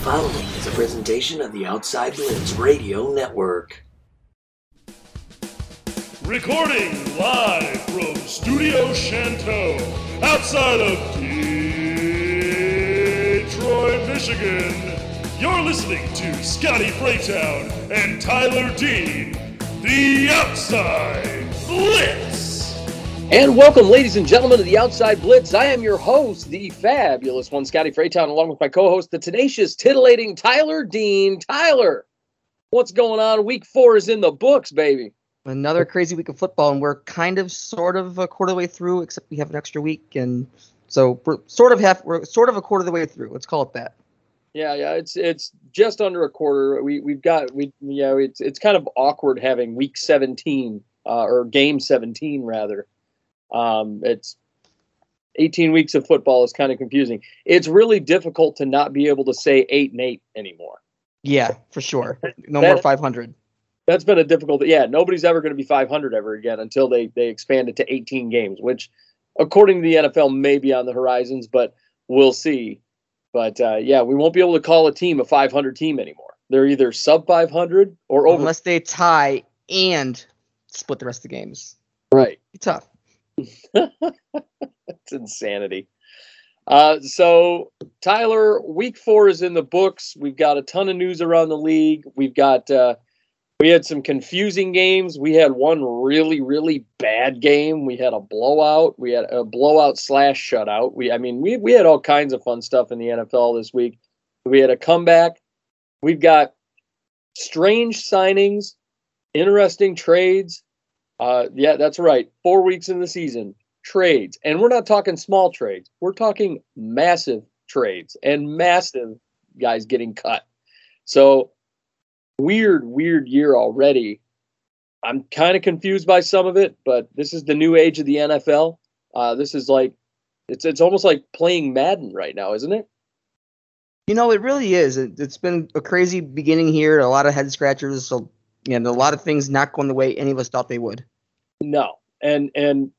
following is a presentation of the Outside Blitz Radio Network. Recording live from Studio Chanteau, outside of Detroit, Michigan. You're listening to Scotty Freytown and Tyler Dean, the Outside Blitz. And welcome, ladies and gentlemen, to the Outside Blitz. I am your host, the fabulous one, Scotty Freytown, along with my co-host, the tenacious, titillating Tyler Dean. Tyler, what's going on? Week four is in the books, baby. Another crazy week of football, and we're kind of, sort of a quarter of the way through, except we have an extra week, and so we're sort of half, we're sort of a quarter of the way through. Let's call it that. Yeah, yeah, it's it's just under a quarter. We we've got we you know it's it's kind of awkward having week seventeen uh, or game seventeen rather um, it's 18 weeks of football is kind of confusing. It's really difficult to not be able to say eight and eight anymore. Yeah, for sure. No That- more 500. That's been a difficult. Yeah, nobody's ever going to be 500 ever again until they they expand it to 18 games, which, according to the NFL, may be on the horizons, but we'll see. But uh, yeah, we won't be able to call a team a 500 team anymore. They're either sub 500 or over. Unless they tie and split the rest of the games. right. Be tough. It's insanity. Uh, so, Tyler, week four is in the books. We've got a ton of news around the league. We've got, uh, we had some confusing games. We had one really, really bad game. We had a blowout. We had a blowout slash shutout. We, I mean, we, we had all kinds of fun stuff in the NFL this week. We had a comeback. We've got strange signings, interesting trades. Uh, yeah, that's right. Four weeks in the season, trades. And we're not talking small trades. We're talking massive trades and massive guys getting cut. So weird, weird year already. I'm kind of confused by some of it, but this is the new age of the NFL. Uh, this is like it's it's almost like playing Madden right now, isn't it? You know, it really is. It, it's been a crazy beginning here. A lot of head scratchers. So, and a lot of things not going the way any of us thought they would. No. And and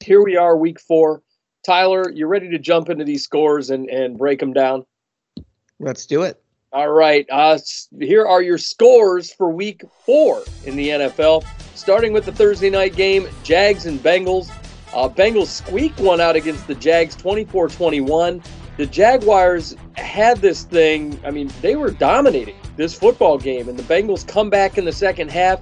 here we are, week four. Tyler, you're ready to jump into these scores and and break them down? Let's do it. All right. Uh, here are your scores for week four in the NFL. Starting with the Thursday night game, Jags and Bengals. Uh, Bengals squeak one out against the Jags 24 21. The Jaguars had this thing. I mean, they were dominating this football game, and the Bengals come back in the second half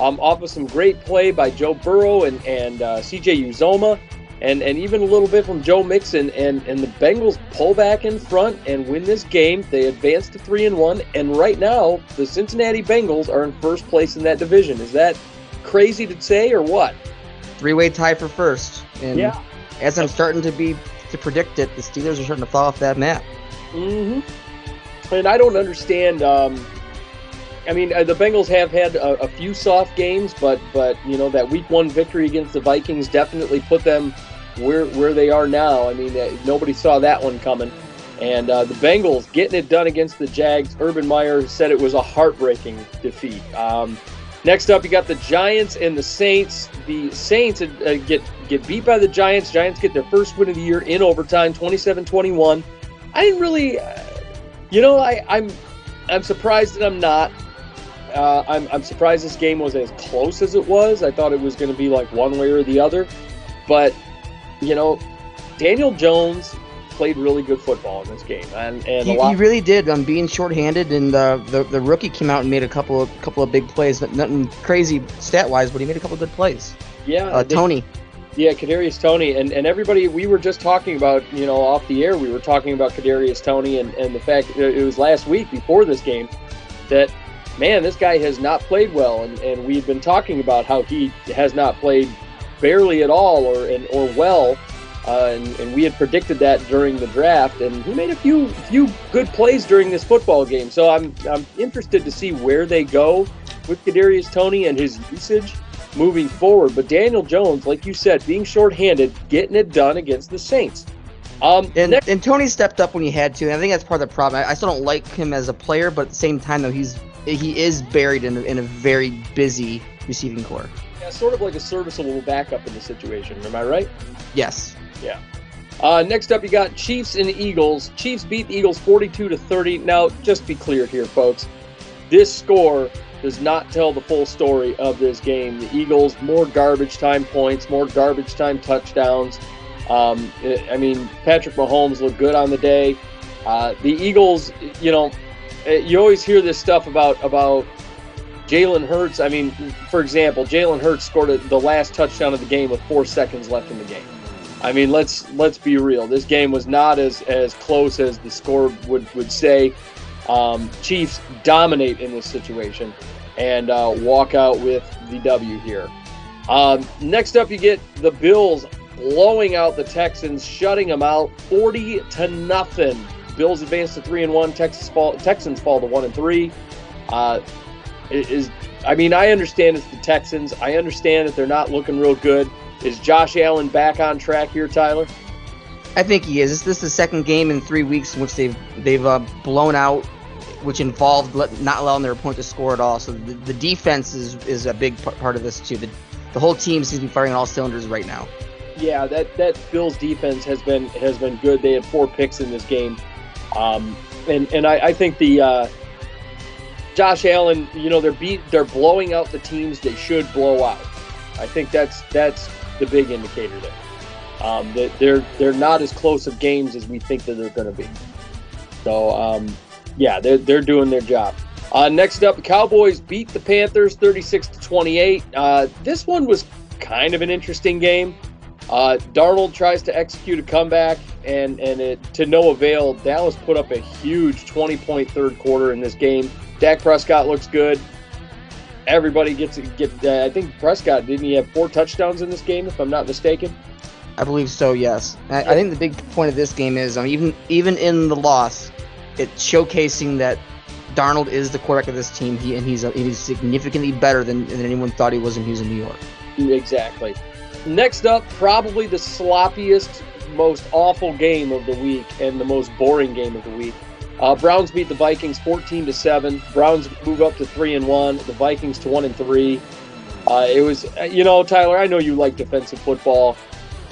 um, off of some great play by Joe Burrow and, and uh, CJ Uzomah and and even a little bit from Joe Mixon and and the Bengals pull back in front and win this game. They advance to three and one, and right now the Cincinnati Bengals are in first place in that division. Is that crazy to say or what? Three way tie for first. And Yeah. as I'm starting to be to predict it, the Steelers are starting to fall off that map. hmm And I don't understand. Um, I mean, uh, the Bengals have had a, a few soft games, but but you know that Week One victory against the Vikings definitely put them where where they are now. I mean, uh, nobody saw that one coming. And uh, the Bengals getting it done against the Jags. Urban Meyer said it was a heartbreaking defeat. Um, next up, you got the Giants and the Saints. The Saints uh, get get beat by the Giants. Giants get their first win of the year in overtime, 27-21. I didn't really, uh, you know, I, I'm I'm surprised that I'm not. Uh, I'm, I'm surprised this game was as close as it was. I thought it was going to be like one way or the other. But, you know, Daniel Jones played really good football in this game. And, and a He, lot, he really did. Um, being shorthanded, and uh, the the rookie came out and made a couple of couple of big plays. Not- Nothing crazy stat wise, but he made a couple of good plays. yeah, Uh, they- Toney, Yeah, Kadarius Toney and, and everybody we were just talking about, you know, off the air, we were talking about Kadarius Toney and, and the fact that it was last week before this game that man, this guy has not played well and, and we've been talking about how he has not played barely at all or and, or well. Uh, and, and we had predicted that during the draft, and he made a few few good plays during this football game. So I'm I'm interested to see where they go with Kadarius Toney and his usage moving forward. But Daniel Jones, like you said, being shorthanded, getting it done against the Saints. Um, and next- and Toney stepped up when he had to. And I think that's part of the problem. I, I still don't like him as a player, but at the same time, though, he's he is buried in a, in a very busy receiving core. yeah, sort of like a serviceable backup in the situation. Am I right? Yes. Uh, next up, you got Chiefs and Eagles. Chiefs beat the Eagles 42 to 30. Now, just be clear here, folks. This score does not tell the full story of this game. The Eagles more garbage time points, more garbage time touchdowns. Um, I mean, Patrick Mahomes looked good on the day. Uh, the Eagles, you know, eh, you always hear this stuff about about Jalen Hurts. I mean, for example, Jalen Hurts scored the last touchdown of the game with four seconds left in the game. I mean, let's let's be real. This game was not as as close as the score would would say. Um, Chiefs dominate in this situation and uh, walk out with the W here. Um, next up, you get the Bills blowing out the Texans, shutting them out, forty to nothing. Bills advance to three and one. Texas fall, Texans fall to one and three. Uh, is I mean, I understand it's the Texans. I understand that they're not looking real good. Is Josh Allen back on track here, Tyler? I think he is. This, this is the second game in three weeks in which they've they've uh, blown out, which involved let, not allowing their opponent to score at all. So the, the defense is is a big part of this too. The, the whole team seems to be firing on all cylinders right now. Yeah, that that Bills defense has been has been good. They had four picks in this game, um, and and I, I think the uh, Josh Allen, you know, they're beat, they're blowing out the teams they should blow out. I think that's that's the big indicator there. Um, they're they're not as close of games as we think that they're going to be. So um, yeah, they're they're doing their job. Uh, next up, the Cowboys beat the Panthers 36 to 28. Uh, this one was kind of an interesting game. Uh, Darnold tries to execute a comeback, and and it, to no avail. Dallas put up a huge 20 point third quarter in this game. Dak Prescott looks good. Everybody gets get. Uh, I think Prescott didn't he have four touchdowns in this game, if I'm not mistaken. I believe so. Yes. I, I think the big point of this game is um, even even in the loss, it's showcasing that Darnold is the quarterback of this team. He and he's a, he's significantly better than, than anyone thought he was when he was in New York. Exactly. Next up, probably the sloppiest, most awful game of the week and the most boring game of the week. Uh, Browns beat the Vikings 14 to seven. Browns move up to three and one. The Vikings to one and three. Uh, it was, you know, Tyler. I know you like defensive football.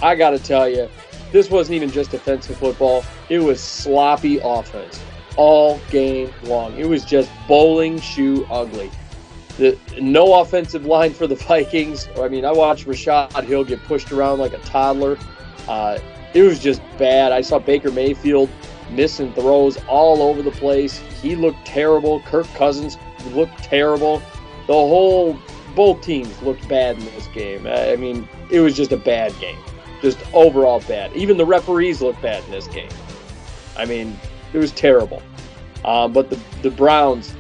I got to tell you, this wasn't even just defensive football. It was sloppy offense all game long. It was just bowling shoe ugly. The, no offensive line for the Vikings. I mean, I watched Rashod Hill get pushed around like a toddler. Uh, it was just bad. I saw Baker Mayfield missing throws all over the place. He looked terrible. Kirk Cousins looked terrible. The whole both teams looked bad in this game. I mean, it was just a bad game. Just overall bad. Even the referees looked bad in this game. I mean, it was terrible. Um, but the the Browns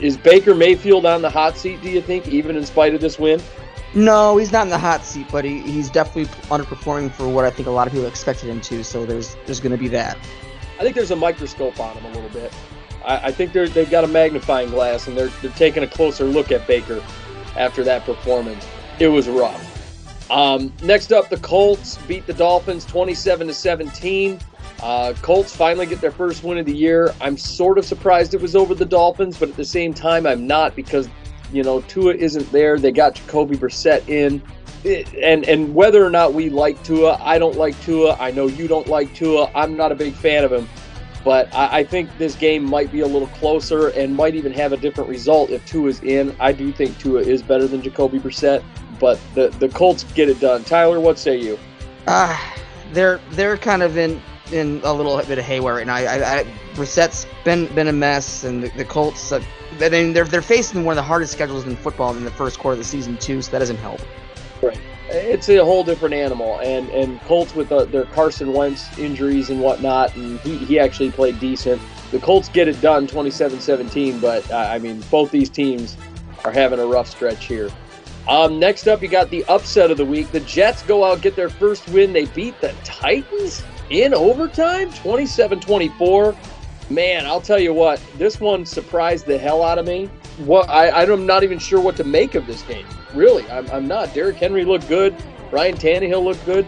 is Baker Mayfield on the hot seat? Do you think, even in spite of this win? No, he's not in the hot seat, but he, he's definitely underperforming for what I think a lot of people expected him to. So there's there's going to be that. I think there's a microscope on him a little bit. I, I think they're they've got a magnifying glass and they're they're taking a closer look at Baker after that performance. It was rough. Um, next up, the Colts beat the Dolphins 27 to 17. Uh, Colts finally get their first win of the year. I'm sort of surprised it was over the Dolphins, but at the same time, I'm not because you know Tua isn't there. They got Jacoby Brissett in and and whether or not we like Tua, I don't like Tua. I know you don't like Tua. I'm not a big fan of him, but I, I think this game might be a little closer and might even have a different result if Tua is in. I do think Tua is better than Jacoby Brissett, but the the Colts get it done. Tyler, what say you? Ah, uh, they're they're kind of in in a little bit of haywire right now. I, I, Brissett's been been a mess, and the, the Colts. Uh, I mean, they're they're facing one of the hardest schedules in football in the first quarter of the season too, so that doesn't help. Right. It's a whole different animal, and and Colts with the, their Carson Wentz injuries and whatnot, and he, he actually played decent. The Colts get it done 27-17, but uh, I mean both these teams are having a rough stretch here. Um, next up, you got the upset of the week. The Jets go out get their first win. They beat the Titans in overtime, 27-24. Man, I'll tell you what, this one surprised the hell out of me. What I, I'm not even sure what to make of this game. Really, I'm, I'm not. Derrick Henry looked good. Ryan Tannehill looked good.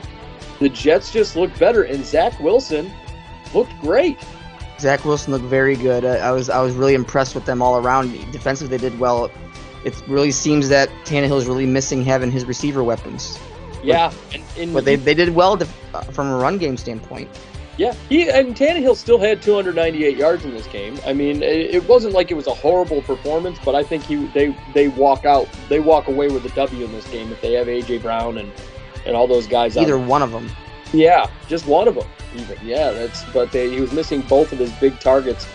The Jets just looked better, and Zach Wilson looked great. Zach Wilson looked very good. I, I was I was really impressed with them all around. Defensive, they did well. It really seems that Tannehill is really missing having his receiver weapons. Yeah, but, and, and but they, they did well. Def- uh, from a run game standpoint. Yeah, he and Tannehill still had 298 yards in this game. I mean, it, it, wasn't like it was a horrible performance, but I think he they they walk out they walk away with a W in this game if they have AJ Brown and and all those guys. Either one of them. Yeah, just one of them. Even yeah, that's but they, he was missing both of his big targets.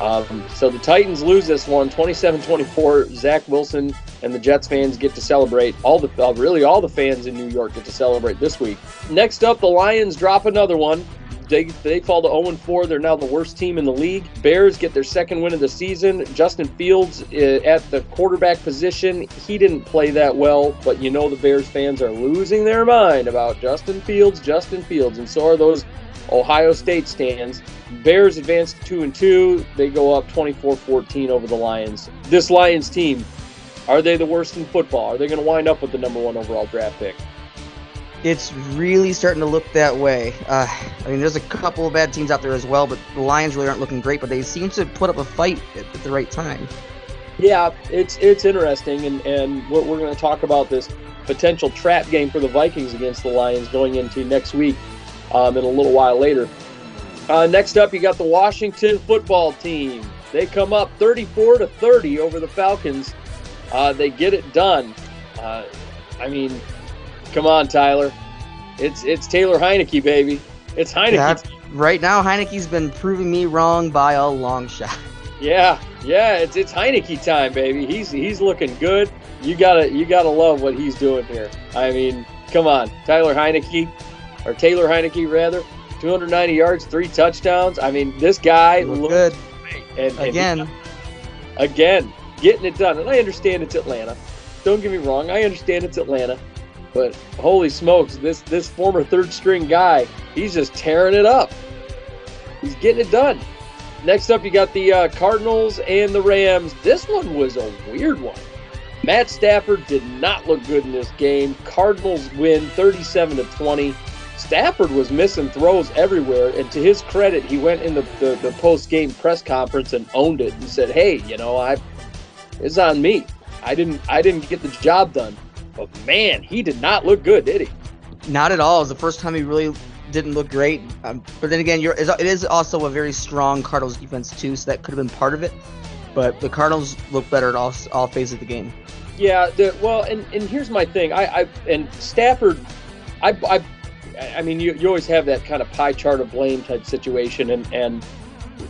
Um, so the Titans lose this one, 27-24. Zach Wilson and the Jets fans get to celebrate. All the uh, really all the fans in New York get to celebrate this week. Next up, the Lions drop another one. They, they fall to 0 4. They're now the worst team in the league. Bears get their second win of the season. Justin Fields uh, at the quarterback position. He didn't play that well, but you know the Bears fans are losing their mind about Justin Fields, Justin Fields, and so are those Ohio State stands. Bears advance to 2 and 2. They go up 24 14 over the Lions. This Lions team, are they the worst in football? Are they going to wind up with the number one overall draft pick? It's really starting to look that way. Uh, I mean, there's a couple of bad teams out there as well, but the Lions really aren't looking great. But they seem to put up a fight at, at the right time. Yeah, it's it's interesting, and and what we're going to talk about this potential trap game for the Vikings against the Lions going into next week, um, in a little while later. Uh, next up, you got the Washington football team. They come up 34 to 30 over the Falcons. Uh, they get it done. Uh, I mean, Come on, Tyler. It's it's Taylor Heinicke, baby. It's. That's, right now, Heinicke's been proving me wrong by a long shot. Yeah, yeah, it's it's Heinicke time, baby. He's he's looking good. You gotta you gotta love what he's doing here. I mean, come on, Tyler Heinicke, or Taylor Heinicke rather. 290 yards, three touchdowns. I mean, this guy looks good. And, and again, again, getting it done. And I understand it's Atlanta. Don't get me wrong. I understand it's Atlanta. But holy smokes, this this former third string guy, he's just tearing it up. He's getting it done. Next up, you got the uh, Cardinals and the Rams. This one was a weird one. Matt Stafford did not look good in this game. Cardinals win 37 to 20. Stafford was missing throws everywhere, and to his credit, he went in the, the, the post game press conference and owned it and said, "Hey, you know, I it's on me. I didn't I didn't get the job done." But man, he did not look good, did he? Not at all. It was the first time he really didn't look great. Um, but then again, it is also a very strong Cardinals defense too, so that could have been part of it. But the Cardinals look better at all all phases of the game. Yeah, the, well, and, and here's my thing. I, I and Stafford, I, I, I mean, you, you always have that kind of pie chart of blame type situation, and and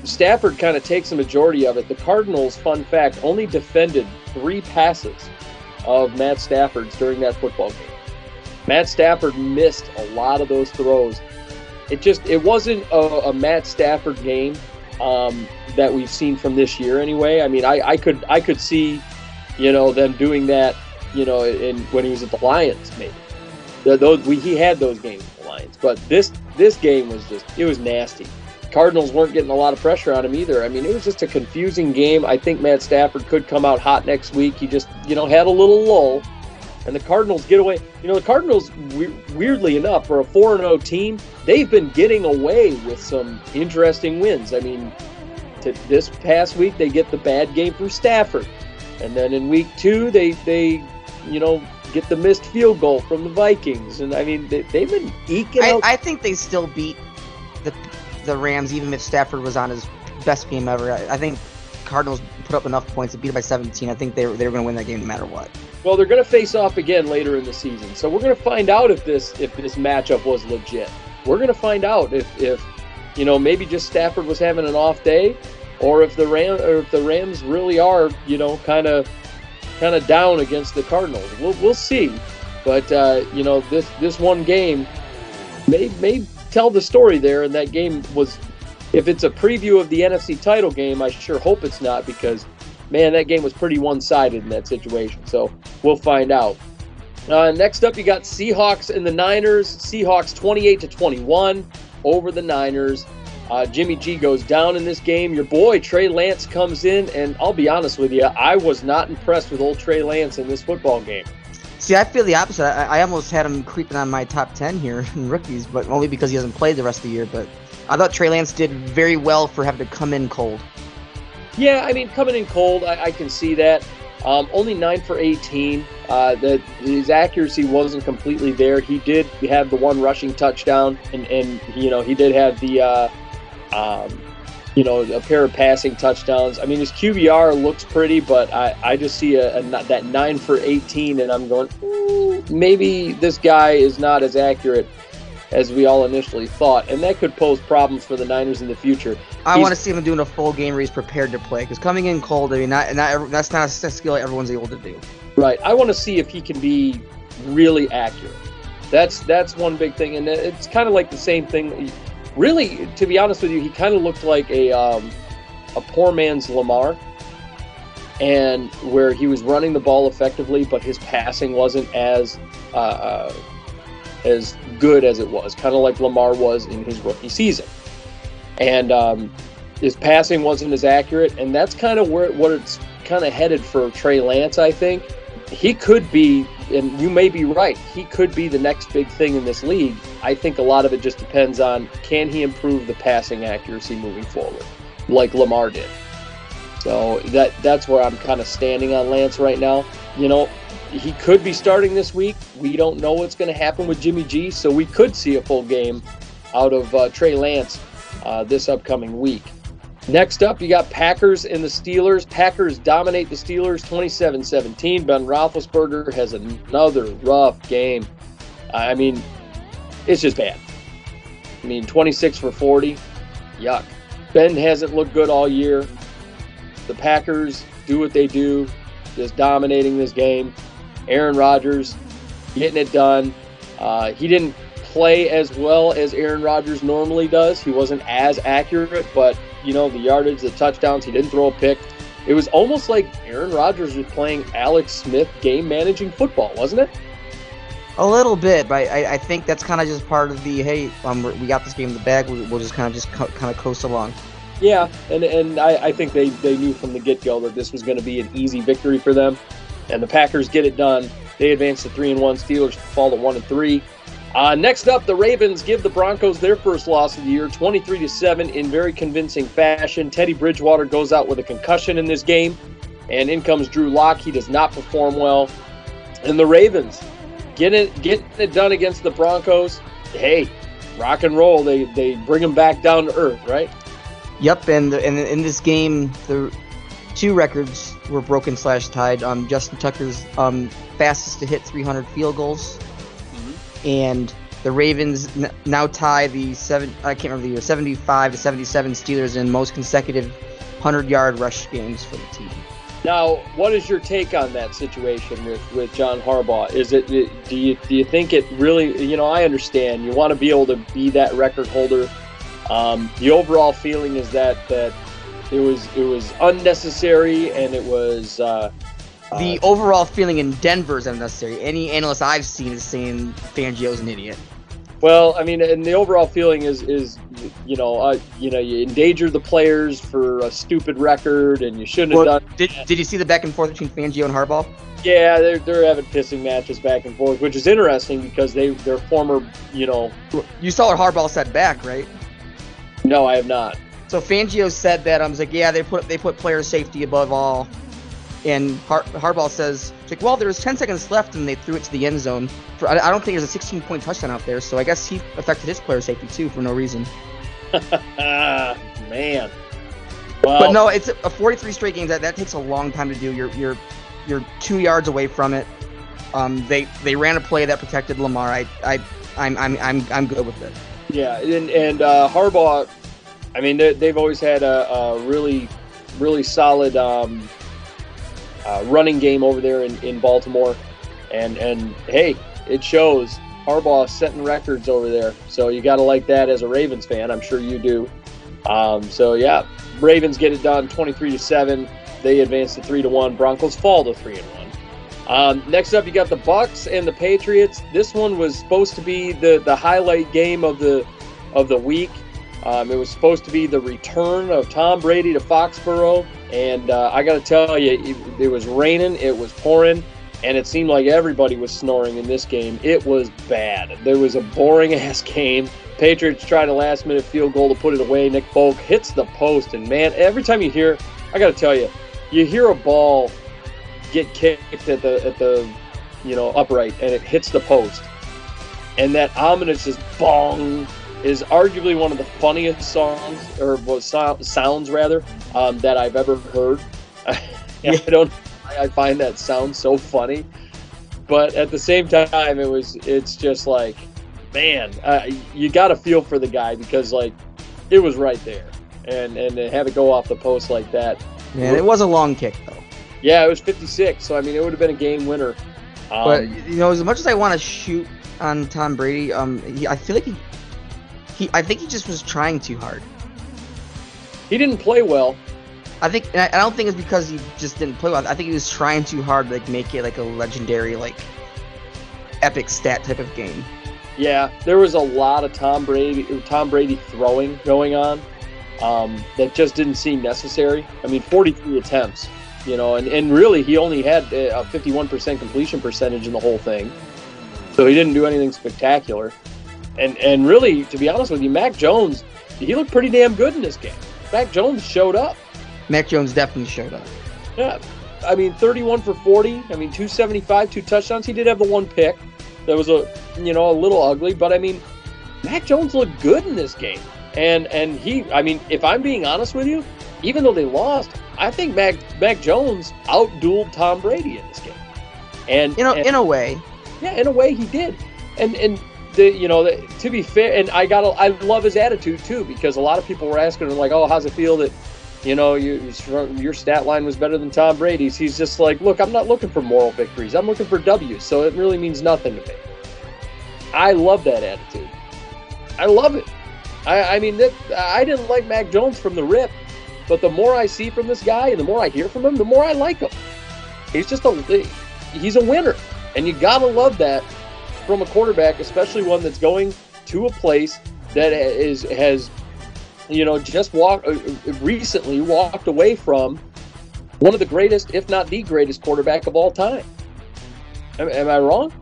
Stafford kind of takes the majority of it. The Cardinals, fun fact, only defended three passes of Matt Stafford's during that football game. Matt Stafford missed a lot of those throws. It just it wasn't a, a Matt Stafford game um, that we've seen from this year anyway. I mean, I, I could I could see, you know, them doing that, you know, in when he was at the Lions maybe. The, those we, he had those games with the Lions, but this this game was just it was nasty. Cardinals weren't getting a lot of pressure on him either. I mean, it was just a confusing game. I think Matt Stafford could come out hot next week. He just, you know, had a little lull. And the Cardinals get away. You know, the Cardinals, weirdly enough, for a 4 0 team, they've been getting away with some interesting wins. I mean, to this past week, they get the bad game from Stafford. And then in week two, they, they you know, get the missed field goal from the Vikings. And I mean, they, have been eking I, out. I think they still beat the the Rams, even if Stafford was on his best game ever. I, I think Cardinals put up enough points to beat it by 17. I think they were, they were going to win that game no matter what. Well, they're going to face off again later in the season, so we're going to find out if this if this matchup was legit. We're going to find out if if you know maybe just Stafford was having an off day, or if the Ram or if the Rams really are you know kind of kind of down against the Cardinals. We'll we'll see, but uh, you know this this one game may may tell the story there. And that game was, if it's a preview of the NFC title game, I sure hope it's not because, man, that game was pretty one sided in that situation. So we'll find out. Uh, next up, you got Seahawks and the Niners. Seahawks 28 to 21 over the Niners. Uh, Jimmy G goes down in this game. Your boy Trey Lance comes in, and I'll be honest with you, I was not impressed with old Trey Lance in this football game. See, I feel the opposite. I, I, almost had him creeping on my top 10 here in rookies, but only because he hasn't played the rest of the year. But I thought Trey Lance did very well for having to come in cold. Yeah, I mean, coming in cold, I, I can see that. Um, only nine for 18. Uh, that his accuracy wasn't completely there. He did have the one rushing touchdown, and, and you know he did have the uh, um, you know a pair of passing touchdowns. I mean his QBR looks pretty, but I, I just see a, a that nine for 18, and I'm going mm, maybe this guy is not as accurate as we all initially thought, and that could pose problems for the Niners in the future. I want to see him doing a full game where he's prepared to play because coming in cold, I mean, not, not that's not a skill everyone's able to do. Right. I want to see if he can be really accurate. That's that's one big thing, and it's kind of like the same thing. Really, to be honest with you, he kind of looked like a um, a poor man's Lamar, and where he was running the ball effectively, but his passing wasn't as uh, uh, as good as it was, kind of like Lamar was in his rookie season. And um, his passing wasn't as accurate, and that's kind of where what it's kind of headed for Trey Lance. I think he could be, and you may be right. He could be the next big thing in this league. I think a lot of it just depends on can he improve the passing accuracy moving forward, like Lamar did. So that that's where I'm kind of standing on Lance right now. You know, he could be starting this week. We don't know what's going to happen with Jimmy G, so we could see a full game out of uh, Trey Lance uh, this upcoming week. Next up, you got Packers and the Steelers. Packers dominate the Steelers 27 17. Ben Roethlisberger has another rough game. I mean, it's just bad. I mean, 26 for 40. Yuck. Ben hasn't looked good all year. The Packers do what they do, just dominating this game. Aaron Rodgers getting it done. Uh, he didn't play as well as Aaron Rodgers normally does. He wasn't as accurate, but you know the yardage, the touchdowns. He didn't throw a pick. It was almost like Aaron Rodgers was playing Alex Smith game managing football, wasn't it? A little bit, but I, I think that's kind of just part of the hey, um, we got this game in the bag. We'll just kind of just co- kind of coast along. Yeah, and and I, I think they, they knew from the get go that this was going to be an easy victory for them and the Packers get it done. They advance to three and one. Steelers fall to one and three. Uh, next up, the Ravens give the Broncos their first loss of the year, 23 to seven, in very convincing fashion. Teddy Bridgewater goes out with a concussion in this game, and in comes Drew Lock. He does not perform well, and the Ravens get it getting it done against the Broncos. Hey, rock and roll. They they bring them back down to earth, right? Yep, and and in this game, the two records were broken slash tied. Um, Justin Tucker's um, fastest to hit 300 field goals. And the Ravens n- now tie the seven. I can't remember the year. 75 to 77 Steelers in most consecutive 100 yard rush games for the team. Now, what is your take on that situation with, with John Harbaugh? Is it do you do you think it really? You know, I understand you want to be able to be that record holder. Um, the overall feeling is that that it was it was unnecessary and it was. Uh, the uh, overall feeling in Denver is unnecessary. Any analyst I've seen is saying Fangio's an idiot. Well, I mean, and the overall feeling is is you know uh, you know you endanger the players for a stupid record and you shouldn't well, have done. Did, did you see the back and forth between Fangio and Harbaugh? Yeah, they're they're having pissing matches back and forth, which is interesting because they they're former you know. You saw what Harbaugh said back, right? No, I have not. So Fangio said that I was like, yeah, they put they put player safety above all, and Har- Harbaugh says, like, well, there was 10 seconds left, and they threw it to the end zone. For, I, I don't think there's a 16 point touchdown out there, so I guess he affected his player safety too for no reason. Man. But no, it's a 43 straight games. That that takes a long time to do. You're you're you're two yards away from it. Um, they they ran a play that protected Lamar. I I I'm I'm I'm, I'm good with it. Yeah, and and uh, Harbaugh I mean, they've always had a, a really, really solid um, uh, running game over there in, in Baltimore, and and hey, it shows. Harbaugh setting records over there, so you got to like that as a Ravens fan. I'm sure you do. Um, so yeah, Ravens get it done, 23 to seven. They advance to three to one. Broncos fall to three and one. Um, next up, you got the Bucs and the Patriots. This one was supposed to be the the highlight game of the of the week. Um, it was supposed to be the return of Tom Brady to Foxborough, and uh, I got to tell you, it, it, was raining, it was pouring, and it seemed like everybody was snoring in this game. It was bad. There was a boring ass game. Patriots tried a last minute field goal to put it away. Nick Folk hits the post, and man, every time you hear, I got to tell you, you hear a ball get kicked at the at the you know upright and it hits the post, and that ominous just bong is arguably one of the funniest songs or well, so, sounds rather um, that I've ever heard. I don't. I find that sound so funny, but at the same time, it was. It's just like, man, uh, you got to feel for the guy because like, it was right there, and and to have it go off the post like that. Man, it was a long kick though. Yeah, it was 56, so I mean, it would have been a game winner. Um, But you know, as much as I want to shoot on Tom Brady, um, he, I feel like he, he, I think he just was trying too hard. he didn't play well. I think, and I, I don't think it's because he just didn't play well. I think he was trying too hard to like make it like a legendary, like epic stat type of game. Yeah, there was a lot of Tom Brady Tom Brady throwing going on um, that just didn't seem necessary. I mean, 43 attempts, you know, and, and really he only had a 51% completion percentage in the whole thing, so he didn't do anything spectacular. And and really, to be honest with you, Mac Jones, he looked pretty damn good in this game. Mac Jones showed up. Mac Jones definitely showed up. Yeah, I mean, 31 for 40. I mean, 275, two touchdowns. He did have the one pick that was a you know a little ugly, but I mean, Mac Jones looked good in this game, and and he, I mean, if I'm being honest with you, even though they lost, I think Mac Mac Jones outdueled Tom Brady in this game, and You know, and- in a way, yeah, in a way he did, and and the you know the, to be fair, and I got I love his attitude too because a lot of people were asking him like, oh, how's it feel that you know you, your stat line was better than Tom Brady's? He's just like, look, I'm not looking for moral victories, I'm looking for W's, so it really means nothing to me. I love that attitude. I love it. I, I mean, that, I didn't like Mac Jones from the rip, but the more I see from this guy and the more I hear from him, the more I like him. He's just a he's a winner, and you gotta love that from a quarterback, especially one that's going to a place that is has, you know, just walked uh, recently walked away from one of the greatest, if not the greatest, quarterback of all time. Am, am I wrong?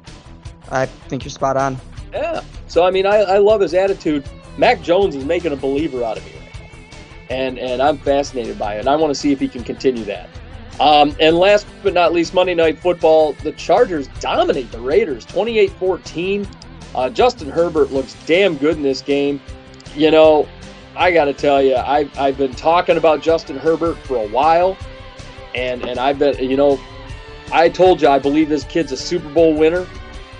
I think you're spot on. Yeah. So I mean, I, I love his attitude. Mac Jones is making a believer out of me right now, and and I'm fascinated by it. And I want to see if he can continue that. Um, and last but not least, Monday Night Football, the Chargers dominate the Raiders 28-14. Uh, Justin Herbert looks damn good in this game. You know, I got to tell you, I've, I've been talking about Justin Herbert for a while, and and I've been, you know, I told you I believe this kid's a Super Bowl winner.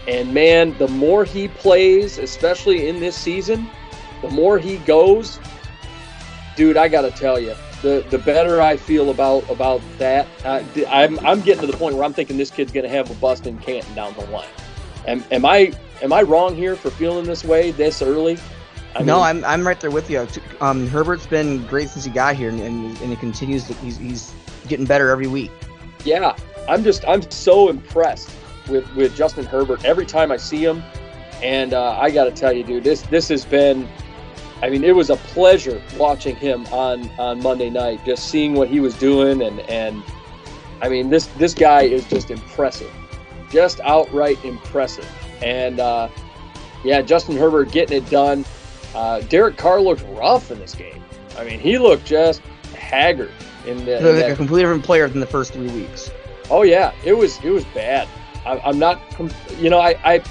And man, the more he plays, especially in this season, the more he goes, dude. I gotta tell you, the the better I feel about about that. Uh, I'm I'm getting to the point where I'm thinking this kid's gonna have a bust in Canton down the line. Am, am I am I wrong here for feeling this way this early? I no, mean, I'm I'm right there with you. Um, Herbert's been great since he got here, and and, and it continues. To, he's he's getting better every week. yeah, I'm just I'm so impressed with with Justin Herbert every time I see him, and uh, I got to tell you, dude, this this has been. I mean, it was a pleasure watching him on on Monday night, just seeing what he was doing, and and I mean, this this guy is just impressive, just outright impressive, and uh, yeah, Justin Herbert getting it done. Uh, Derek Carr looked rough in this game. I mean, he looked just haggard in the. Like that a completely different player than the first three weeks. Oh yeah, it was it was bad. I, I'm not, you know, I I,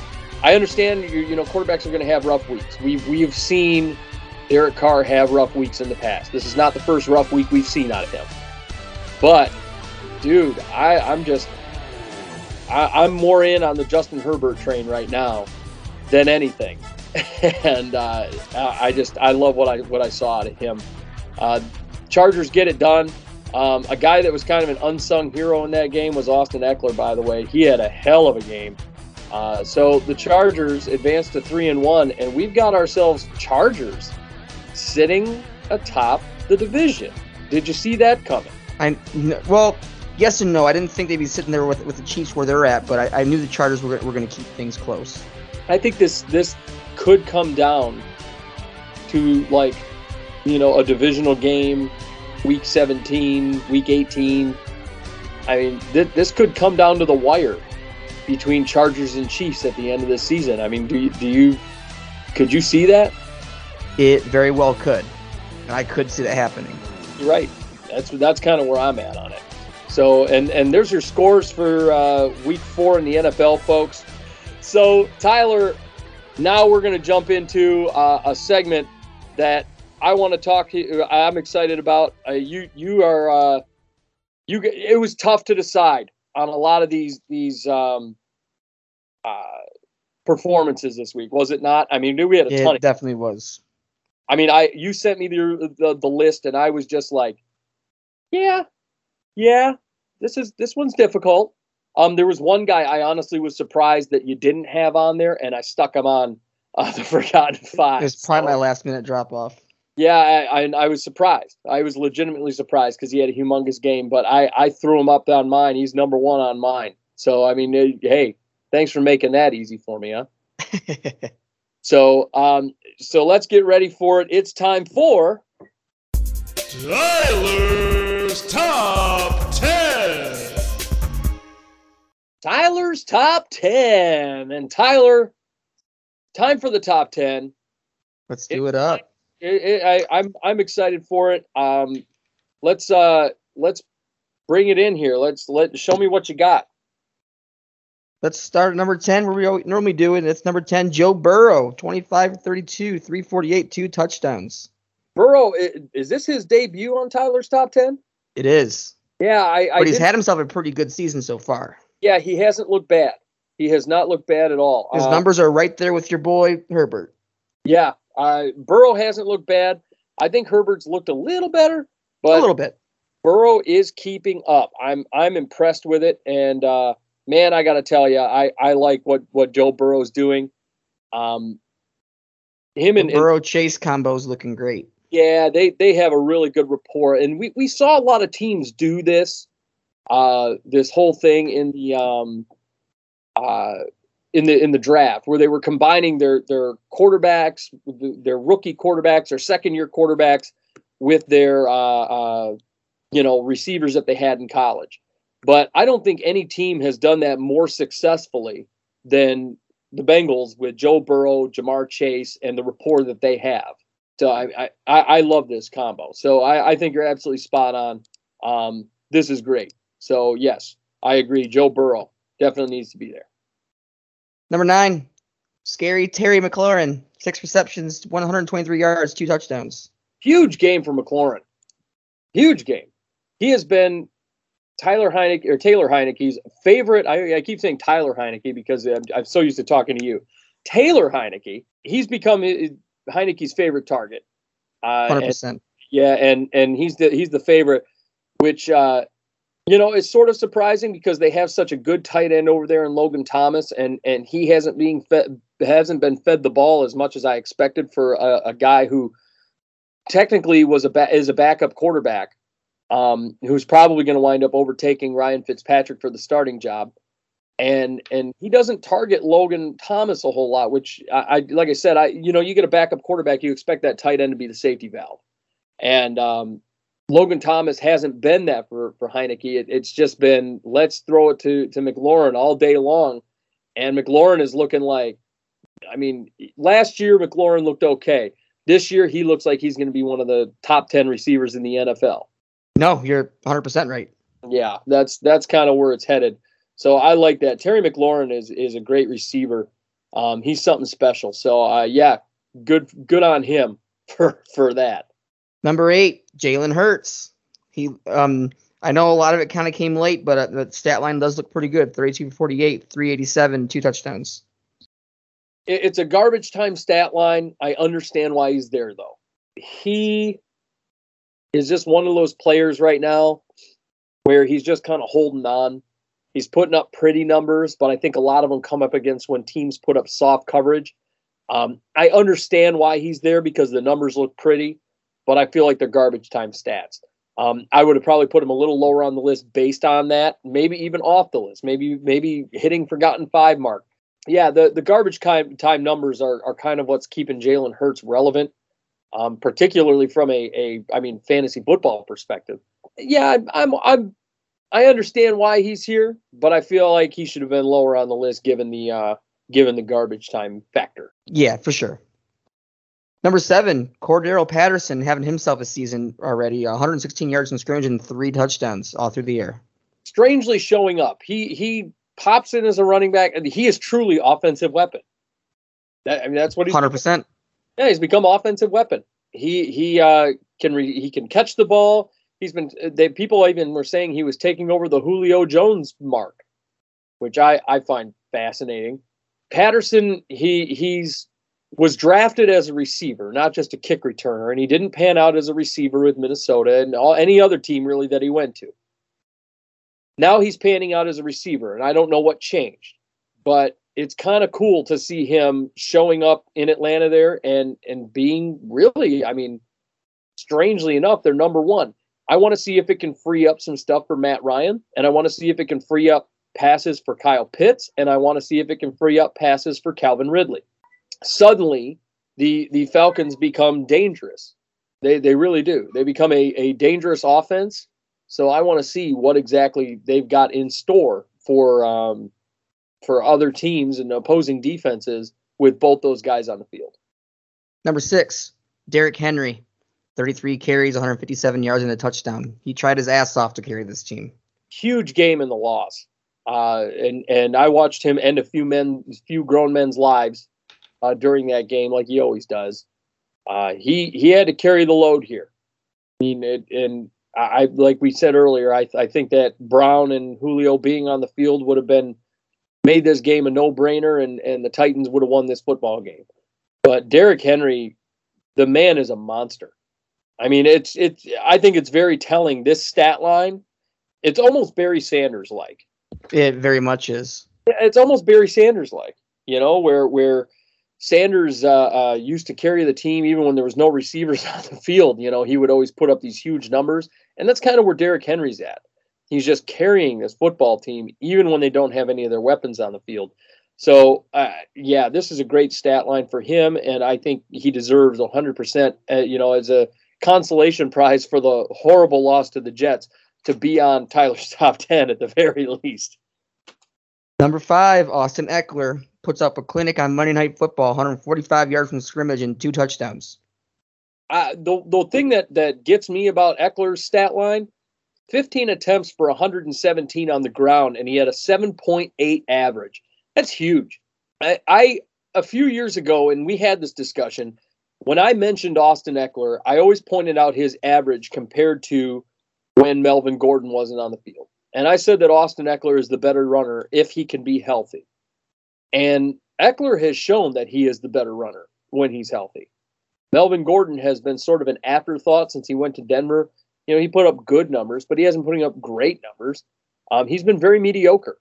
I understand you you know quarterbacks are going to have rough weeks. We we've seen Derek Carr have rough weeks in the past. This is not the first rough week we've seen out of him. But, dude, I I'm just I, I'm more in on the Justin Herbert train right now than anything, and uh, I I just I love what I what I saw out of him. Uh, Chargers get it done. Um, a guy that was kind of an unsung hero in that game was Austin Ekeler. By the way, he had a hell of a game. Uh, so the Chargers advanced to three and one, and we've got ourselves Chargers sitting atop the division. Did you see that coming? I well, yes and no. I didn't think they'd be sitting there with with the Chiefs where they're at, but I, I knew the Chargers were were going to keep things close. I think this this could come down to like you know a divisional game, week 17, week 18. I mean, th- this could come down to the wire between Chargers and Chiefs at the end of the season. I mean, do you, do you could you see that? It very well could, and I could see that happening. You're right. That's that's kind of where I'm at on it. So, and and there's your scores for uh, week four in the NFL, folks. So, Tyler, now we're going to jump into uh, a segment that I want to talk to you. I'm excited about. Uh, you you are uh, you. It was tough to decide on a lot of these these um, uh, performances this week, was it not? I mean, we had a Yeah, ton. it definitely was. I mean, I you sent me the, the the list, and I was just like, yeah, yeah, this is this one's difficult. Um, there was one guy I honestly was surprised that you didn't have on there, and I stuck him on uh, the Forgotten Five. It's probably So- my last minute drop off. yeah, I, I, I was surprised. I was legitimately surprised because he had a humongous game, but I, I threw him up on mine. He's number one on mine. So, I mean, hey, thanks for making that easy for me, huh? So, um, so let's get ready for it. It's time for Tyler's Top 10. Tyler's Top 10. And Tyler, time for the top 10. Let's do it up. It, it, I, I'm, I'm excited for it. Um, let's, uh, let's bring it in here. Let's let show me what you got. Let's start at number 10 where we al- normally do it. It's number 10, Joe Burrow, 25 32, 348, two touchdowns. Burrow, is this his debut on Tyler's top ten? It is. Yeah, I, I But he's did- had himself a pretty good season so far. yeah, he hasn't looked bad. He has not looked bad at all. His Uh, numbers are right there with your boy Herbert. Yeah, uh, Burrow hasn't looked bad. I think Herbert's looked a little better, but a little bit. Burrow is keeping up. I'm I'm impressed with it, and uh, man, I got to tell you, I I like what what Joe Burrow's doing. Um, him The and, and Burrow Chase combo is looking great. Yeah, they they have a really good rapport, and we, we saw a lot of teams do this, uh, this whole thing in the um, uh, in the in the draft where they were combining their their quarterbacks, their rookie quarterbacks, their second year quarterbacks, with their uh, uh, you know receivers that they had in college. But I don't think any team has done that more successfully than the Bengals with Joe Burrow, Ja'Marr Chase, and the rapport that they have. So I I, I I love this combo. So I, I think you're absolutely spot on. Um, this is great. So yes, I agree. Joe Burrow definitely needs to be there. Number nine, scary Terry McLaurin, six receptions, 123 yards, two touchdowns. Huge game for McLaurin. Huge game. He has been Tyler Heinicke or Taylor Heinicke's favorite. I, I keep saying Tyler Heinicke because I'm, I'm so used to talking to you. Taylor Heinicke. He's become uh, Heinicke's favorite target. Uh, 100%. Yeah, and and he's the he's the favorite, which uh, you know is sort of surprising because they have such a good tight end over there in Logan Thomas, and and he hasn't being fed hasn't been fed the ball as much as I expected for a, a guy who technically was a ba- is a backup quarterback, um, who's probably going to wind up overtaking Ryan Fitzpatrick for the starting job. And and he doesn't target Logan Thomas a whole lot, which I, I like I said, I you know you get a backup quarterback, you expect that tight end to be the safety valve. And um, Logan Thomas hasn't been that for for Heinicke. It, it's just been let's throw it to to McLaurin all day long, and McLaurin is looking like, I mean, last year McLaurin looked okay. This year he looks like he's going to be one of the top ten receivers in the NFL. No, you're 100% right. Yeah, that's that's kind of where it's headed. So I like that. Terry McLaurin is is a great receiver. Um, he's something special. So uh, yeah, good good on him for for that. Number eight, Jalen Hurts. He, um, I know a lot of it kind of came late, but uh, the stat line does look pretty good. 32 for 48, 387, two touchdowns. it- it's a garbage time stat line. I understand why he's there though. He is just one of those players right now where he's just kind of holding on. He's putting up pretty numbers, but I think a lot of them come up against when teams put up soft coverage. Um, I understand why he's there because the numbers look pretty, but I feel like they're garbage time stats. Um, I would have probably put him a little lower on the list based on that, maybe even off the list, maybe maybe hitting forgotten five mark yeah, the, the garbage time, time numbers are, are kind of what's keeping Jalen Hurts relevant, um, particularly from a, a I mean fantasy football perspective. Yeah, I'm, I'm I'm I understand why he's here, but I feel like he should have been lower on the list given the uh, given the garbage time factor. Yeah, for sure. Number seven, Cordarrelle Patterson having himself a season already. 116 yards in scrimmage and three touchdowns all through the air. strangely showing up. He he pops in as a running back, and he is truly offensive weapon. That, I mean, that's what he's Hundred percent. Yeah, he's become offensive weapon. He he uh, can re, he can catch the ball. He's been they people even were saying he was taking over the Julio Jones mark, which I I find fascinating. Patterson he he's was drafted as a receiver, not just a kick returner, and he didn't pan out as a receiver with Minnesota and all, any other team really that he went to. Now he's panning out as a receiver, and I don't know what changed, but it's kind of cool to see him showing up in Atlanta there and and being really, I mean, strangely enough, they're number one. I want to see if it can free up some stuff for Matt Ryan, and I want to see if it can free up passes for Kyle Pitts, and I want to see if it can free up passes for Calvin Ridley. Suddenly, the the Falcons become dangerous. They they really do. They become a, a dangerous offense. So I want to see what exactly they've got in store for um, for other teams and opposing defenses with both those guys on the field. Number six, Derrick Henry, 33 carries, 157 yards, and a touchdown. He tried his ass off to carry this team. Huge game in the loss, uh, and and I watched him end a few men, few grown men's lives uh, during that game, like he always does. Uh, he he had to carry the load here. I mean, it, and I like we said earlier, I I think that Brown and Julio being on the field would have been made this game a no brainer, and and the Titans would have won this football game. But Derrick Henry, the man is a monster. I mean, it's it's. I think it's very telling. This stat line, it's almost Barry Sanders like. It very much is. It's almost Barry Sanders like. You know, where where Sanders uh, uh, used to carry the team even when there was no receivers on the field. You know, he would always put up these huge numbers, and that's kind of where Derrick Henry's at. He's just carrying this football team even when they don't have any of their weapons on the field. So, uh, yeah, this is a great stat line for him, and I think he deserves 100%. Uh, you know, as a consolation prize for the horrible loss to the Jets to be on Tyler's top 10 at the very least. Number five, Austin Ekeler puts up a clinic on Monday Night Football, 145 yards from scrimmage and two touchdowns. Uh, the the thing that that gets me about Ekeler's stat line, 15 attempts for 117 on the ground, and he had a 7.8 average. That's huge. I, I a few years ago, and we had this discussion. When I mentioned Austin Ekeler, I always pointed out his average compared to when Melvin Gordon wasn't on the field. And I said that Austin Ekeler is the better runner if he can be healthy. And Ekeler has shown that he is the better runner when he's healthy. Melvin Gordon has been sort of an afterthought since he went to Denver. You know, he put up good numbers, but he hasn't putting up great numbers. Um, he's been very mediocre.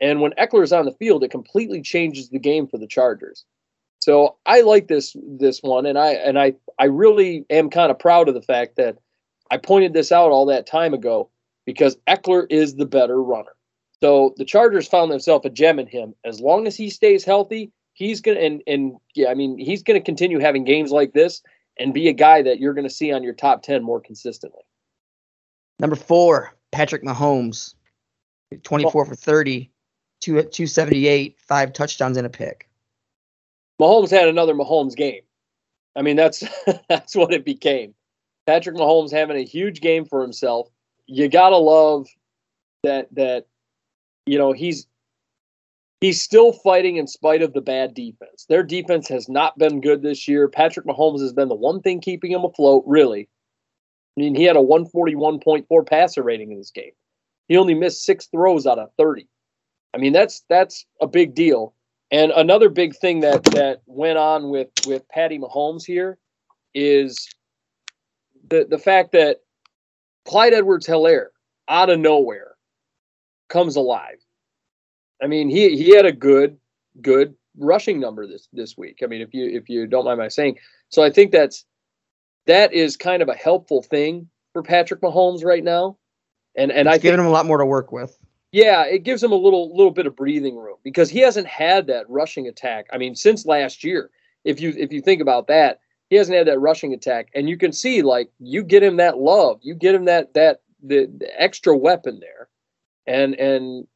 And when Ekeler's on the field, it completely changes the game for the Chargers. So I like this this one, and I and I I really am kind of proud of the fact that I pointed this out all that time ago because Eckler is the better runner. So the Chargers found themselves a gem in him. As long as he stays healthy, he's gonna and and yeah, I mean he's gonna continue having games like this and be a guy that you're gonna see on your top ten more consistently. Number four, Patrick Mahomes, 24 for 30, 278, five touchdowns and a pick. Mahomes had another Mahomes game. I mean that's that's what it became. Patrick Mahomes having a huge game for himself. You gotta love that that you know he's he's still fighting in spite of the bad defense. Their defense has not been good this year. Patrick Mahomes has been the one thing keeping him afloat, really. I mean, he had a 141.4 passer rating in this game. He only missed six throws out of 30. I mean, that's that's a big deal. And another big thing that that went on with with Patty Mahomes here is the the fact that Clyde Edwards-Helaire out of nowhere comes alive. I mean, he he had a good good rushing number this this week. I mean, if you if you don't mind my saying, so I think that's that is kind of a helpful thing for Patrick Mahomes right now, and and It's I giving him a lot more to work with. yeah, it gives him a little little bit of breathing room because he hasn't had that rushing attack. I mean, since last year, if you if you think about that, he hasn't had that rushing attack, and you can see like you get him that love, you get him that that the, the extra weapon there, and and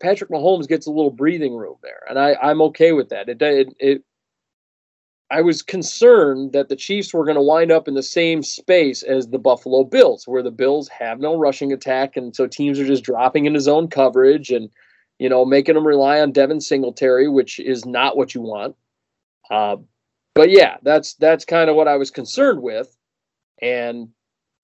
Patrick Mahomes gets a little breathing room there, and I I'm okay with that. It it, it I was concerned that the Chiefs were going to wind up in the same space as the Buffalo Bills, where the Bills have no rushing attack, and so teams are just dropping into zone coverage and you know making them rely on Devin Singletary, which is not what you want. Uh, but yeah, that's that's kind of what I was concerned with, and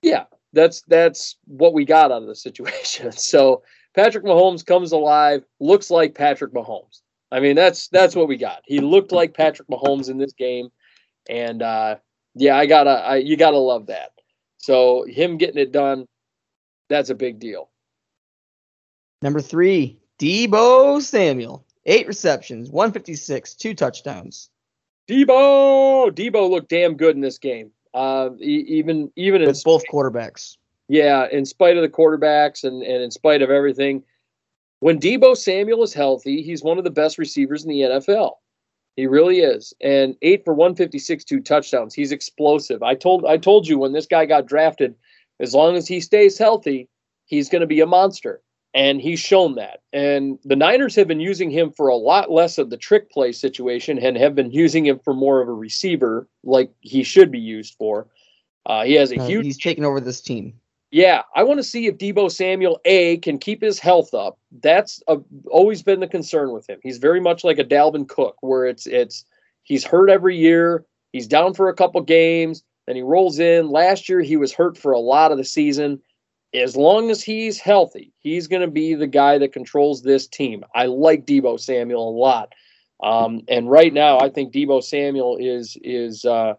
yeah, that's that's what we got out of the situation. So Patrick Mahomes comes alive, looks like Patrick Mahomes. I mean, that's that's what we got. He looked like Patrick Mahomes in this game, and uh, yeah, I gotta, I, you gotta love that. So him getting it done, that's a big deal. Number three, Deebo Samuel, eight receptions, 156, two touchdowns. Deebo, Deebo looked damn good in this game. Uh, even even with both quarterbacks. Yeah, in spite of the quarterbacks and and in spite of everything, when Deebo Samuel is healthy, he's one of the best receivers in the NFL. He really is. And eight for 156, two touchdowns. He's explosive. I told I told you when this guy got drafted, as long as he stays healthy, he's going to be a monster. And he's shown that. And the Niners have been using him for a lot less of the trick play situation and have been using him for more of a receiver, like he should be used for. Uh, he has a uh, huge. He's taken over this team. Yeah, I want to see if Deebo Samuel A can keep his health up. That's a, always been the concern with him. He's very much like a Dalvin Cook, where it's it's he's hurt every year. He's down for a couple games, then he rolls in. Last year he was hurt for a lot of the season. As long as he's healthy, he's going to be the guy that controls this team. I like Deebo Samuel a lot, um, and right now I think Deebo Samuel is is uh,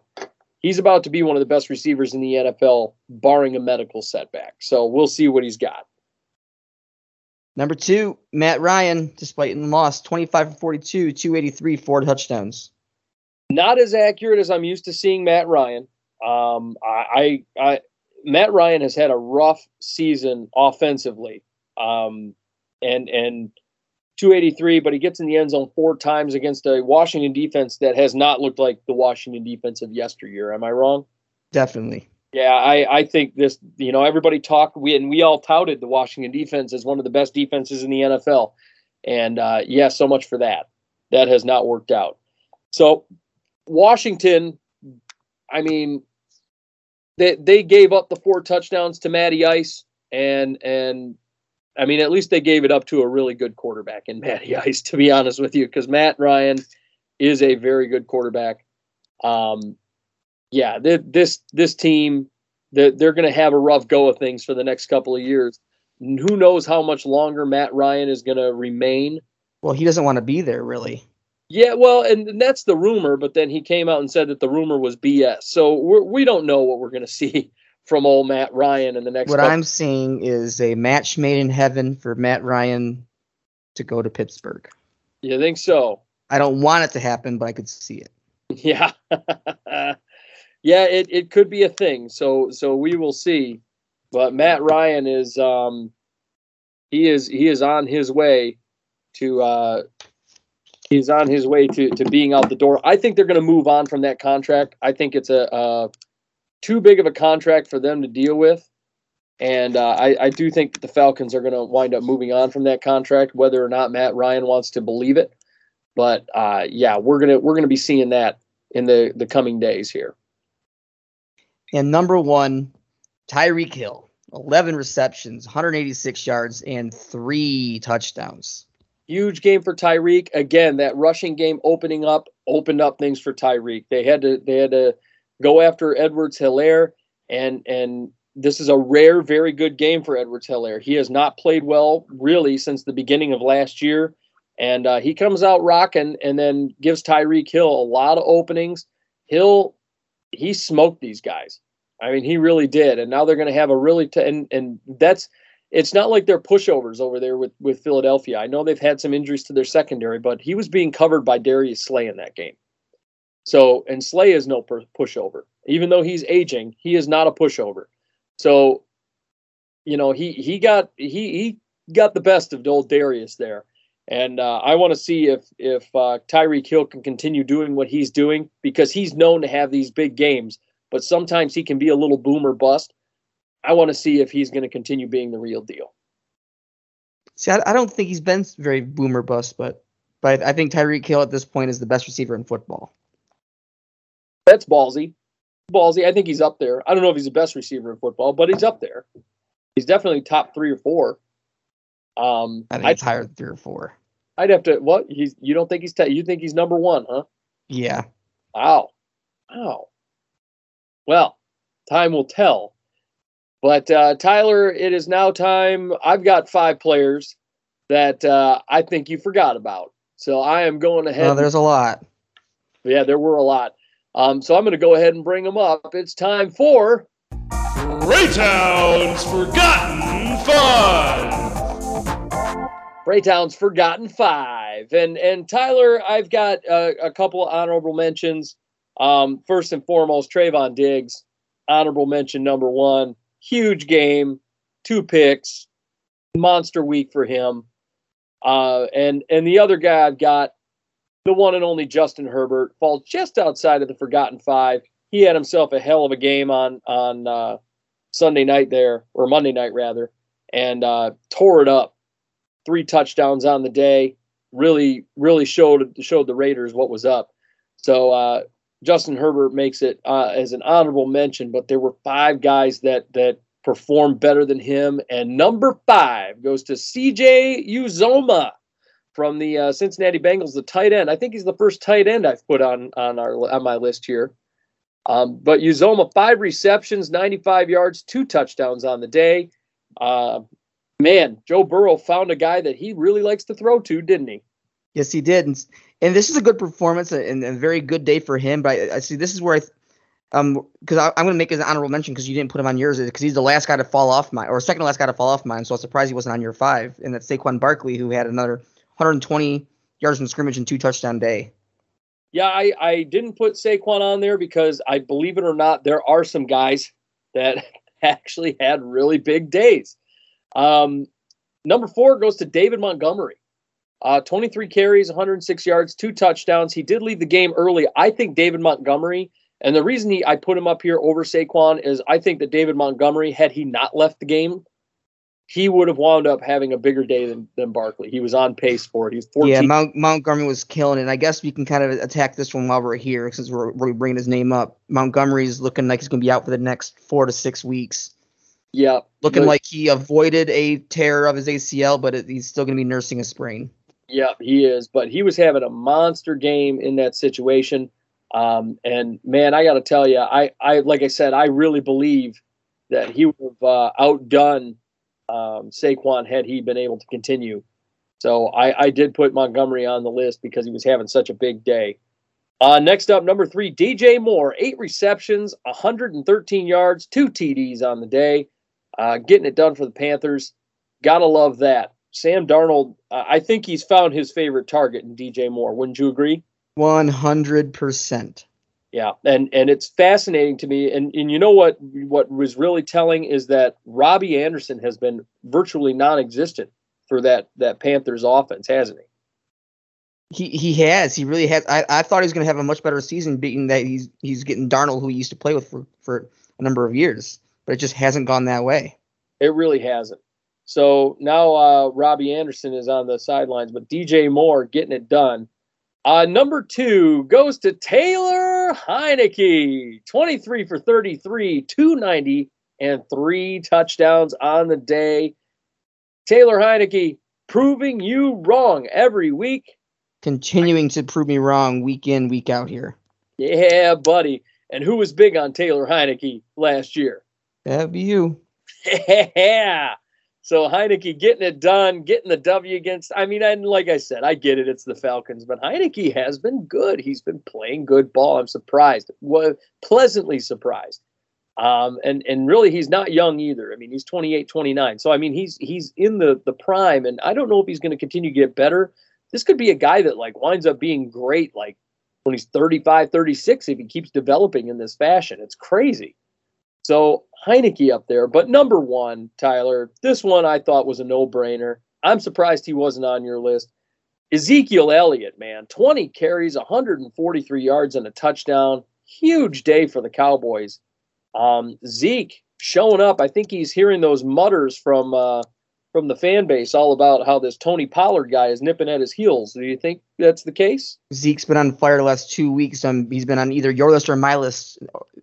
he's about to be one of the best receivers in the NFL, barring a medical setback. So we'll see what he's got. Number two, Matt Ryan, despite the loss, 25 for 42, 283, four touchdowns. Not as accurate as I'm used to seeing Matt Ryan. Um, I, I, I, Matt Ryan has had a rough season offensively, um, and and 283, but he gets in the end zone four times against a Washington defense that has not looked like the Washington defense of yesteryear. Am I wrong? Definitely. Yeah, I, I think this, you know, everybody talked, we and we all touted the Washington defense as one of the best defenses in the NFL. And uh, yeah, so much for that. That has not worked out. So Washington, I mean, they they gave up the four touchdowns to Matty Ice and and I mean, at least they gave it up to a really good quarterback in Matty Ice, to be honest with you, because Matt Ryan is a very good quarterback. Um, yeah, this this team, they're, they're going to have a rough go of things for the next couple of years. Who knows how much longer Matt Ryan is going to remain? Well, he doesn't want to be there, really. Yeah, well, and, and that's the rumor, but then he came out and said that the rumor was BS. So we're, we don't know what we're going to see from old Matt Ryan in the next. What couple. I'm seeing is a match made in heaven for Matt Ryan to go to Pittsburgh. You think so? I don't want it to happen, but I could see it. Yeah, yeah, it, it could be a thing. So so we will see. But Matt Ryan is um he is he is on his way to uh he's on his way to to being out the door. I think they're going to move on from that contract. I think it's a, a too big of a contract for them to deal with. And uh, I, I do think that the Falcons are going to wind up moving on from that contract, whether or not Matt Ryan wants to believe it. But uh, yeah, we're gonna we're gonna be seeing that in the the coming days here. And number one, Tyreek Hill, 11 receptions, 186 yards, and three touchdowns. Huge game for Tyreek. Again, that rushing game opening up opened up things for Tyreek. They had to they had to go after Edwards Helaire, and and this is a rare, very good game for Edwards Helaire. He has not played well really since the beginning of last year, and uh, he comes out rocking, and then gives Tyreek Hill a lot of openings. Hill, he smoked these guys. I mean, he really did, and now they're going to have a really t- and and that's. It's not like they're pushovers over there with, with Philadelphia. I know they've had some injuries to their secondary, but he was being covered by Darius Slay in that game. So, and Slay is no pushover. Even though he's aging, he is not a pushover. So, you know, he he got he he got the best of old Darius there. And uh, I want to see if if uh, Tyreek Hill can continue doing what he's doing because he's known to have these big games, but sometimes he can be a little boomer bust. I want to see if he's going to continue being the real deal. See, I, I, don't think he's been very boomer bust, but but I think Tyreek Hill at this point is the best receiver in football. That's ballsy. Ballsy. I think he's up there. I don't know if he's the best receiver in football, but he's up there. He's definitely top three or four. Um, I think I'd, higher than three or four. I'd have to. What? He's. You don't think he's? T- you think he's number one, huh? Yeah. Wow. Wow. Well, time will tell. But uh, Tyler, it is now time. I've got five players that uh, I think you forgot about. So I am going ahead. Well, there's a lot. yeah, there were a lot. Um, so I'm going to go ahead and bring them up. It's time for Raytown's Forgotten Fun. Braytown's Forgotten Five. And and Tyler, I've got uh, a couple of honorable mentions. Um, first and foremost, Trevon Diggs, honorable mention number one. Huge game, two picks, monster week for him. Uh, and and the other guy I've got, the one and only Justin Herbert, falls just outside of the Forgotten Five. He had himself a hell of a game on on uh, Sunday night there, or Monday night rather, and uh, tore it up three touchdowns on the day. Really, really showed showed the Raiders what was up. So uh, Justin Herbert makes it uh, as an honorable mention, but there were five guys that that performed better than him, and number five goes to C.J. Uzomah from the uh, Cincinnati Bengals, the tight end. I think he's the first tight end I've put on on our on my list here. Um, but Uzomah, five receptions, 95 yards, two touchdowns on the day. Uh, man, Joe Burrow found a guy that he really likes to throw to, didn't he? Yes, he did. And, and this is a good performance and a very good day for him. But I, I see this is where I, um, because I'm going to make an honorable mention because you didn't put him on yours because he's the last guy to fall off mine or second last guy to fall off mine. So I'm surprised he wasn't on your five. And that's Saquon Barkley who had another 120 yards from scrimmage and two touchdown day. Yeah, I, I didn't put Saquon on there because I believe it or not, there are some guys that actually had really big days. Um, number four goes to David Montgomery. Uh, 23 carries, 106 yards, two touchdowns. He did leave the game early. I think David Montgomery, and the reason he I put him up here over Saquon is I think that David Montgomery, had he not left the game, he would have wound up having a bigger day than, than Barkley. He was on pace for it. He's 14. Yeah, Mount, Montgomery was killing it. And I guess we can kind of attack this one while we're here since we're, we're bringing his name up. Montgomery's looking like he's going to be out for the next four to six weeks. yeah. Looking like he avoided a tear of his ACL, but it, he's still going to be nursing a sprain. Yeah, he is. But he was having a monster game in that situation. Um, and man, I got to tell you, I, I, like I said, I really believe that he would have uh, outdone um, Saquon had he been able to continue. So I, I did put Montgomery on the list because he was having such a big day. Uh, next up, number three, DJ Moore, eight receptions, 113 yards, two TDs on the day, uh, getting it done for the Panthers. Gotta love that. Sam Darnold, uh, I think he's found his favorite target in DJ Moore. Wouldn't you agree? 100%. Yeah, and and it's fascinating to me. And and you know what what was really telling is that Robbie Anderson has been virtually non-existent for that that Panthers offense, hasn't he? He he has. He really has. I, I thought he was going to have a much better season, being that he's he's getting Darnold, who he used to play with for, for a number of years, but it just hasn't gone that way. It really hasn't. So now uh, Robbie Anderson is on the sidelines, but DJ Moore getting it done. Uh, number two goes to Taylor Heinicke, 23 for 33, 290, and three touchdowns on the day. Taylor Heinicke proving you wrong every week. Continuing to prove me wrong week in, week out here. Yeah, buddy. And who was big on Taylor Heinicke last year? That'd be you. Yeah. So Heinicke getting it done, getting the W against. I mean, and like I said, I get it. It's the Falcons, but Heinicke has been good. He's been playing good ball. I'm surprised. Pleasantly surprised. Um, and and really, he's not young either. I mean, he's 28, 29. So I mean, he's he's in the the prime, and I don't know if he's going to continue to get better. This could be a guy that like winds up being great, like when he's 35, 36, if he keeps developing in this fashion. It's crazy. So Heinicke up there, but number one, Tyler, this one I thought was a no-brainer. I'm surprised he wasn't on your list. Ezekiel Elliott, man, 20 carries, 143 yards and a touchdown. Huge day for the Cowboys. Um, Zeke showing up. I think he's hearing those mutters from uh, from the fan base all about how this Tony Pollard guy is nipping at his heels. Do you think that's the case? Zeke's been on fire the last two weeks. Um, he's been on either your list or my list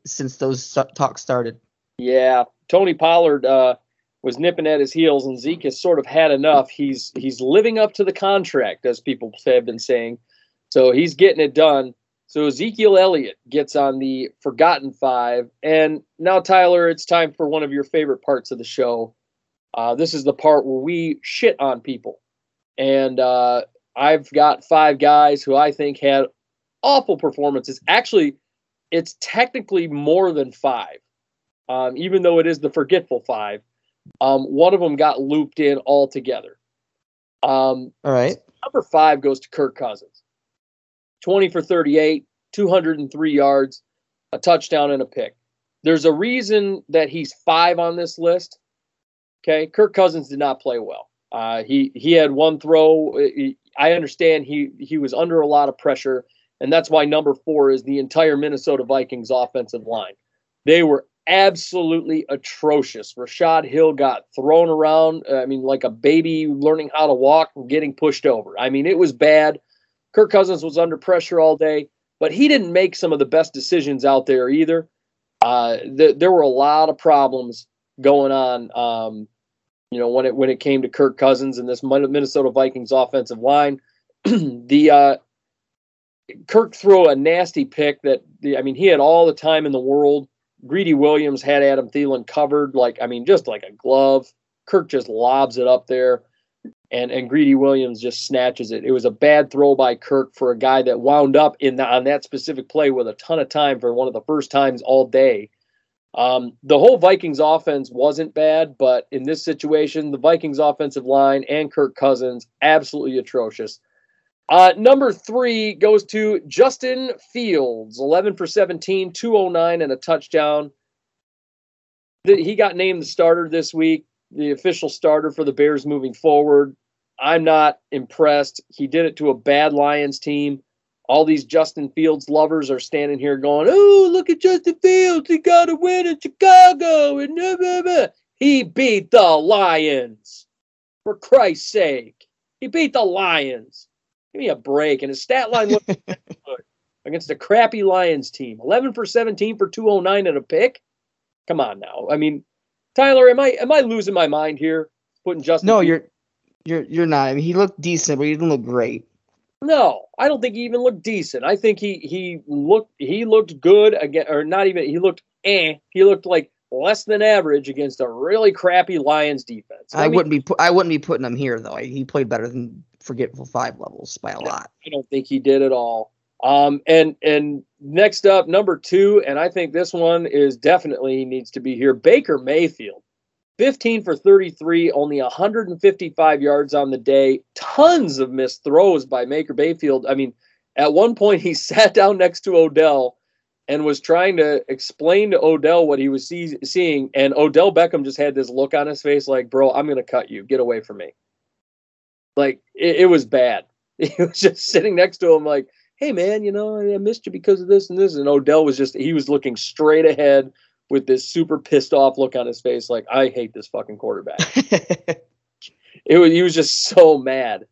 since those talks started. Yeah, Tony Pollard uh, was nipping at his heels, and Zeke has sort of had enough. He's he's living up to the contract, as people have been saying. So he's getting it done. So Ezekiel Elliott gets on the Forgotten Five, and now Tyler, it's time for one of your favorite parts of the show. Uh, this is the part where we shit on people, and uh, I've got five guys who I think had awful performances. Actually, it's technically more than five, um, even though it is the forgetful five. Um, one of them got looped in altogether. Um, All right. Number five goes to Kirk Cousins. 20 for 38, 203 yards, a touchdown, and a pick. There's a reason that he's five on this list. Okay, Kirk Cousins did not play well. Uh, he he had one throw. I understand he he was under a lot of pressure, and that's why number four is the entire Minnesota Vikings offensive line. They were absolutely atrocious. Rashod Hill got thrown around. I mean, like a baby learning how to walk and getting pushed over. I mean, it was bad. Kirk Cousins was under pressure all day, but he didn't make some of the best decisions out there either. Uh, th- there were a lot of problems going on. Um, you know, when it when it came to Kirk Cousins and this Minnesota Vikings offensive line, the uh, Kirk threw a nasty pick that the, I mean he had all the time in the world. Greedy Williams had Adam Thielen covered like I mean just like a glove. Kirk just lobs it up there and and Greedy Williams just snatches it. It was a bad throw by Kirk for a guy that wound up in the, on that specific play with a ton of time for one of the first times all day. Um, the whole Vikings offense wasn't bad, but in this situation, the Vikings offensive line and Kirk Cousins absolutely atrocious. Uh, number three goes to Justin Fields, 11 for 17, 209 and a touchdown. He got named the starter this week the official starter for the Bears moving forward. I'm not impressed. He did it to a bad Lions team. All these Justin Fields lovers are standing here going, "Oh, look at Justin Fields! He got a win in Chicago!" And blah, blah, blah. he beat the Lions. For Christ's sake, he beat the Lions. Give me a break. And his stat line looked good against a crappy Lions team. 11 for 17 for 209 and a pick. Come on now. I mean, Tyler, am I am I losing my mind here? Putting Justin. No, you're you're you're not. I mean, he looked decent, but he didn't look great. No, I don't think he even looked decent. I think he he looked he looked good again, or not even. He looked eh. He looked like less than average against a really crappy Lions defense. I, wouldn't be pu- I wouldn't be putting him here though. He played better than forgetful five levels by a lot. I don't think he did at all. Um, and and next up, number two, and I think this one is definitely needs to be here. Baker Mayfield, 15 for 33, only 155 yards on the day. Tons of missed throws by Baker Mayfield. I mean, at one point he sat down next to Odell and was trying to explain to Odell what he was see- seeing, and Odell Beckham just had this look on his face, like, "Bro, I'm gonna cut you. Get away from me." Like it, it was bad. He was just sitting next to him, like hey man, you know, I missed you because of this and this. And Odell was just he was looking straight ahead with this super pissed off look on his face, like I hate this fucking quarterback. it was he was just so mad.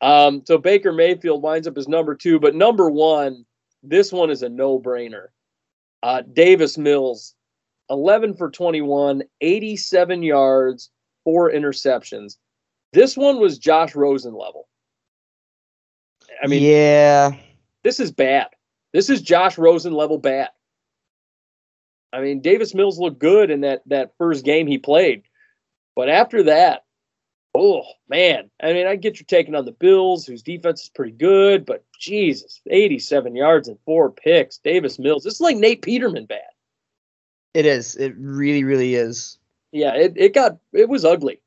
Um, so Baker Mayfield winds up as number two, but number one, this one is a no-brainer. Uh, Davis Mills, 11 for 21, 87 yards, four interceptions. This one was Josh Rosen level. I mean, yeah, this is bad. This is Josh Rosen level bad. I mean, Davis Mills looked good in that that first game he played, but after that, oh man! I mean, I get you taking on the Bills, whose defense is pretty good, but Jesus, 87 yards and four picks. Davis Mills. This is like Nate Peterman bad. It is. It really, really is. Yeah, it, it got it was ugly.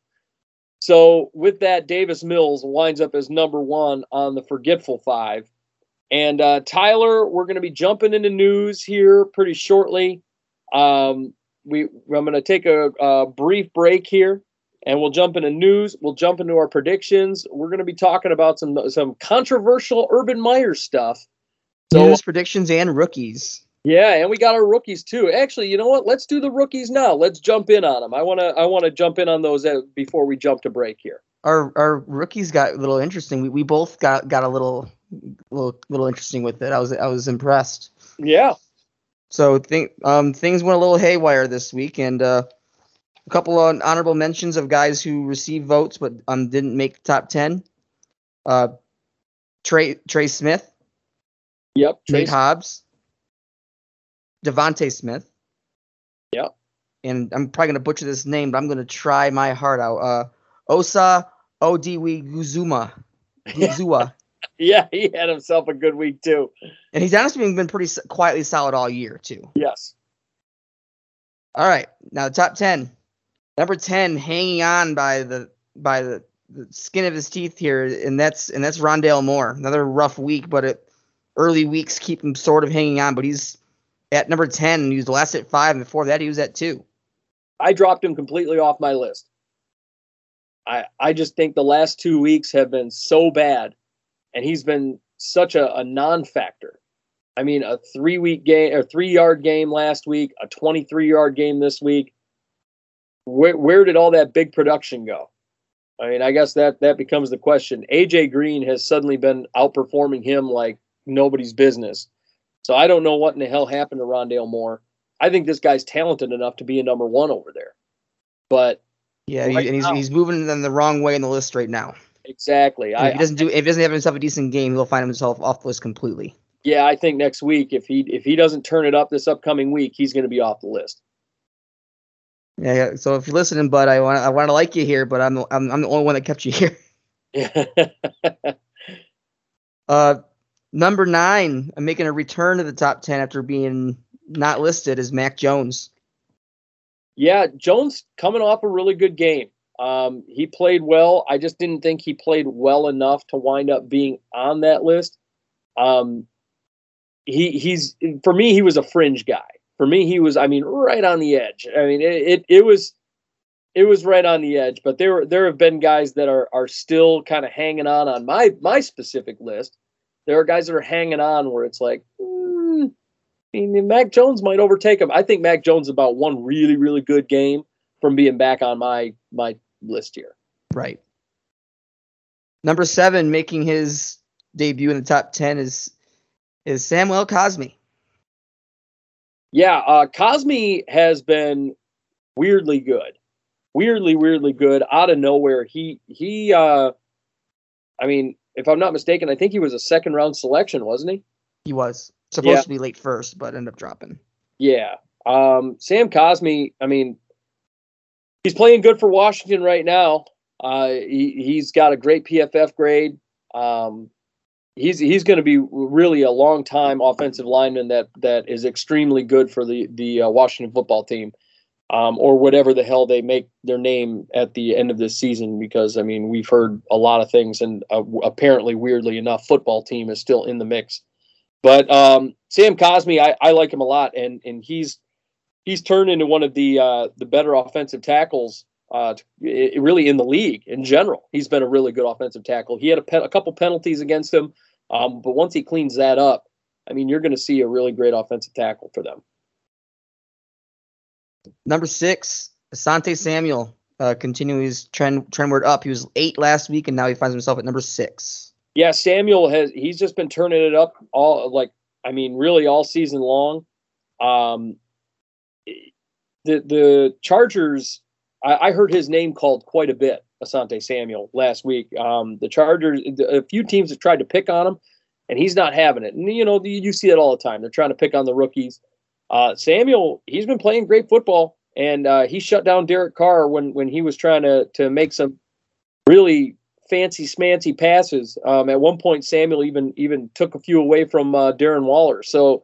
So with that, Davis Mills winds up as number one on the forgetful five. And uh, Tyler, we're going to be jumping into news here pretty shortly. Um, we I'm going to take a, a, brief break here, and we'll jump into news. We'll jump into our predictions. We're going to be talking about some some controversial Urban Meyer stuff. So, news predictions and rookies. Yeah, and we got our rookies too. Actually, you know what? Let's do the rookies now. Let's jump in on them. I want to I want to jump in on those uh, before we jump to break here. Our our rookies got a little interesting. We, we both got got a little little little interesting with it. I was I was impressed. Yeah. So think um things went a little haywire this week, and uh, a couple of honorable mentions of guys who received votes but um didn't make top ten. Uh, Trey Trey Smith, Yep. Nate Hobbs, DeVonta Smith. Yep. And I'm probably gonna butcher this name, but I'm gonna try my heart out. Uh, Osa Odiwi Guzuma. Guzua. yeah, he had himself a good week too. and he's honestly been pretty quietly solid all year too. Yes. All right, now top ten. Number ten, hanging on by the by the, the skin of his teeth here, and that's and that's Rondale Moore. Another rough week, but it, early weeks keep him sort of hanging on. But he's at number ten. He was last at five, and before that he was at two. I dropped him completely off my list. I I just think the last two weeks have been so bad, and he's been such a, a non-factor. I mean, a three-week game or three-yard game last week, a 23-yard game this week. Where where did all that big production go? I mean, I guess that that becomes the question. AJ Green has suddenly been outperforming him like nobody's business. So I don't know what in the hell happened to Rondale Moore. I think this guy's talented enough to be a number one over there. But Yeah, Right he, and he's now. he's moving them the wrong way in the list right now. Exactly, I if he doesn't do if he doesn't have himself a decent game, he'll find himself off the list completely. yeah, I think next week if he if he doesn't turn it up this upcoming week, he's going to be off the list. Yeah, yeah. So if you're listening, bud, I want I want to like you here, but I'm the- I'm, I'm the only one that kept you here. Uh, number nine, I'm making a return to the top ten after being not listed is Mac Jones. yeah, Jones coming off a really good game. Um, he played well. I just didn't think he played well enough to wind up being on that list. Um, he he's for me he was a fringe guy. For me he was I mean right on the edge. I mean it it, it was it was right on the edge. But there there have been guys that are are still kind of hanging on on my my specific list. There are guys that are hanging on where it's like. hmm, I mean, Mac Jones might overtake him. I think Mac Jones about one really, really good game from being back on my my list here. Right. Number seven, making his debut in the top ten is is Samuel Cosmi. Yeah, uh, Cosmi has been weirdly good, weirdly, weirdly good out of nowhere. He he, uh, I mean, if I'm not mistaken, I think he was a second round selection, wasn't he? He was supposed Yeah. to be late first, but ended up dropping. Yeah. Um, Sam Cosmi, I mean, he's playing good for Washington right now. Uh, he, he's got a great PFF grade. Um, he's he's going to be really a long time offensive lineman that that is extremely good for the the uh, Washington football team, um, or whatever the hell they make their name at the end of this season. Because I mean, we've heard a lot of things, and uh, apparently, weirdly enough, football team is still in the mix. But um, Sam Cosmi, I, I like him a lot, and and he's he's turned into one of the uh, the better offensive tackles, uh, t- i- really in the league in general. He's been a really good offensive tackle. He had a, pe- a couple penalties against him, um, but once he cleans that up, I mean, you're going to see a really great offensive tackle for them. Number six, Asante Samuel, uh, continuing his trend trendward up. He was eight last week, and now he finds himself at number six. Yeah, Samuel has he's just been turning it up all like I mean, really all season long. Um, the the Chargers, I, I heard his name called quite a bit, Asante Samuel, last week. Um, the Chargers, a few teams have tried to pick on him, and he's not having it. And you know, you, see it all the time. They're trying to pick on the rookies. Uh, Samuel, he's been playing great football, and uh, he shut down Derek Carr when when he was trying to to make some really fancy smancy passes. Um, at one point, Samuel even even took a few away from uh, Darren Waller. So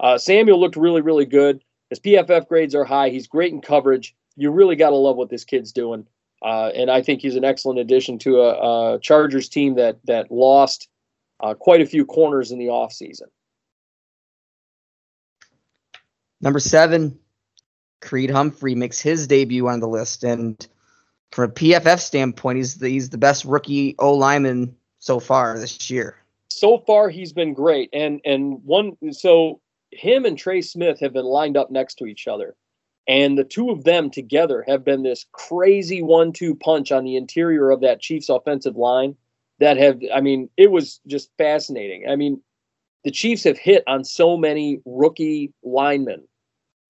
uh, Samuel looked really really good. His PFF grades are high. He's great in coverage. You really got to love what this kid's doing. Uh, and I think he's an excellent addition to a, a Chargers team that that lost uh, quite a few corners in the offseason. Number seven, Creed Humphrey makes his debut on the list, and from a PFF standpoint, he's the, he's the best rookie O lineman so far this year. so far he's been great and and one so him and Trey Smith have been lined up next to each other. And the two of them together have been this crazy one two punch on the interior of that Chiefs offensive line that have, I mean, it was just fascinating. I mean, the Chiefs have hit on so many rookie linemen.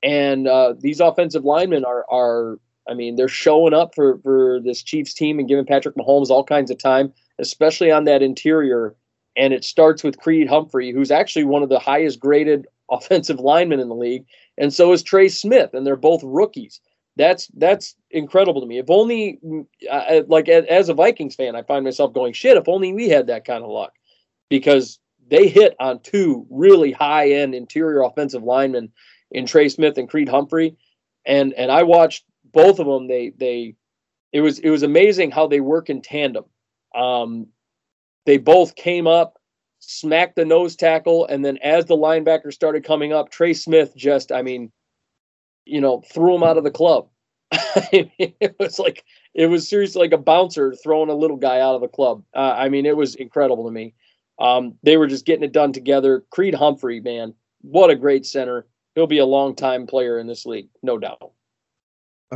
And uh, these offensive linemen are, are, I mean, they're showing up for, for this Chiefs team and giving Patrick Mahomes all kinds of time, especially on that interior. And it starts with Creed Humphrey, who's actually one of the highest graded offensive linemen in the league and so is Trey Smith, and they're both rookies. That's that's incredible to me. If only, uh, like as a Vikings fan, I find myself going, "Shit! If only we had that kind of luck," because they hit on two really high end interior offensive linemen in Trey Smith and Creed Humphrey, and and I watched both of them. They they it was it was amazing how they work in tandem. Um, they both came up smacked the nose tackle, and then as the linebacker started coming up, Trey Smith just, I mean, you know, threw him out of the club. it was like it was seriously like a bouncer throwing a little guy out of the club. Uh, I mean, it was incredible to me. Um, they were just getting it done together. Creed Humphrey, man, what a great center. He'll be a long time player in this league, no doubt. All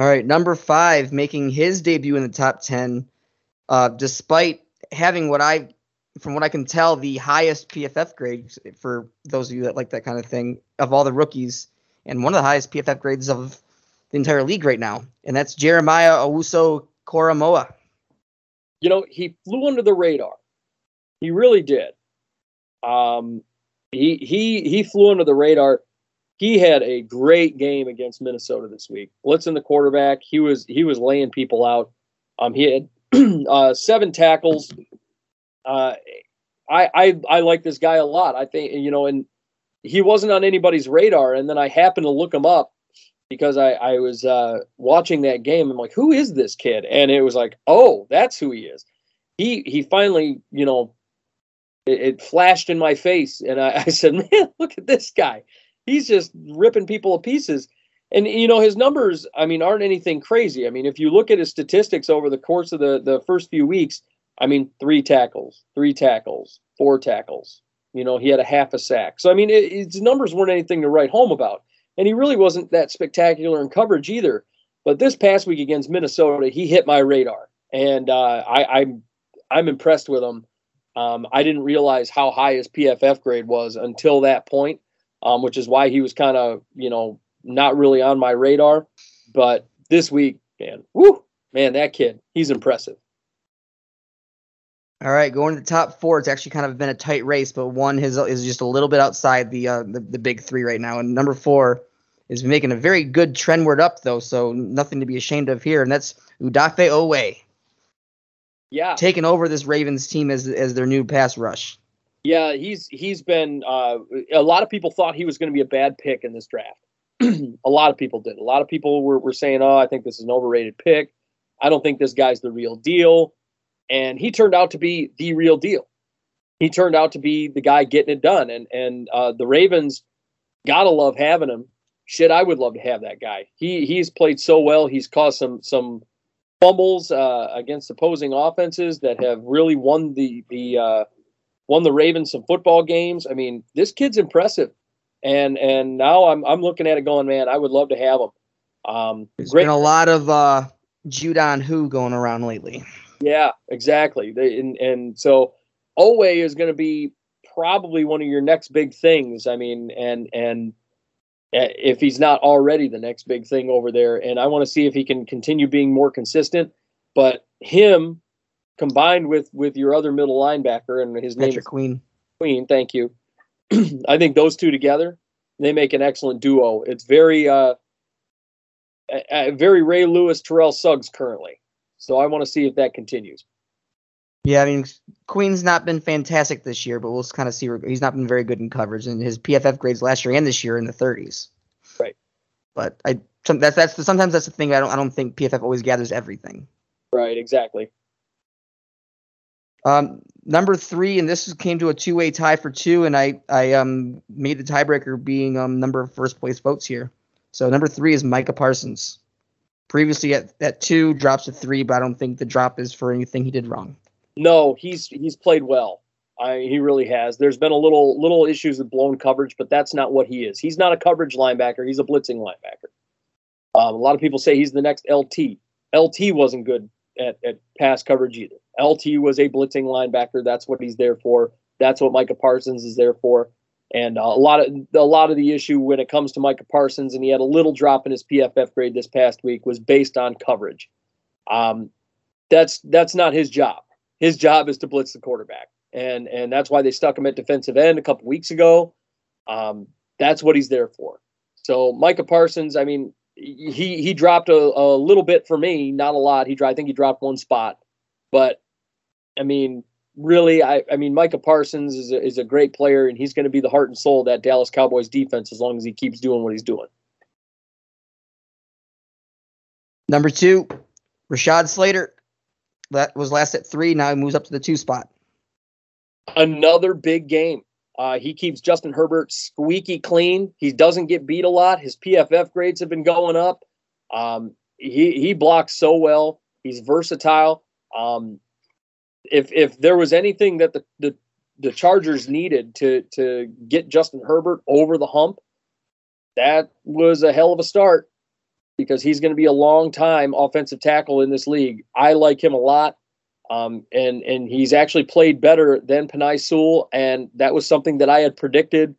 right, number five, making his debut in the top ten, uh, despite having what I from what I can tell, the highest PFF grades for those of you that like that kind of thing of all the rookies, and one of the highest PFF grades of the entire league right now, and that's Jeremiah Owusu Koramoah. You know, he flew under the radar. He really did. Um, he he he flew under the radar. He had a great game against Minnesota this week. Blitzing the quarterback, he was he was laying people out. Um, he had uh, seven tackles, uh, I, I I like this guy a lot. I think you know, and he wasn't on anybody's radar. And then I happened to look him up because I I was uh, watching that game. I'm like, who is this kid? And it was like, oh, that's who he is. He he finally you know, it, it flashed in my face, and I, I said, man, look at this guy. He's just ripping people to pieces. And you know his numbers, I mean, aren't anything crazy. I mean, if you look at his statistics over the course of the the first few weeks, I mean, three tackles, three tackles, four tackles. You know, he had a half a sack. So, I mean, it, his numbers weren't anything to write home about. And he really wasn't that spectacular in coverage either. But this past week against Minnesota, he hit my radar. And uh, I, I'm, I'm impressed with him. Um, I didn't realize how high his PFF grade was until that point, um, which is why he was kind of, you know, not really on my radar. But this week, man, whoo, man, that kid, he's impressive. All right, going to the top four. It's actually kind of been a tight race, but one is is just a little bit outside the uh, the, the big three right now. And number four is making a very good trendward up though, so nothing to be ashamed of here. And that's Odafe Oweh. Yeah, taking over this Ravens team as as their new pass rush. Yeah, he's he's been. Uh, a lot of people thought he was going to be a bad pick in this draft. a lot of people did. A lot of people were, were saying, "Oh, I think this is an overrated pick. I don't think this guy's the real deal." And he turned out to be the real deal. He turned out to be the guy getting it done, and and uh, the Ravens gotta love having him. Shit, I would love to have that guy. He he's played so well. He's caused some some fumbles uh, against opposing offenses that have really won the the uh, won the Ravens some football games. I mean, this kid's impressive, and and now I'm I'm looking at it going, man, I would love to have him. Um, There's great. been a lot of uh, Judon who going around lately. Yeah, exactly. They, and, and so Oweh is going to be probably one of your next big things. I mean, and and eh, if he's not already the next big thing over there, and I want to see if he can continue being more consistent. But him combined with with your other middle linebacker and his Patrick name is Queen. Queen, thank you. I think those two together they make an excellent duo. It's very uh, very Ray Lewis Terrell Suggs currently. So I want to see if that continues. Yeah, I mean, Queen's not been fantastic this year, but we'll kind of see. He's not been very good in coverage, and his PFF grades last year and this year in the 30s. Right. But I that's that's the, sometimes that's the thing. I don't I don't think PFF always gathers everything. Right. Exactly. Um, number three, and this came to a two-way tie for two, and I I um made the tiebreaker being um number of first place votes here. So number three is Micah Parsons previously at, at two, drops to three, but I don't think the drop is for anything he did wrong. No, he's he's played well. I, he really has. There's been a little little issues with blown coverage, but that's not what he is. He's not a coverage linebacker. He's a blitzing linebacker. Um, a lot of people say he's the next LT. LT wasn't good at, at pass coverage either. LT was a blitzing linebacker. That's what he's there for. That's what Micah Parsons is there for. And uh, a lot of a lot of the issue when it comes to Micah Parsons, and he had a little drop in his PFF grade this past week, was based on coverage. Um, that's that's not his job. His job is to blitz the quarterback, and and that's why they stuck him at defensive end a couple weeks ago. Um, that's what he's there for. So Micah Parsons, I mean, he he dropped a, a little bit for me, not a lot. He dropped, I think he dropped one spot, but I mean, really, I I mean, Micah Parsons is a, is a great player, and he's going to be the heart and soul of that Dallas Cowboys defense as long as he keeps doing what he's doing. Number two, Rashawn Slater. That was last at three. Now he moves up to the two spot. Another big game. Uh, he keeps Justin Herbert squeaky clean. He doesn't get beat a lot. His PFF grades have been going up. Um, he he blocks so well. He's versatile. Um, if if there was anything that the, the the Chargers needed to to get Justin Herbert over the hump, that was a hell of a start because he's going to be a long time offensive tackle in this league. I like him a lot. Um, and and he's actually played better than Penei Sewell, and that was something that I had predicted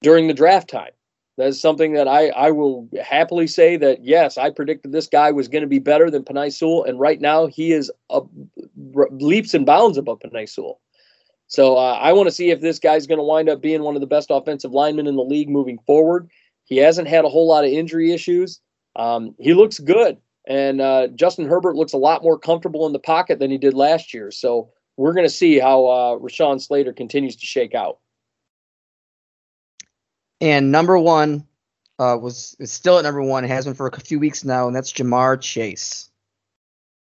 during the draft time. That's something that I, I will happily say that yes, I predicted this guy was going to be better than Penei Sewell, and right now he is leaps and bounds above Penei Sewell. So uh, I want to see if this guy's going to wind up being one of the best offensive linemen in the league moving forward. He hasn't had a whole lot of injury issues. Um, he looks good. And uh, Justin Herbert looks a lot more comfortable in the pocket than he did last year. So we're going to see how uh, Rashawn Slater continues to shake out. And number one uh, was is still at number one. It has been for a few weeks now, and that's Ja'Marr Chase.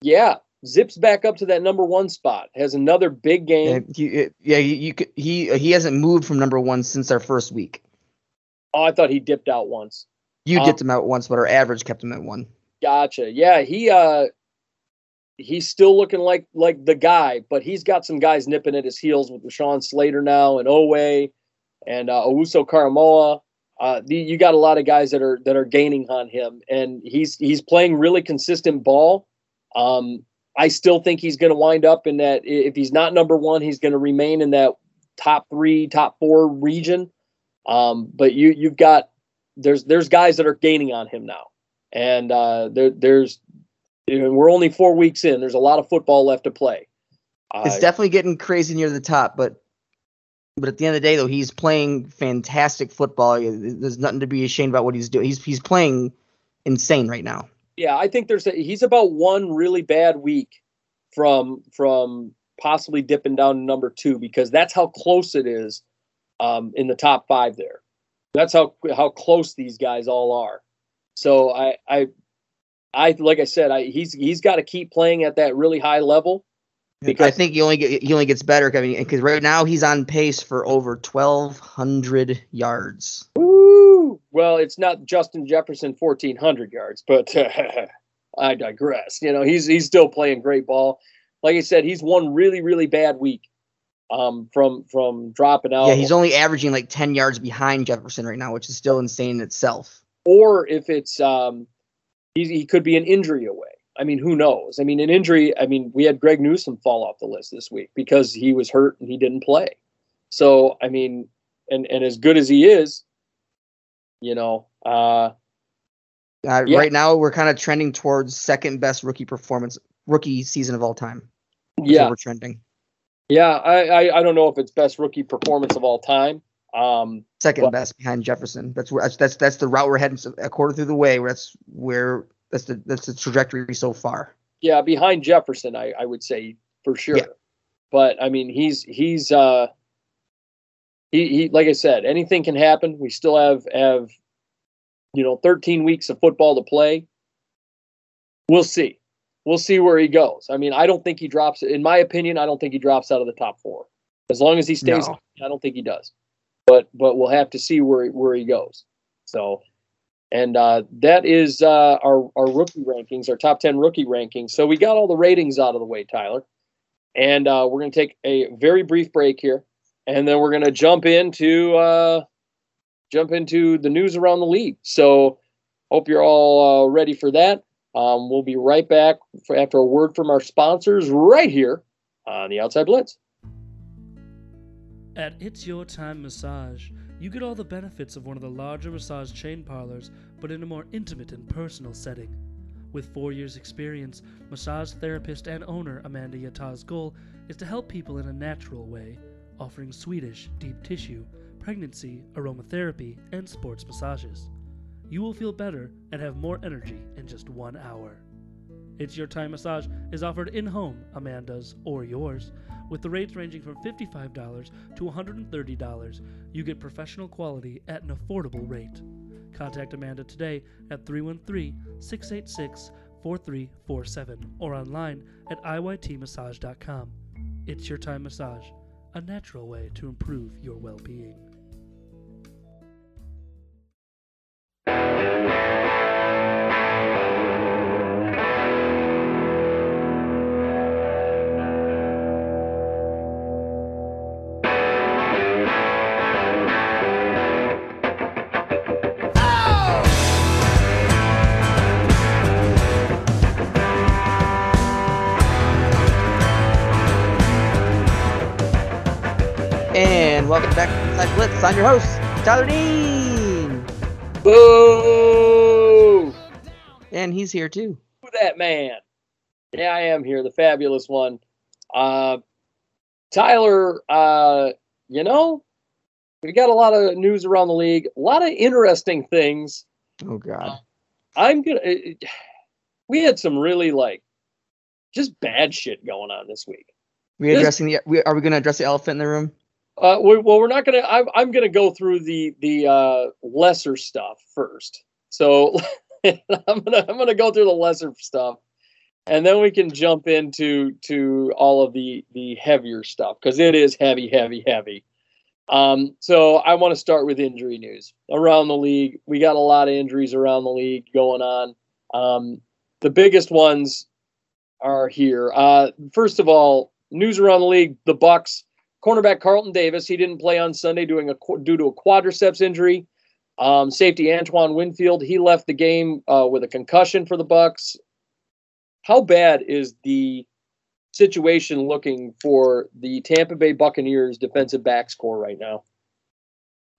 Yeah, zips back up to that number one spot. Has another big game. Yeah, he, yeah, he, you, he he hasn't moved from number one since our first week. Oh, I thought he dipped out once. You um, dipped him out once, but our average kept him at one. Gotcha. Yeah, he uh he's still looking like like the guy, but he's got some guys nipping at his heels with Rashawn Slater now and Oweh and uh, Owusu Koramoah. Uh, the, you got a lot of guys that are that are gaining on him, and he's he's playing really consistent ball. Um, I still think he's going to wind up in that. If he's not number one, he's going to remain in that top three, top four region. Um, but you you've got there's there's guys that are gaining on him now and uh, there, there's you know, we're only four weeks in. There's a lot of football left to play. It's definitely getting crazy near the top, but but at the end of the day, though, he's playing fantastic football. There's nothing to be ashamed about what he's doing. He's he's playing insane right now. Yeah, I think there's a, he's about one really bad week from from possibly dipping down to number two because that's how close it is um, in the top five there. That's how how close these guys all are. So I, I, I like I said, I, he's he's got to keep playing at that really high level. Because I think he only get, he only gets better. I mean, because right now he's on pace for over twelve hundred yards. Woo! Well, it's not Justin Jefferson fourteen hundred yards, but uh, I digress. You know, he's he's still playing great ball. Like I said, he's one really really bad week um, from from dropping out. Yeah, he's only averaging like ten yards behind Jefferson right now, which is still insane in itself or if it's um, he, he could be an injury away. I mean, who knows? I mean, an injury. I mean, we had Greg Newsom fall off the list this week because he was hurt and he didn't play. So, I mean, and and as good as he is, you know, uh, uh, yeah. right now we're kind of trending towards second best rookie performance, rookie season of all time. Yeah, we're trending. Yeah, I, I I don't know if it's best rookie performance of all time. Um, Second best behind Jefferson. That's where that's, that's that's the route we're heading a quarter through the way. That's where that's the that's the trajectory so far. Yeah, behind Jefferson, I, I would say for sure. Yeah. But I mean, he's he's uh he, he like I said, anything can happen. We still have have you know 13 weeks of football to play. We'll see. We'll see where he goes. I mean, I don't think he drops. In my opinion, I don't think he drops out of the top four. As long as he stays, no. I don't think he does but but we'll have to see where where he goes. So, and uh, that is uh, our our rookie rankings, our top ten rookie rankings. So we got all the ratings out of the way, Tyler. and uh, we're going to take a very brief break here, and then we're going to jump into uh, jump into the news around the league. So, hope you're all uh, ready for that. Um, we'll be right back after a word from our sponsors right here on the Outside Blitz. At It's Your Time Massage, you get all the benefits of one of the larger massage chain parlors, but in a more intimate and personal setting. With four years' experience, massage therapist and owner Amanda Yata's goal is to help people in a natural way, offering Swedish, deep tissue, pregnancy, aromatherapy, and sports massages. You will feel better and have more energy in just one hour. It's Your Time Massage is offered in home, Amanda's or yours, with the rates ranging from $55 to $130. You get professional quality at an affordable rate. Contact Amanda today at 313 686 4347 or online at iytmassage.com. It's Your Time Massage, a natural way to improve your well being. Welcome back to Inside Blitz. I'm your host, Tyler Dean. Boo! And he's here too. Who that man? Yeah, I am here, the fabulous one. Uh, Tyler, uh, you know, we got a lot of news around the league, a lot of interesting things. Oh God. I'm gonna. it- We had some really like just bad shit going on this week. We this- addressing the we, are we gonna address the elephant in the room? Uh, we, well, we're not gonna. I'm, I'm gonna go through the the uh, lesser stuff first. So I'm gonna I'm gonna go through the lesser stuff, and then we can jump into to all of the the heavier stuff because it is heavy, heavy, heavy. Um, so I want to start with injury news around the league. We got a lot of injuries around the league going on. Um, the biggest ones are here. Uh, first of all, news around the league: the Bucs cornerback Carlton Davis. He didn't play on Sunday doing a due to a quadriceps injury. Um, safety Antoine Winfield. He left the game uh, with a concussion for the Bucs. How bad is the situation looking for the Tampa Bay Buccaneers defensive backs core right now?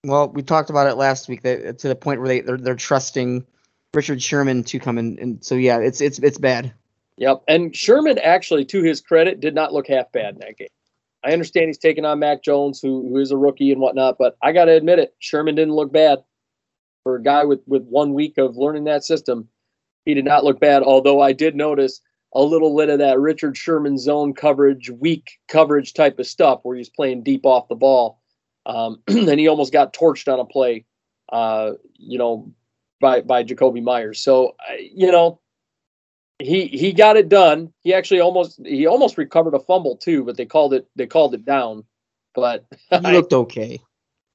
Well, we talked about it last week. That to the point where they they're, they're trusting Richard Sherman to come in, and so yeah, it's it's it's bad. Yep. And Sherman actually, to his credit, did not look half bad in that game. I understand he's taking on Mac Jones, who who is a rookie and whatnot, but I got to admit it, Sherman didn't look bad for a guy with with one week of learning that system. He did not look bad. Although I did notice a little bit of that Richard Sherman zone coverage, weak coverage type of stuff, where he's playing deep off the ball, um, and he almost got torched on a play, uh, you know, by by Jakobi Meyers. So you know he he got it done. He actually almost he almost recovered a fumble too, but they called it they called it down. But He looked okay.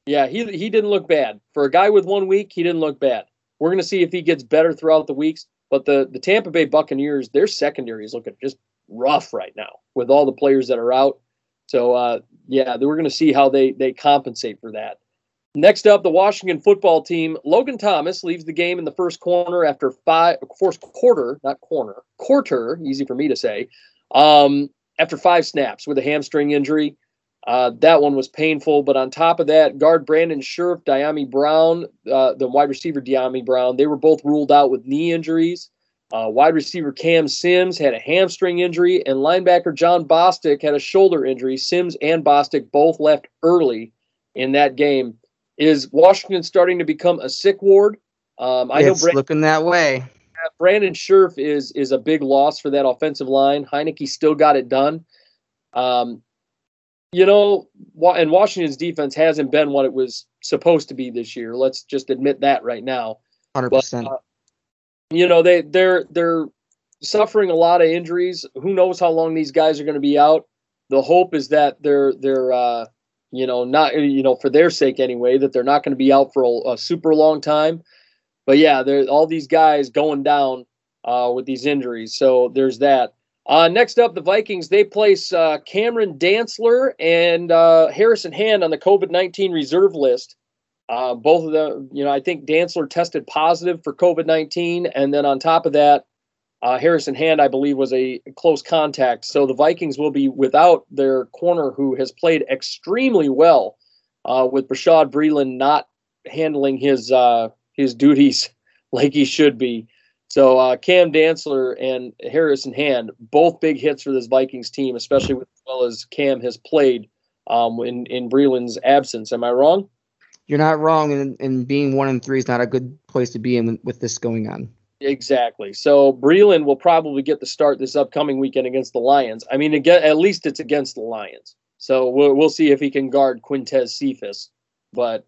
yeah, he he didn't look bad for a guy with one week. He didn't look bad. We're gonna see if he gets better throughout the weeks. But the the Tampa Bay Buccaneers, their secondary is looking just rough right now with all the players that are out. So uh, yeah, we're gonna see how they they compensate for that. Next up, the Washington football team. Logan Thomas leaves the game in the first corner after five, first quarter, not corner, quarter, easy for me to say, um, after five snaps with a hamstring injury. Uh, that one was painful. But on top of that, guard Brandon Scherff, Dyami Brown, uh, the wide receiver Dyami Brown, they were both ruled out with knee injuries. Uh, wide receiver Cam Sims had a hamstring injury, and linebacker Jon Bostic had a shoulder injury. Sims and Bostic both left early in that game. Is Washington starting to become a sick ward? Um, I know it's Brandon, looking that way. Brandon Scherff is is a big loss for that offensive line. Heinicke still got it done. Um, you know, and Washington's defense hasn't been what it was supposed to be this year. Let's just admit that right now. Hundred percent. uh, you know, they they're they're suffering a lot of injuries. Who knows how long these guys are going to be out? The hope is that they're they're uh, you know not you know for their sake anyway that they're not going to be out for a, a super long time. But yeah, there all these guys going down uh, with these injuries. So there's that. Uh, next up, the Vikings they place uh, Cameron Dantzler and uh, Harrison Hand on the COVID nineteen reserve list. Uh, both of them, you know, I think Dantzler tested positive for COVID nineteen, and then on top of that, uh, Harrison Hand, I believe, was a close contact. So the Vikings will be without their corner, who has played extremely well, uh, with Bashaud Breeland not handling his his duties like he should be. So uh, Cam Dantzler and Harrison Hand, both big hits for this Vikings team, especially with, as well as Cam has played um, in in Breeland's absence. Am I wrong? You're not wrong, and, and being one and three is not a good place to be in with this going on. Exactly. So Breeland will probably get the start this upcoming weekend against the Lions. I mean, again, at least it's against the Lions. So we'll we'll see if he can guard Quintez Cephus, but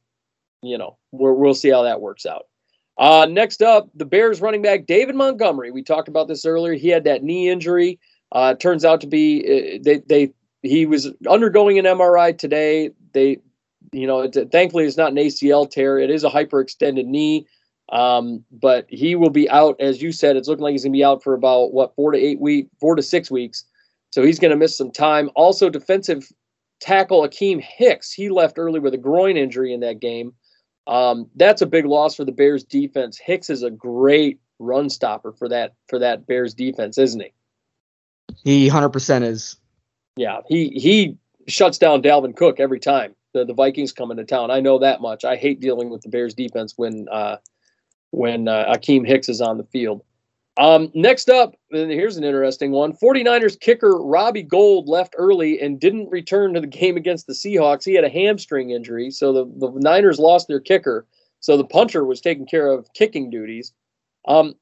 you know we we'll see how that works out. Uh, next up, the Bears running back David Montgomery. We talked about this earlier. He had that knee injury. Uh, turns out to be uh, they they he was undergoing an MRI today. They, you know, thankfully it's not an ACL tear. It is a hyperextended knee. Um, but he will be out, as you said. It's looking like he's gonna be out for about what four to eight week, four to six weeks. So he's gonna miss some time. Also, defensive tackle Akiem Hicks. He left early with a groin injury in that game. Um, that's a big loss for the Bears defense. Hicks is a great run stopper for that for that Bears defense, isn't he? He 100% is. Yeah, he he shuts down Dalvin Cook every time the, the Vikings come into town. I know that much. I hate dealing with the Bears defense when uh, when uh, Akiem Hicks is on the field. Um, next up, and here's an interesting one 49ers kicker Robbie Gould left early and didn't return to the game against the Seahawks. He had a hamstring injury, so the, the Niners lost their kicker. So the punter was taking care of kicking duties. Um,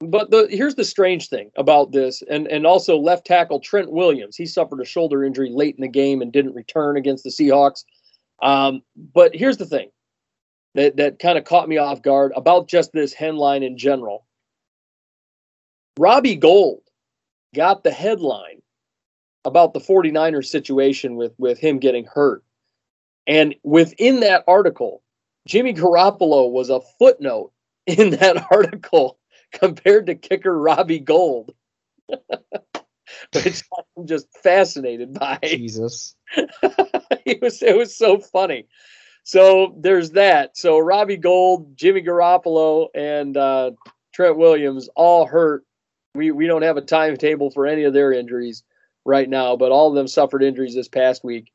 but the, here's the strange thing about this, and, and also left tackle Trent Williams. He suffered a shoulder injury late in the game and didn't return against the Seahawks. Um, but here's the thing that, that kind of caught me off guard about just this headline in general Robbie Gould got the headline about the 49ers situation with, with him getting hurt. And within that article, Jimmy Garoppolo was a footnote in that article compared to kicker Robbie Gould. which I'm just fascinated by. Jesus. it was it was so funny. So there's that. So Robbie Gould, Jimmy Garoppolo, and uh, Trent Williams all hurt we we don't have a timetable for any of their injuries right now, but all of them suffered injuries this past week.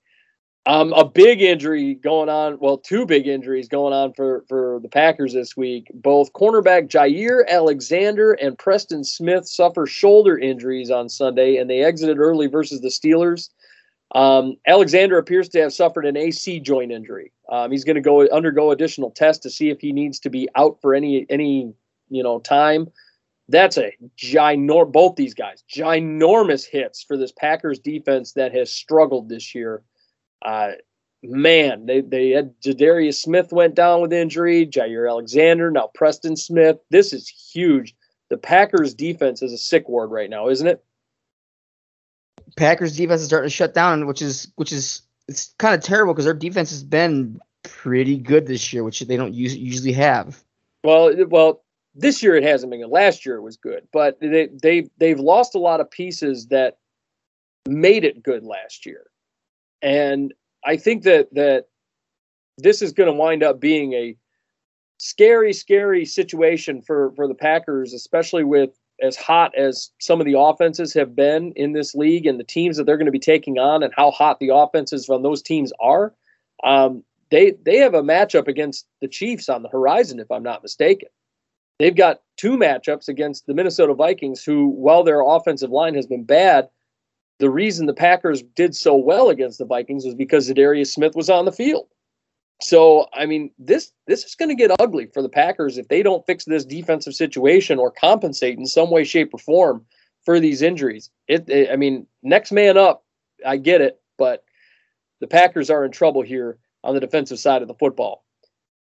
Um, a big injury going on. Well, two big injuries going on for for the Packers this week. Both cornerback Jaire Alexander and Preston Smith suffer shoulder injuries on Sunday, and they exited early versus the Steelers. Um, Alexander appears to have suffered an AC joint injury. Um, he's going to go undergo additional tests to see if he needs to be out for any any you know time. That's a ginormous both these guys ginormous hits for this packers defense that has struggled this year. Uh, man they, they had Za'Darius smith went down with injury jaire alexander now preston smith. This is huge. The packers defense is a sick ward right now isn't it packers defense is starting to shut down which is which is it's kind of terrible because their defense has been pretty good this year which they don't use, usually have well well this year it hasn't been good. Last year it was good, but they they they've lost a lot of pieces that made it good last year, and I think that that this is going to wind up being a scary, scary situation for for the Packers, especially with as hot as some of the offenses have been in this league and the teams that they're going to be taking on and how hot the offenses from those teams are. Um, they they have a matchup against the Chiefs on the horizon, if I'm not mistaken. They've got two matchups against the Minnesota Vikings, who, while their offensive line has been bad, the reason the Packers did so well against the Vikings was because Za'Darius Smith was on the field. So, I mean, this this is going to get ugly for the Packers if they don't fix this defensive situation or compensate in some way, shape, or form for these injuries. It, it I mean, next man up. I get it, but the Packers are in trouble here on the defensive side of the football.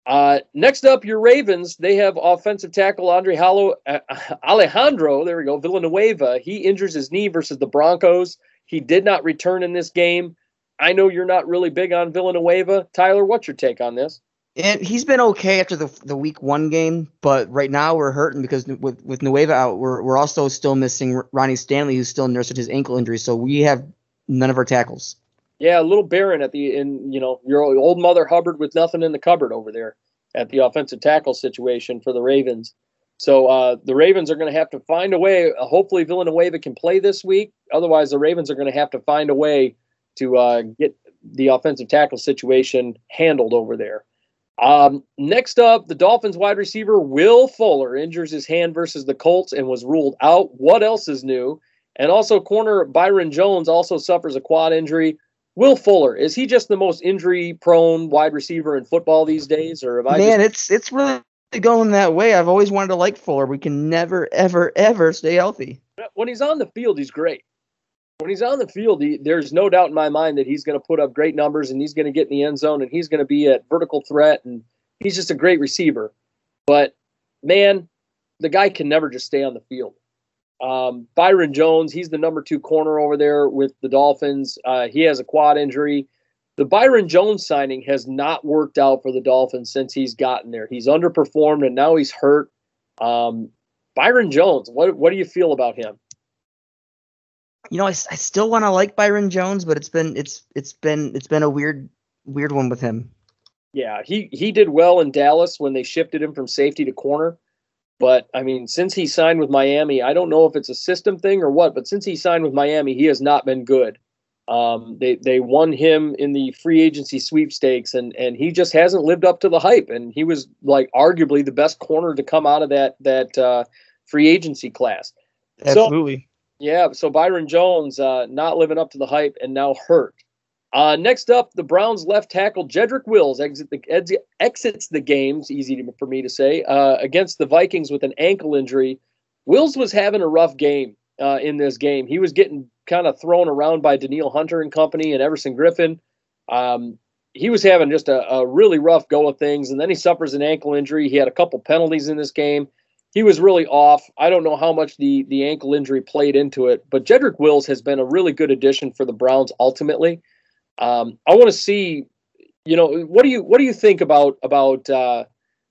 Uh, next up, your Ravens. They have offensive tackle Andre Hallo, uh, Alejandro. There we go. Villanueva. He injures his knee versus the Broncos. He did not return in this game. I know you're not really big on Villanueva. Tyler, what's your take on this? And he's been okay after the the week one game, but right now we're hurting because with with Nueva out, we're we're also still missing Ronnie Stanley, who's still nursing his ankle injury. So we have none of our tackles. Yeah, a little barren at the in you know your old mother Hubbard with nothing in the cupboard over there at the offensive tackle situation for the Ravens. So uh, the Ravens are going to have to find a way. Uh, hopefully Villanueva can play this week. Otherwise, the Ravens are going to have to find a way to uh, get the offensive tackle situation handled over there. Um, next up, the Dolphins wide receiver Will Fuller injures his hand versus the Colts and was ruled out. What else is new? And also, corner Byron Jones also suffers a quad injury. Will Fuller is he just the most injury-prone wide receiver in football these days, or have I? Man, just... it's it's really going that way. I've always wanted to like Fuller. We can never, ever, ever stay healthy. When he's on the field, he's great. When he's on the field, he, there's no doubt in my mind that he's going to put up great numbers and he's going to get in the end zone and he's going to be at vertical threat and he's just a great receiver. But man, the guy can never just stay on the field. Um, Byron Jones, he's the number two corner over there with the Dolphins. Uh, he has a quad injury. The Byron Jones signing has not worked out for the Dolphins since he's gotten there. He's underperformed and now he's hurt. Um, Byron Jones, what what do you feel about him? You know, I, I still want to like Byron Jones, but it's been it's it's been it's been a weird weird one with him. Yeah, he he did well in Dallas when they shifted him from safety to corner. But I mean, since he signed with Miami, I don't know if it's a system thing or what, but since he signed with Miami, he has not been good. Um, they they won him in the free agency sweepstakes, and and he just hasn't lived up to the hype. And he was like arguably the best corner to come out of that that uh, free agency class. Absolutely. So, yeah. So Byron Jones uh, not living up to the hype and now hurt. Uh, next up, the Browns left tackle Jedrick Wills exit the, exits the games, easy to, for me to say, uh, against the Vikings with an ankle injury. Wills was having a rough game uh, in this game. He was getting kind of thrown around by Danielle Hunter and company and Everson Griffen. Um, he was having just a, a, really rough go of things, and then he suffers an ankle injury. He had a couple penalties in this game. He was really off. I don't know how much the the ankle injury played into it, but Jedrick Wills has been a really good addition for the Browns ultimately. Um, I want to see, you know, what do you what do you think about about uh,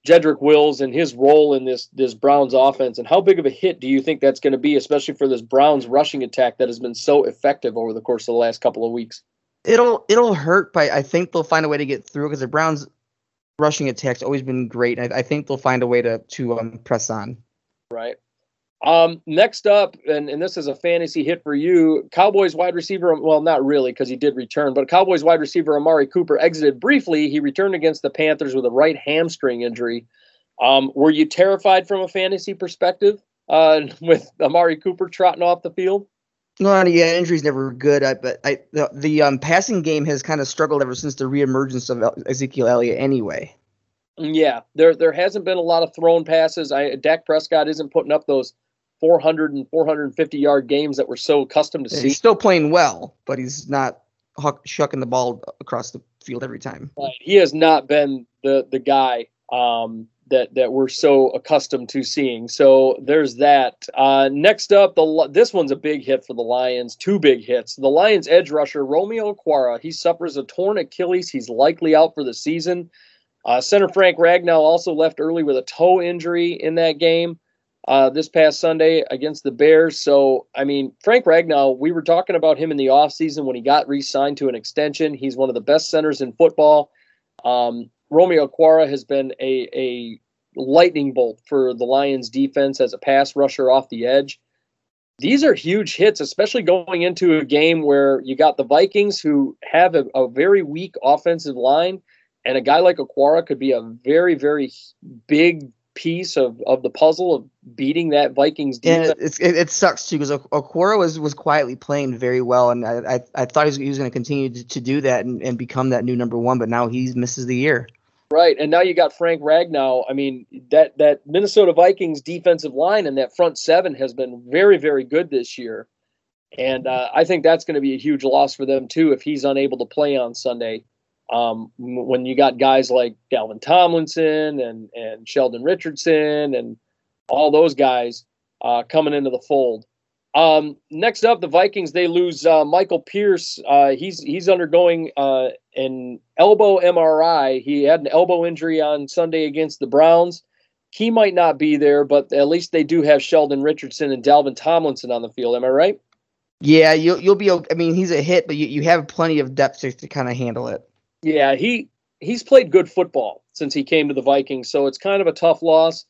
Jedrick Wills and his role in this this Browns offense, and how big of a hit do you think that's going to be, especially for this Browns rushing attack that has been so effective over the course of the last couple of weeks? It'll it'll hurt, but I think they'll find a way to get through because the Browns rushing attack's always been great. I, I think they'll find a way to to um, press on. Right. Um, next up, and, and this is a fantasy hit for you, Cowboys wide receiver. Well, not really because he did return, but Cowboys wide receiver Amari Cooper exited briefly. He returned against the Panthers with a right hamstring injury. Um, were you terrified from a fantasy perspective uh, with Amari Cooper trotting off the field? No, yeah, injuries never good. I, but I the, the um, passing game has kind of struggled ever since the reemergence of Ezekiel Elliott. Anyway. Yeah, there there hasn't been a lot of thrown passes. I Dak Prescott isn't putting up those 400 and 450 yard games that we're so accustomed to yeah, see. He's still playing well, but he's not huck, shucking the ball across the field every time. Right. He has not been the the guy um, that that we're so accustomed to seeing. So there's that. Uh, next up, the this one's a big hit for the Lions. Two big hits. The Lions edge rusher Romeo Okwara. He suffers a torn Achilles. He's likely out for the season. Uh, center Frank Ragnow also left early with a toe injury in that game uh, this past Sunday against the Bears. So, I mean, Frank Ragnow, we were talking about him in the offseason when he got re signed to an extension. He's one of the best centers in football. Um, Romeo Okwara has been a, a lightning bolt for the Lions defense as a pass rusher off the edge. These are huge hits, especially going into a game where you got the Vikings who have a, a very weak offensive line, and a guy like Okwara could be a very, very big piece of, of the puzzle of beating that Vikings defense. Yeah, it's, it, it sucks too because Okwara was was quietly playing very well, and I I, I thought he was, was going to continue to do that and, and become that new number one, but now he misses the year. Right, and now you got Frank Ragnow. I mean that that Minnesota Vikings defensive line and that front seven has been very very good this year, and uh, I think that's going to be a huge loss for them too if he's unable to play on Sunday. Um, when you got guys like Dalvin Tomlinson and and Sheldon Richardson and all those guys uh, coming into the fold. Um, next up, the Vikings they lose uh, Michael Pierce. Uh, he's he's undergoing uh, an elbow MRI. He had an elbow injury on Sunday against the Browns. He might not be there, but at least they do have Sheldon Richardson and Dalvin Tomlinson on the field. Am I right? Yeah, you'll you'll be. I mean, he's a hit, but you, you have plenty of depth to, to kind of handle it. Yeah, he he's played good football since he came to the Vikings, so it's kind of a tough loss.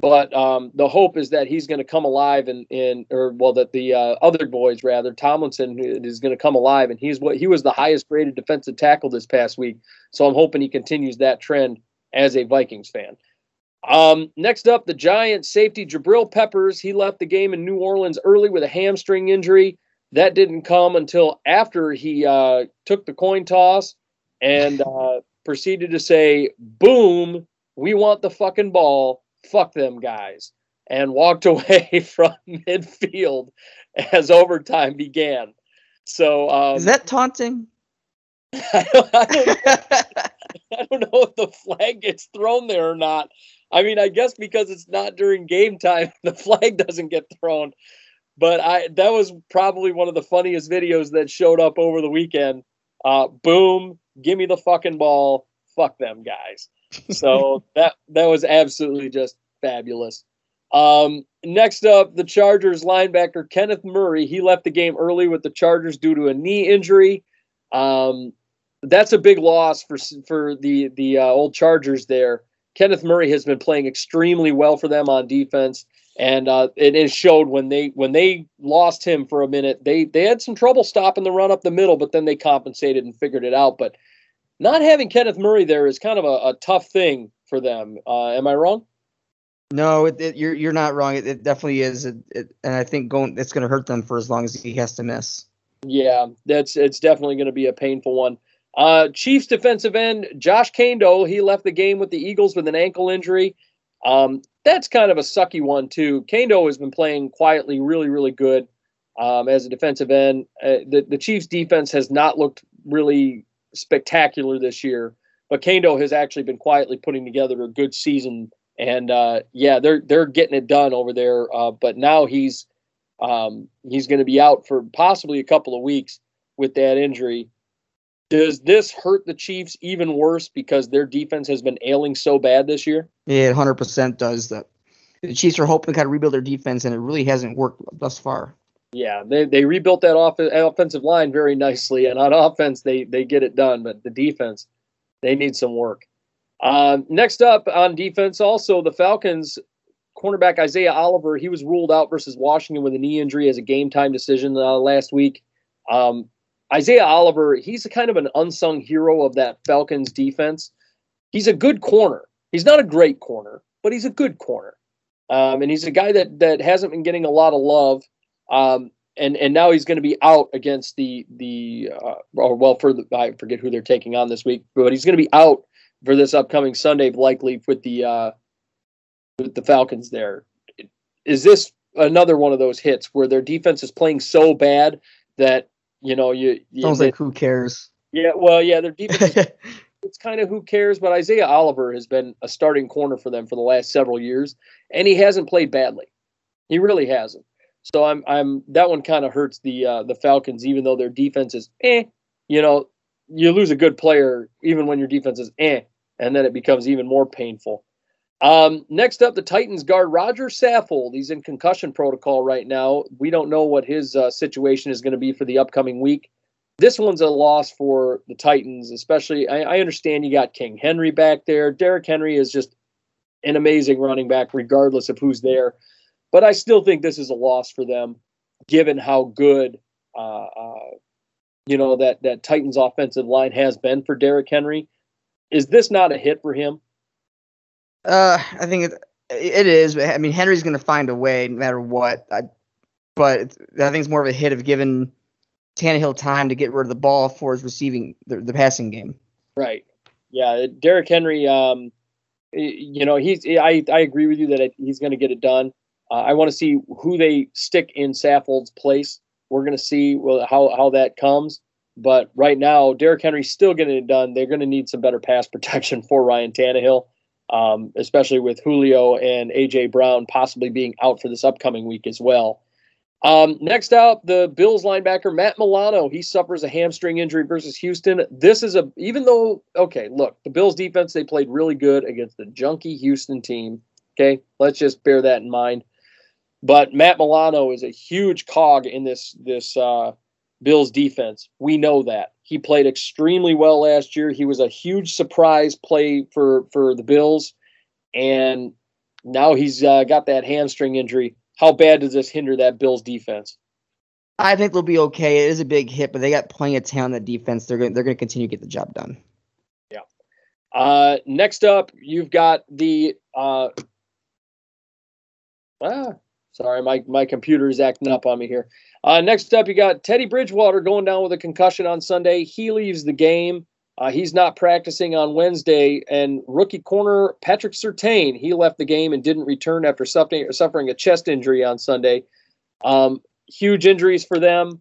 But um, the hope is that he's going to come alive and, and or well that the uh, other boys rather Tomlinson is going to come alive and he's what he was the highest graded defensive tackle this past week. So I'm hoping he continues that trend as a Vikings fan. Um, next up, the Giant safety Jabril Peppers. He left the game in New Orleans early with a hamstring injury. That didn't come until after he uh, took the coin toss and uh, proceeded to say, "Boom, we want the fucking ball." Fuck them guys, and walked away from midfield as overtime began. So um, is that taunting? I don't, I, don't, I don't know if the flag gets thrown there or not. I mean, I guess because it's not during game time, the flag doesn't get thrown. But I that was probably one of the funniest videos that showed up over the weekend. Uh, boom, give me the fucking ball. Fuck them guys so that that was absolutely just fabulous. Um, next up, the Chargers linebacker Kenneth Murray. He left the game early with the Chargers due to a knee injury. Um, that's a big loss for for the the uh, old Chargers there. Kenneth Murray has been playing extremely well for them on defense, and uh, it, it showed when they when they lost him for a minute. They they had some trouble stopping the run up the middle, but then they compensated and figured it out. But not having Kenneth Murray there is kind of a, a tough thing for them. Uh, am I wrong? No, it, it, you're you're not wrong. It, it definitely is, and I think going it's going to hurt them for as long as he has to miss. Yeah, that's it's definitely going to be a painful one. Uh, Chiefs defensive end Josh Kaindoh, he left the game with the Eagles with an ankle injury. Um, that's kind of a sucky one too. Kaindoh has been playing quietly, really, really good um, as a defensive end. Uh, the the Chiefs defense has not looked really spectacular this year, but Kaindoh has actually been quietly putting together a good season. And uh, yeah, they're they're getting it done over there. Uh, but now he's um, he's going to be out for possibly a couple of weeks with that injury. Does this hurt the Chiefs even worse because their defense has been ailing so bad this year? Yeah, it 100% does that. The Chiefs are hoping to kind of rebuild their defense, and it really hasn't worked thus far. Yeah, they, they rebuilt that off- offensive line very nicely, and on offense they they get it done, but the defense they need some work. Uh, next up on defense, also the Falcons cornerback Isaiah Oliver. He was ruled out versus Washington with a knee injury as a game time decision uh, last week. Um, Isaiah Oliver, he's a kind of an unsung hero of that Falcons defense. He's a good corner. He's not a great corner, but he's a good corner. Um, and he's a guy that that hasn't been getting a lot of love. Um, and and now he's going to be out against the the uh, or well for the I forget who they're taking on this week, but he's going to be out for this upcoming Sunday, likely with the uh, with the Falcons. There is this another one of those hits where their defense is playing so bad that you know you, you sounds like who cares. Yeah, well, yeah, their defense. Is, it's kind of who cares, but Isaiah Oliver has been a starting corner for them for the last several years, and he hasn't played badly. He really hasn't. So I'm I'm that one kind of hurts the uh, the Falcons, even though their defense is eh. You know, you lose a good player even when your defense is eh, and then it becomes even more painful. Um, next up, the Titans guard Roger Saffold. He's in concussion protocol right now. We don't know what his uh, situation is going to be for the upcoming week. This one's a loss for the Titans, especially. I, I understand you got King Henry back there. Derrick Henry is just an amazing running back, regardless of who's there. But I still think this is a loss for them, given how good, uh, uh, you know, that that Titans offensive line has been for Derrick Henry. Is this not a hit for him? Uh, I think it it is. I mean, Henry's going to find a way no matter what. I, but I think it's more of a hit of giving Tannehill time to get rid of the ball for his receiving the, the passing game. Right. Yeah, Derrick Henry. Um, you know, he's. I I agree with you that he's going to get it done. Uh, I want to see who they stick in Saffold's place. We're going to see well, how how that comes. But right now, Derrick Henry's still getting it done. They're going to need some better pass protection for Ryan Tannehill, um, especially with Julio and AJ Brown possibly being out for this upcoming week as well. Um, next up, the Bills linebacker Matt Milano. He suffers a hamstring injury versus Houston. This is a even though okay, look, the Bills defense they played really good against the junky Houston team. Okay, let's just bear that in mind. But Matt Milano is a huge cog in this this uh, Bills defense. We know that he played extremely well last year. He was a huge surprise play for for the Bills, and now he's uh, got that hamstring injury. How bad does this hinder that Bills defense? I think they'll be okay. It is a big hit, but they got plenty of talent in the defense. They're going they're going to continue to get the job done. Yeah. Uh, next up, you've got the. Uh, ah, sorry, my my computer is acting up on me here. Uh, next up, you got Teddy Bridgewater going down with a concussion on Sunday. He leaves the game. Uh, he's not practicing on Wednesday. And rookie corner Patrick Surtain, he left the game and didn't return after suffering, suffering a chest injury on Sunday. Um, huge injuries for them.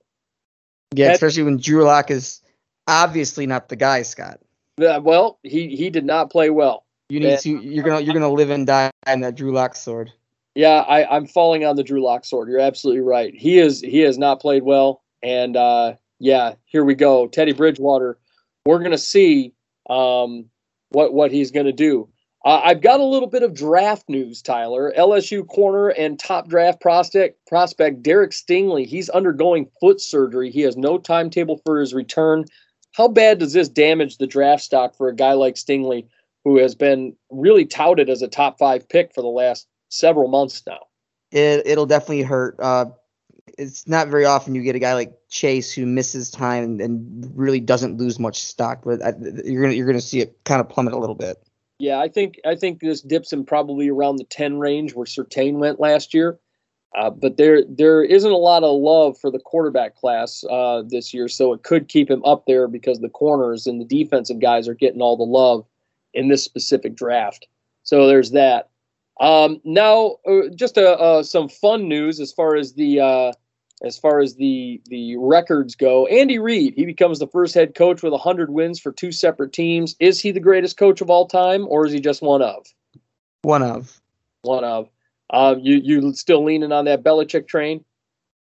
Yeah, especially when Drew Lock is obviously not the guy, Scott. Uh, well, he he did not play well. You need Yeah. to. You're gonna. You're gonna live and die in that Drew Lock sword. Yeah, I, I'm falling on the Drew Lock sword. You're absolutely right. He is he has not played well, and uh, yeah, here we go. Teddy Bridgewater. We're gonna see um, what what he's gonna do. Uh, I've got a little bit of draft news, Tyler. LSU corner and top draft prospect prospect Derek Stingley. He's undergoing foot surgery. He has no timetable for his return. How bad does this damage the draft stock for a guy like Stingley, who has been really touted as a top five pick for the last several months now? It it'll definitely hurt. Uh, it's not very often you get a guy like Chase who misses time and, and really doesn't lose much stock, but I, you're gonna you're gonna see it kind of plummet a little bit. Yeah, I think I think this dips in probably around the ten range where Surtain went last year. Uh, but there there isn't a lot of love for the quarterback class uh, this year, so it could keep him up there because the corners and the defensive guys are getting all the love in this specific draft. So there's that. Um, now, uh, just a, uh, some fun news as far as the uh, as far as the the records go. Andy Reid he becomes the first head coach with 100 wins for two separate teams. Is he the greatest coach of all time, or is he just one of One of. one of? Um, you you still leaning on that Belichick train?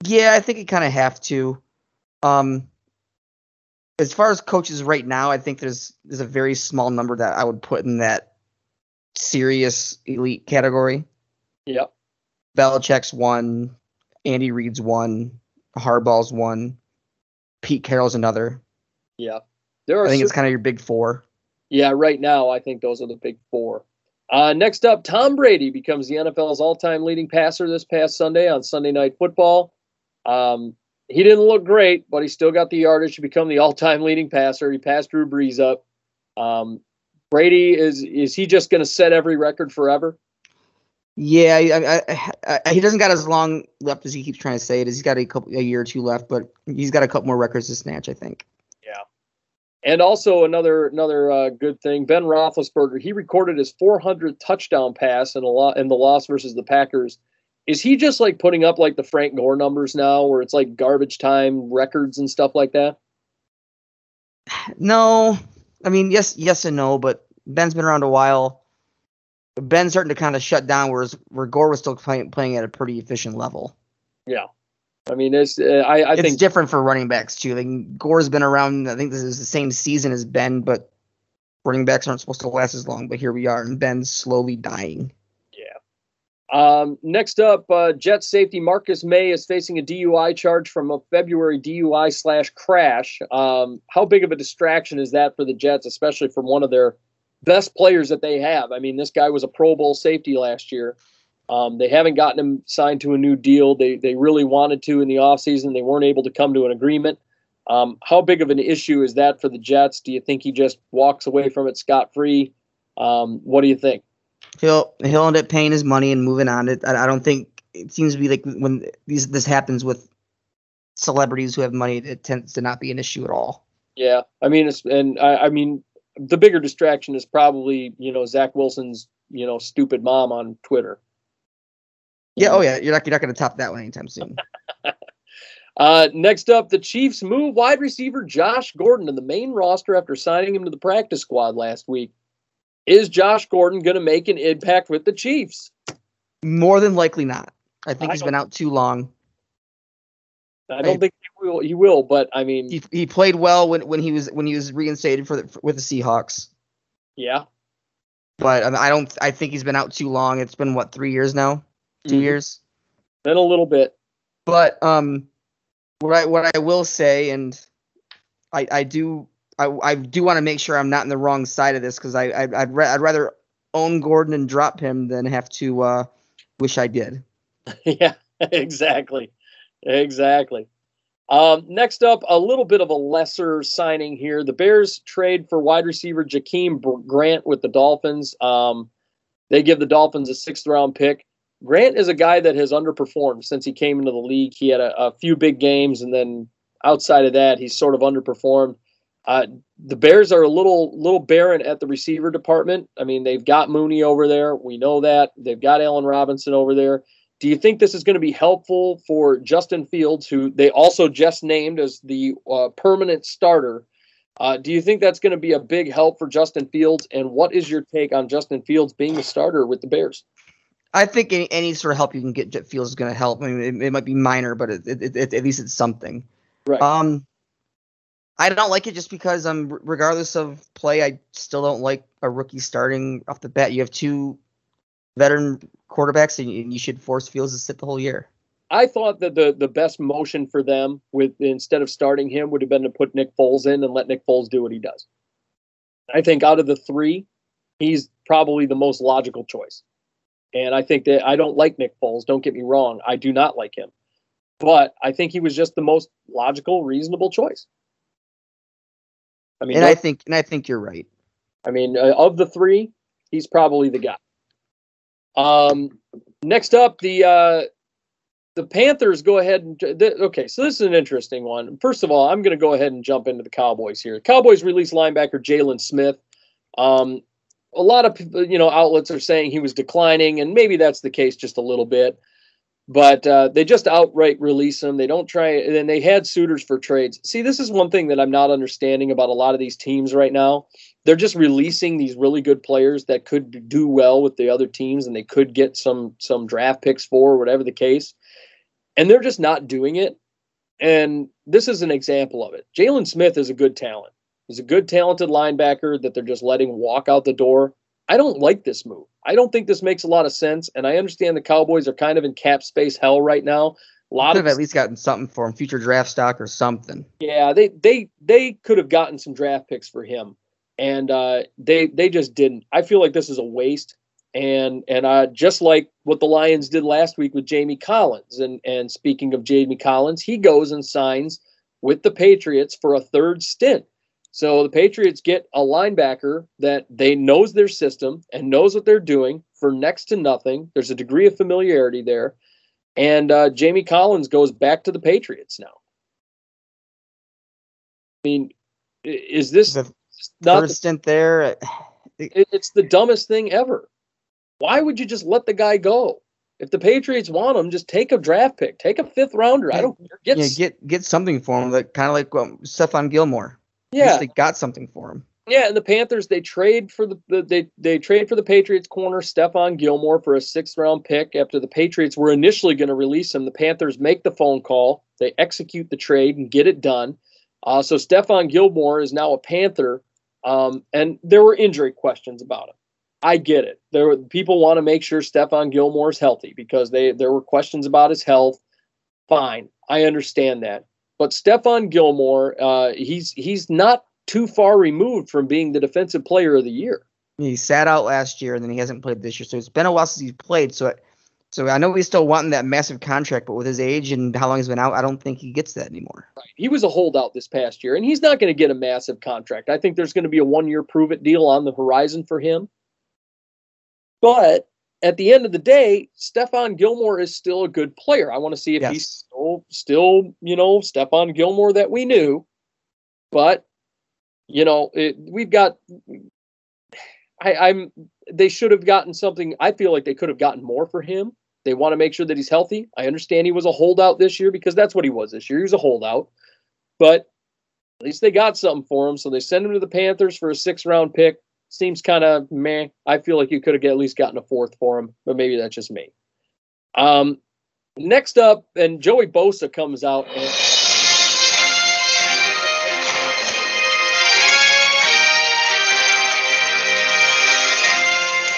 Yeah, I think you kind of have to. Um, as far as coaches right now, I think there's there's a very small number that I would put in that serious elite category. Yep. Belichick's one, Andy Reid's one, Harbaugh's one, Pete Carroll's another. Yeah. There are I think it's kind of your big four. Yeah, right now I think those are the big four. Uh, next up, Tom Brady becomes the NFL's all-time leading passer this past Sunday on Sunday Night Football. Um, he didn't look great, but he still got the yardage to become the all-time leading passer. He passed Drew Brees up. Um, Brady is is he just going to set every record forever? Yeah, I, I, I, he doesn't got as long left as he keeps trying to say it. He's got a couple a year or two left, but he's got a couple more records to snatch. I think. Yeah, and also another another uh, good thing, Ben Roethlisberger. He recorded his 400th touchdown pass in a lot in the loss versus the Packers. Is he just like putting up like the Frank Gore numbers now, where it's like garbage time records and stuff like that? No, I mean yes, yes and no, but Ben's been around a while. Ben's starting to kind of shut down, whereas where Gore was still playing playing at a pretty efficient level. Yeah, I mean, it's uh, I, I it's think different for running backs too. Like Gore's been around. I think this is the same season as Ben, but running backs aren't supposed to last as long. But here we are, and Ben's slowly dying. Um, next up, uh, Jet safety Marcus Maye is facing a DUI charge from a February DUI slash crash. Um, how big of a distraction is that for the Jets, especially from one of their best players that they have? I mean, this guy was a Pro Bowl safety last year. Um, they haven't gotten him signed to a new deal. They they really wanted to in the offseason. They weren't able to come to an agreement. Um, how big of an issue is that for the Jets? Do you think he just walks away from it scot free? Um, what do you think? He'll he'll end up paying his money and moving on. It I, don't think it seems to be like when these this happens with celebrities who have money, it tends to not be an issue at all. Yeah, I mean, it's, and I, I mean, the bigger distraction is probably you know Zach Wilson's you know stupid mom on Twitter. Yeah, oh yeah, you're not you're not going to top that one anytime soon. Uh, next up, the Chiefs move wide receiver Josh Gordon to the main roster after signing him to the practice squad last week. Is Josh Gordon going to make an impact with the Chiefs? More than likely not. I think I he's been out too long. I don't think he will. He will, but I mean, He, he played well when, when he was when he was reinstated for the, with the Seahawks. yeah, But I, mean, I don't. I think he's been out too long. It's been what three years now, 2 Mhm. years. then a little bit. But um, what I what I will say, and I I do I I do want to make sure I'm not in the wrong side of this because I, I I'd ra- I'd rather own Gordon and drop him than have to uh, wish I did. yeah, exactly, exactly. Um, next up, a little bit of a lesser signing here. The Bears trade for wide receiver Jakeem Grant with the Dolphins. Um, they give the Dolphins a sixth round pick. Grant is a guy that has underperformed since he came into the league. He had a, a few big games, and then outside of that, he's sort of underperformed. Uh, the Bears are a little little barren at the receiver department. I mean, they've got Mooney over there. We know that. They've got Allen Robinson over there. Do you think this is going to be helpful for Justin Fields, who they also just named as the uh, permanent starter? Uh, do you think that's going to be a big help for Justin Fields? And what is your take on Justin Fields being the starter with the Bears? I think any, any sort of help you can get Fields is going to help. I mean, it, it might be minor, but it, it, it, at least it's something. Right. Um, I don't like it just because um, regardless of play, I still don't like a rookie starting off the bat. You have two veteran quarterbacks, and you, and you should force Fields to sit the whole year. I thought that the the best motion for them with instead of starting him would have been to put Nick Foles in and let Nick Foles do what he does. I think out of the three, he's probably the most logical choice. And I think that I don't like Nick Foles. Don't get me wrong. I do not like him. But I think he was just the most logical, reasonable choice. I mean, and no- I think, and I think you're right. I mean, uh, of the three, he's probably the guy. Um, next up, the uh, the Panthers go ahead and th- okay. So this is an interesting one. First of all, I'm going to go ahead and jump into the Cowboys here. Cowboys released linebacker Jaylon Smith. Um, a lot of people, you know outlets are saying he was declining, and maybe that's the case just a little bit. But uh, they just outright release him. They don't try, and then they had suitors for trades. See, this is one thing that I'm not understanding about a lot of these teams right now. They're just releasing these really good players that could do well with the other teams and they could get some some draft picks for whatever the case. And they're just not doing it. And this is an example of it. Jaylon smith is a good talent. He's a good talented linebacker that they're just letting walk out the door i don't like this move i don't think this makes a lot of sense and i understand the cowboys are kind of in cap space hell right now a lot Could of have at least gotten something for him, future draft stock or something. yeah, they they they could have gotten some draft picks for him, and uh, they they just didn't. I feel like this is a waste, and and uh, just like what the Lions did last week with Jamie Collins, and and speaking of Jamie Collins, he goes and signs with the Patriots for a third stint. So the Patriots get a linebacker that they knows their system and knows what they're doing for next to nothing. There's a degree of familiarity there. And uh, Jamie Collins goes back to the Patriots now. I mean, is this The not? Third stint there. it- it's the dumbest thing ever. Why would you just let the guy go? If the Patriots want him, just take a draft pick, take a fifth rounder. I don't care. Get, Yeah, get get something for him, that kind of like um, Stephon Gilmore. At yeah, least they got something for him. yeah. And the Panthers they trade for the, the they they trade for the Patriots corner Stephon Gilmore for a sixth round pick after the Patriots were initially going to release him. The Panthers make the phone call, they execute the trade and get it done. Uh, so Stephon Gilmore is now a Panther, um, and there were injury questions about him. I get it. There were people want to make sure Stephon Gilmore is healthy because they there were questions about his health. Fine, I understand that. But Stephon Gilmore, uh, he's he's not too far removed from being the defensive player of the year. He sat out last year, and then he hasn't played this year. So it's been a while since he's played. So, so I know he's still wanting that massive contract, but with his age and how long he's been out, I don't think he gets that anymore. He was a holdout this past year, and he's not going to get a massive contract. I think there's going to be a one year prove it deal on the horizon for him. But at the end of the day, Stephon Gilmore is still a good player. I want to see if he's still, still, you know, Stephon Gilmore that we knew. But, you know, it, we've got. I, I'm. They should have gotten something. I feel like they could have gotten more for him. They want to make sure that he's healthy. I understand he was a holdout this year because that's what he was this year. He was a holdout. But at least they got something for him. So they send him to the Panthers for a six round pick. Seems kind of meh. I feel like you could have at least gotten a fourth for him, but maybe that's just me. Um, Next up, and Joey Bosa comes out. And,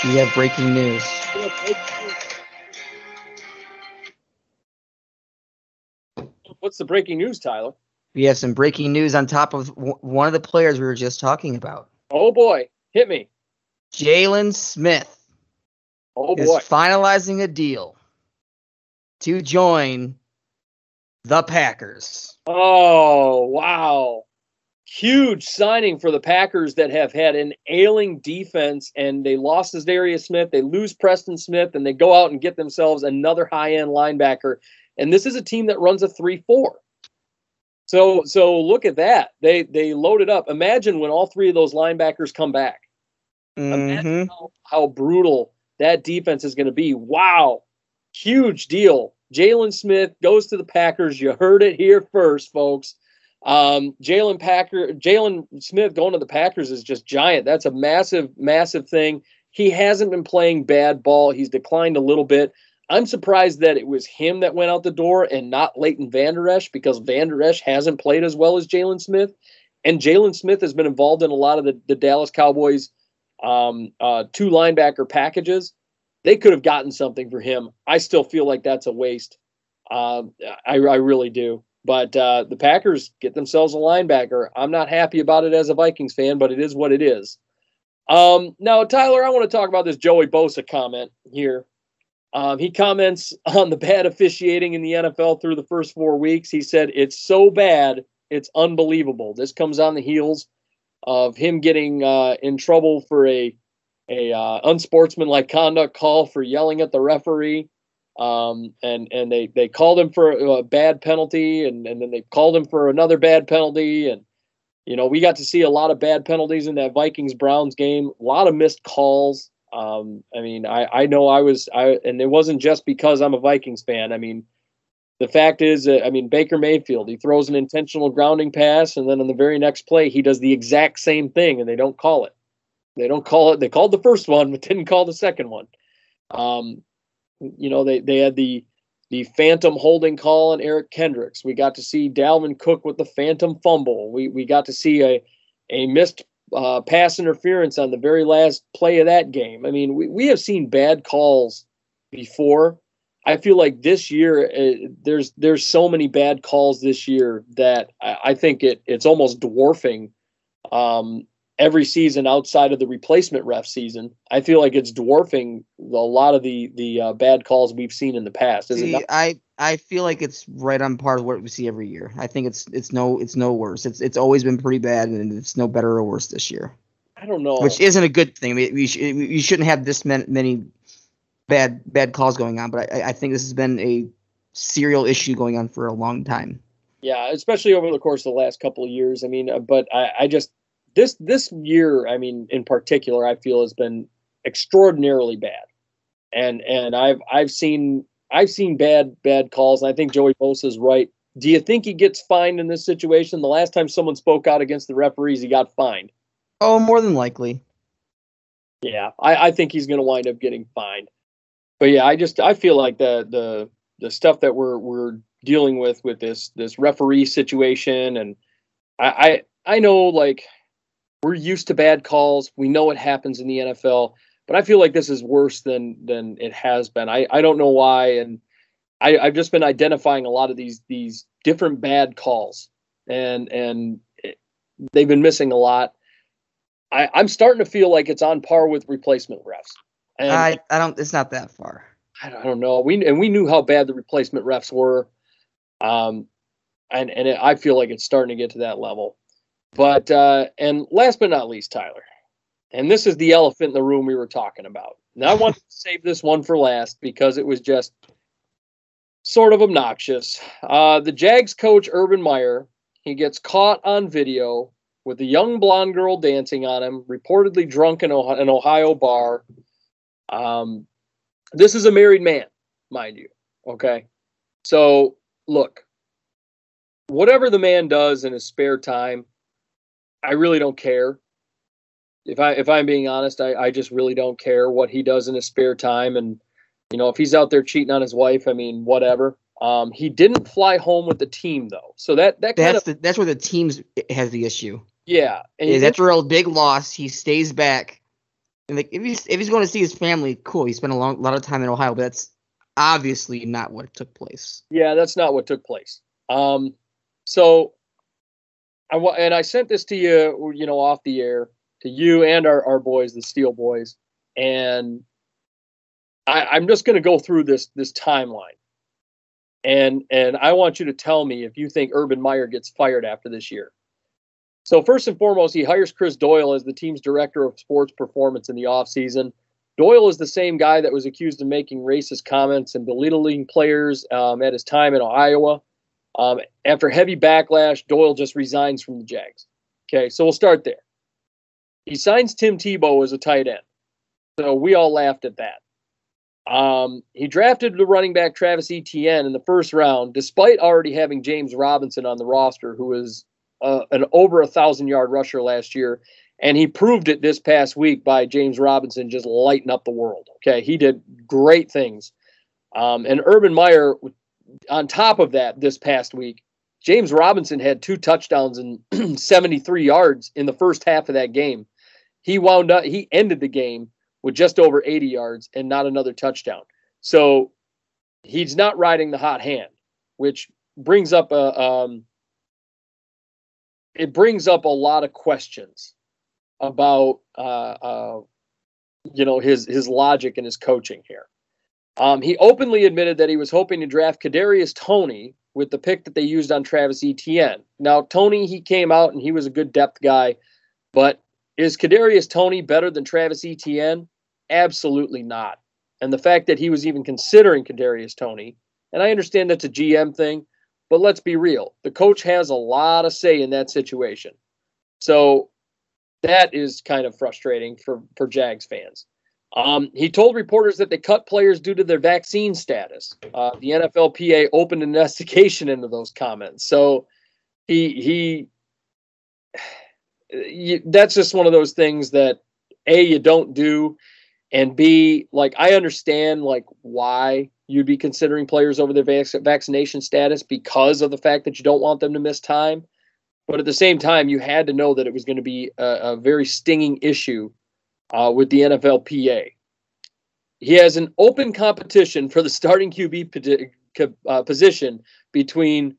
We have breaking news. What's the breaking news, Tyler? We have some breaking news on top of w- one of the players we were just talking about. Oh boy, hit me. Jaylon Smith Oh is boy. finalizing a deal to join the Packers. Oh, wow. Huge signing for the Packers that have had an ailing defense and they lost Darius Smith. They lose Preston Smith and they go out and get themselves another high end linebacker. And this is a team that runs a 3 4. So so look at that. They they loaded up. Imagine when all three of those linebackers come back. Imagine hmm how, how brutal that defense is going to be. Wow. Huge deal. Jaylon Smith goes to the Packers. You heard it here first, folks. Um, Jalen Packer, Jaylon Smith going to the Packers is just giant. That's a massive, massive thing. He hasn't been playing bad ball. He's declined a little bit. I'm surprised that it was him that went out the door and not Leighton Vander Esch because Vander Esch hasn't played as well as Jaylon Smith. And Jaylon Smith has been involved in a lot of the, the Dallas Cowboys um, uh, two linebacker packages. They could have gotten something for him. I still feel like that's a waste. Um, I, I really do. But uh, the Packers get themselves a linebacker. I'm not happy about it as a Vikings fan, but it is what it is. Um, now, Tyler, I want to talk about this Joey Bosa comment here. Um, he comments on the bad officiating in the NFL through the first four weeks. He said, It's so bad, it's unbelievable. This comes on the heels of him getting uh, in trouble for a a uh, unsportsmanlike conduct call for yelling at the referee, um, and and they they called him for a bad penalty, and and then they called him for another bad penalty, and you know we got to see a lot of bad penalties in that Vikings Browns game, a lot of missed calls. Um, I mean, I I know I was I, and it wasn't just because I'm a Vikings fan. I mean. The fact is, uh, I mean, Baker Mayfield, he throws an intentional grounding pass, and then on the very next play, he does the exact same thing, and they don't call it. They don't call it. They called the first one, but didn't call the second one. Um, you know, they they had the the phantom holding call on Eric Kendricks. We got to see Dalvin Cook with the phantom fumble. We we got to see a a missed uh, pass interference on the very last play of that game. I mean, we we have seen bad calls before. I feel like this year uh, there's there's so many bad calls this year that I, I think it it's almost dwarfing um, every season outside of the replacement ref season. I feel like it's dwarfing a lot of the the uh, bad calls we've seen in the past. Is it See, not? I I feel like it's right on par with what we see every year. I think it's it's no it's no worse. It's it's always been pretty bad, and it's no better or worse this year, I don't know. which isn't a good thing. We we, sh- we shouldn't have this many, many bad bad calls going on, but I I think this has been a serial issue going on for a long time. Yeah, especially over the course of the last couple of years. I mean, uh, but I, I just this this year, I mean, in particular, I feel has been extraordinarily bad, and and I've I've seen I've seen bad bad calls, and I think Joey Bosa is right. Do you think he gets fined in this situation? The last time someone spoke out against the referees, he got fined. Oh, more than likely. Yeah, I, I think he's going to wind up getting fined. But yeah, I just I feel like the the the stuff that we're we're dealing with with this this referee situation, and I I, I know like we're used to bad calls. We know what happens in the NFL, but I feel like this is worse than than it has been. I I don't know why, and I I've just been identifying a lot of these these different bad calls, and and it, they've been missing a lot. I, I'm starting to feel like it's on par with replacement refs. And I I don't. It's not that far. I don't, I don't know. We and we knew how bad the replacement refs were, um, and and it, I feel like it's starting to get to that level. But uh, and last but not least, Tyler, and this is the elephant in the room we were talking about. Now I wanted to save this one for last because it was just sort of obnoxious. Uh, the Jags coach Urban Meyer he gets caught on video with a young blonde girl dancing on him, reportedly drunk in an Ohio bar. Um, this is a married man, mind you. Okay. So, look, whatever the man does in his spare time, I really don't care. If I if I'm being honest, I, I just really don't care what he does in his spare time and You know, if he's out there cheating on his wife, I mean, whatever. Um, he didn't fly home with the team though, so that that kind That's of the, that's where the teams has the issue. yeah. And Yeah, that's a real big loss. He stays back, and like if he's if he's going to see his family, cool. He spent a long, lot of time in Ohio, but that's obviously not what took place. Yeah, that's not what took place. Um, so I and I sent this to you, you know, off the air to you and our, our boys, the Steel Boys, and I, I'm just going to go through this this timeline, and and I want you to tell me if you think Urban Meyer gets fired after this year. So first and foremost, he hires Chris Doyle as the team's director of sports performance in the offseason. Doyle is the same guy that was accused of making racist comments and belittling players um, at his time in Iowa. Um, after heavy backlash, Doyle just resigns from the Jags. Okay, so we'll start there. He signs Tim Tebow as a tight end. So we all laughed at that. Um, he drafted the running back Travis Etienne in the first round, despite already having James Robinson on the roster, who was uh, an over a thousand yard rusher last year. And he proved it this past week by James Robinson just lighting up the world. Okay, he did great things. Um, and Urban Meyer, on top of that, this past week, James Robinson had two touchdowns and 73 yards in the first half of that game. He wound up, he ended the game with just over 80 yards and not another touchdown. So he's not riding the hot hand, which brings up a, um, it brings up a lot of questions about, uh, uh, you know, his his logic and his coaching here. Um, he openly admitted that he was hoping to draft Kadarius Toney with the pick that they used on Travis Etienne. Now, Toney, he came out and he was a good depth guy, but is Kadarius Toney better than Travis Etienne? Absolutely not. And the fact that he was even considering Kadarius Toney, and I understand that's a GM thing, but let's be real. The coach has a lot of say in that situation. So that is kind of frustrating for, for Jags fans. Um, he told reporters that they cut players due to their vaccine status. Uh, the NFLPA opened an investigation into those comments. So he he you, that's just one of those things that a you don't do and b like i understand like why you'd be considering players over their vac- vaccination status because of the fact that you don't want them to miss time but at the same time you had to know that it was going to be a, a very stinging issue uh, with the nflpa he has an open competition for the starting qb uh, position between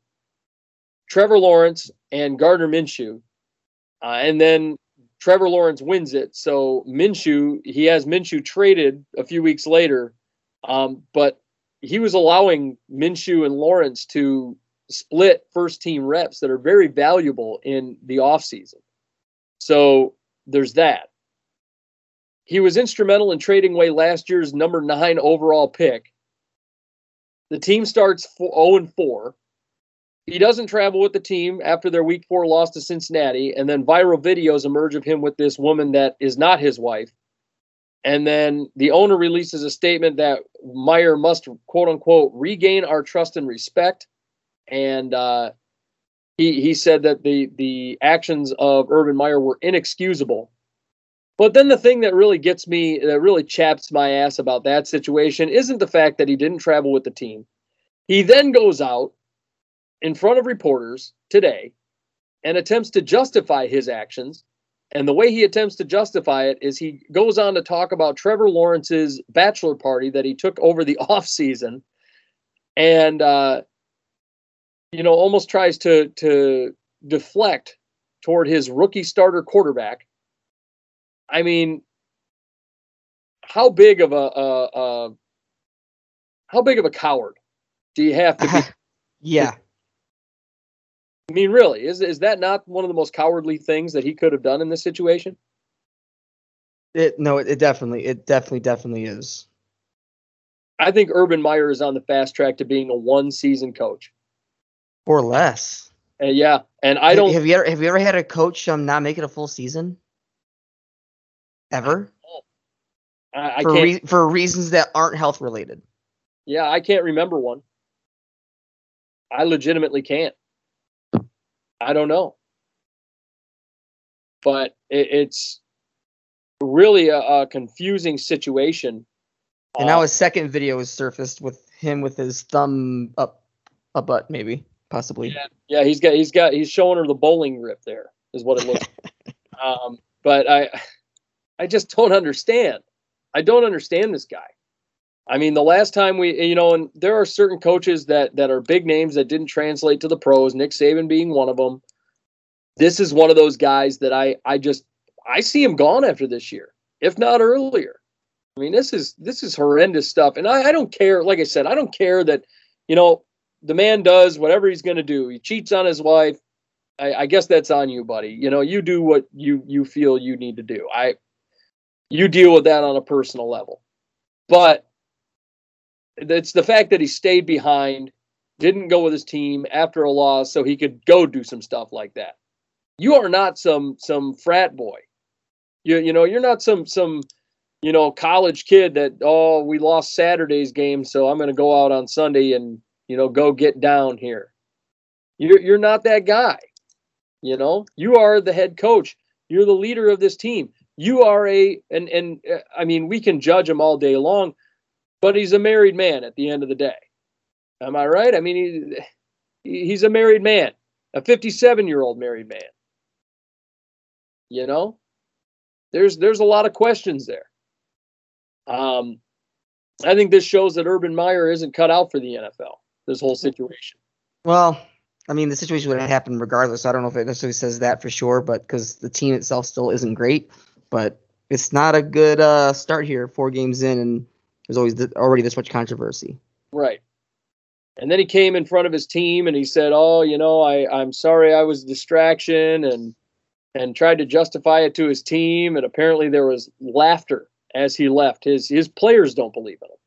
trevor lawrence and gardner minshew uh, and then Trevor Lawrence wins it. So Minshew, he has Minshew traded a few weeks later, um, but he was allowing Minshew and Lawrence to split first team reps that are very valuable in the offseason. So there's that. He was instrumental in trading away last year's number nine overall pick. The team starts 0 and 4. He doesn't travel with the team after their week four loss to Cincinnati, and then viral videos emerge of him with this woman that is not his wife. And then the owner releases a statement that Meyer must quote unquote regain our trust and respect. And uh, he he said that the the actions of Urban Meyer were inexcusable. But then the thing that really gets me, that really chaps my ass about that situation, isn't the fact that he didn't travel with the team. He then goes out in front of reporters today and attempts to justify his actions. And the way he attempts to justify it is he goes on to talk about Trevor Lawrence's bachelor party that he took over the offseason and, uh, you know, almost tries to, to deflect toward his rookie starter quarterback. I mean, how big of a, a, a how big of a coward do you have to be yeah. I mean, really, is is that not one of the most cowardly things that he could have done in this situation? It no, it, it definitely, it definitely, definitely is. I think Urban Meyer is on the fast track to being a one season coach. Or less. And yeah, and I don't. Have you ever have you ever had a coach um not make it a full season? Ever? I, I for can't. rea- for reasons that aren't health related. yeah, I can't remember one. I legitimately can't. I don't know. But it, it's really a, a confusing situation And now Uh, his second video has surfaced with him with his thumb up, a butt maybe, possibly. Yeah, yeah, he's got he's got he's showing her the bowling rip there is what it looks like. Um, but I I just don't understand. I don't understand this guy. I mean, the last time we you know, and there are certain coaches that that are big names that didn't translate to the pros, Nick Saban being one of them. This is one of those guys that I I just I see him gone after this year, if not earlier. I mean, this is this is horrendous stuff, and I, I don't care. Like I said, I don't care that you know the man does whatever he's going to do. He cheats on his wife. I, I guess that's on you, buddy. You know, you do what you you feel you need to do. I you deal with that on a personal level, but it's the fact that he stayed behind, didn't go with his team after a loss, so he could go do some stuff like that. You are not some some frat boy. You you know you're not some some you know college kid that oh we lost Saturday's game, so I'm going to go out on Sunday and you know go get down here. You're you're not that guy. You know you are the head coach. You're the leader of this team. You are a and and uh, I mean we can judge him all day long, but he's a married man at the end of the day. Am I right? I mean he, he's a married man, a 57 year old married man. You know, there's there's a lot of questions there. Um, I think this shows that Urban Meyer isn't cut out for the NFL. This whole situation. Well, I mean, the situation would have happened regardless. I don't know if it necessarily says that for sure, but because the team itself still isn't great, but it's not a good uh, start here. Four games in, and there's always th- already this much controversy. Right. And then he came in front of his team and he said, "Oh, you know, I I'm sorry I was a distraction," and and tried to justify it to his team. And apparently there was laughter as he left. His his players don't believe in him.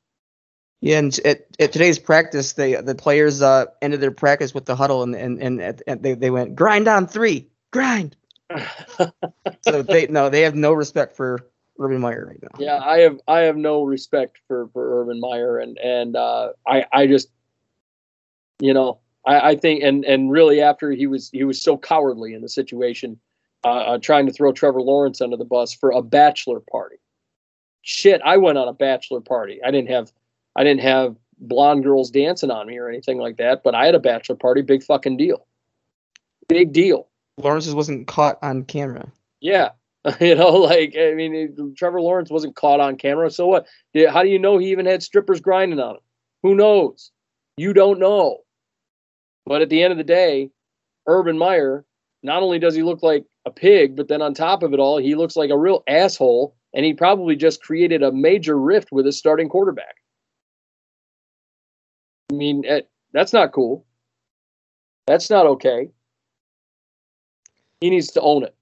Yeah, and at, at today's practice, they the players uh, ended their practice with the huddle, and and and, at- and they they went grind on three, grind. So they no, they have no respect for Urban Meyer right now. Yeah, I have I have no respect for for Urban Meyer, and and uh, I I just you know I, I think and and really after he was he was so cowardly in the situation, uh, uh, trying to throw Trevor Lawrence under the bus for a bachelor party. Shit, I went on a bachelor party. I didn't have I didn't have blonde girls dancing on me or anything like that, but I had a bachelor party. Big fucking deal. Big deal. Lawrence wasn't caught on camera. Yeah. You know, like I mean, it- Trevor Lawrence wasn't caught on camera. So what? How do you know he even had strippers grinding on him? Who knows? You don't know. But at the end of the day, Urban Meyer, not only does he look like a pig, but then on top of it all, he looks like a real asshole. And he probably just created a major rift with his starting quarterback. I mean, eh, that's not cool. That's not okay. He needs to own it.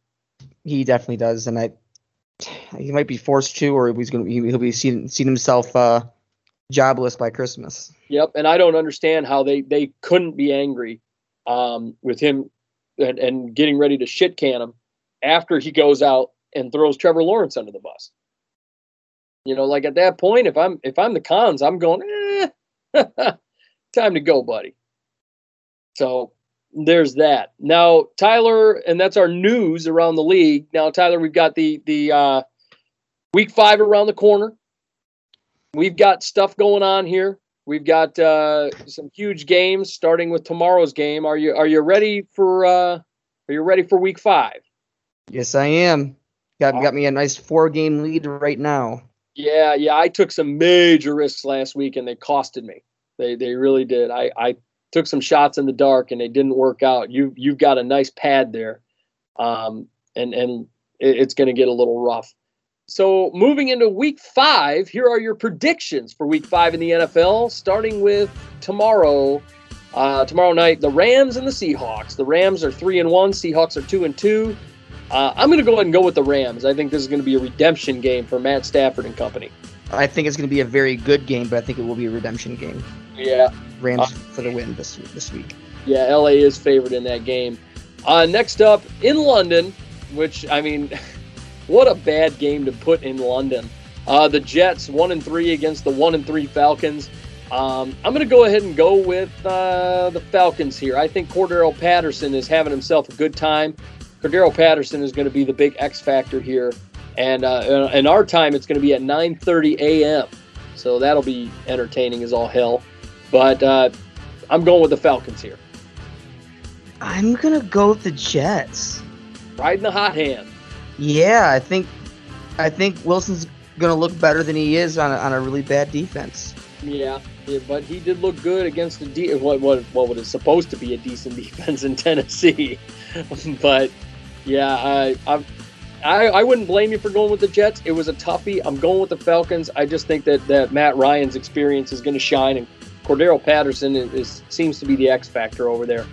He definitely does, and I he might be forced to, or he's gonna he'll be seen seen himself uh, jobless by Christmas. Yep, and I don't understand how they they couldn't be angry um, with him and, and getting ready to shit can him after he goes out and throws Trevor Lawrence under the bus. You know, like at that point, if I'm if I'm the cons, I'm going, eh, time to go, buddy. So there's that. Now, Tyler, and that's our news around the league. Now, Tyler, we've got the the uh, week five around the corner. We've got stuff going on here. We've got uh, some huge games starting with tomorrow's game. Are you are you ready for uh, are you ready for week five? Yes, I am. Got got me a nice four game lead right now. Yeah, yeah. I took some major risks last week and they costed me. They they really did. I, I took some shots in the dark and they didn't work out. You you've got a nice pad there, um, and and it, it's going to get a little rough. So moving into week five, here are your predictions for week five in the NFL. Starting with tomorrow, uh, tomorrow night, the Rams and the Seahawks. The Rams are three and one. Seahawks are two and two. Uh, I'm going to go ahead and go with the Rams. I think this is going to be a redemption game for Matt Stafford and company. I think it's going to be a very good game, but I think it will be a redemption game. Yeah, Rams Uh, for the win this this week. Yeah, LA is favored in that game. Uh, next up in London, which I mean, what a bad game to put in London. Uh, the Jets one and three against the one and three Falcons. Um, I'm going to go ahead and go with uh, the Falcons here. I think Cordarrelle Patterson is having himself a good time. Cordarrelle Patterson is going to be the big X factor here, and uh, in our time it's going to be at 9:30 a.m. so that'll be entertaining as all hell. But uh, I'm going with the Falcons here, I'm gonna go with the Jets. riding the hot hand. Yeah, I think I think Wilson's gonna look better than he is on a, on a really bad defense. Yeah, yeah, but he did look good against the de- what what what was supposed to be a decent defense in Tennessee. but yeah, I, I I I wouldn't blame you for going with the Jets. It was a toughie. I'm going with the Falcons. I just think that that Matt Ryan's experience is going to shine, and Cordarrelle Patterson is, is seems to be the X factor over there.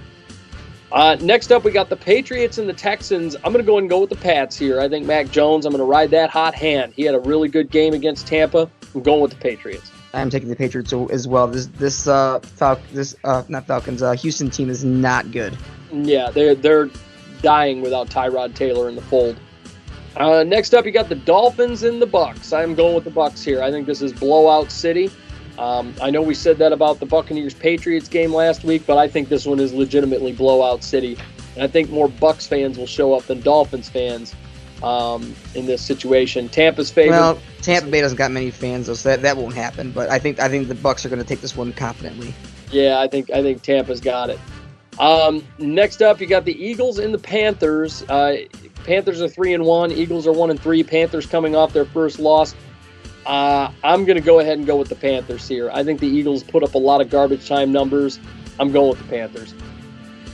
Uh, next up, we got the Patriots and the Texans. I'm going to go and go with the Pats here. I think Mac Jones. I'm going to ride that hot hand. He had a really good game against Tampa. I'm going with the Patriots. I'm taking the Patriots as well. This this uh Fal- this uh not Falcons uh Houston team is not good. Yeah, they're they're dying without Tyrod Taylor in the fold. Uh, next up, you got the Dolphins and the Bucs. I'm going with the Bucs here. I think this is blowout city. Um, I know we said that about the Buccaneers Patriots game last week, but I think this one is legitimately blowout city, and I think more Bucs fans will show up than Dolphins fans um, in this situation. Tampa's favorite. Well, Tampa Bay doesn't got many fans, though, so that, that won't happen. But I think I think the Bucs are gonna take this one confidently. Yeah, I think I think Tampa's got it. Um, next up, you got the Eagles and the Panthers. Uh, Panthers are three and one. Eagles are one and three. Panthers coming off their first loss. Uh, I'm going to go ahead and go with the Panthers here. I think the Eagles put up a lot of garbage time numbers. I'm going with the Panthers.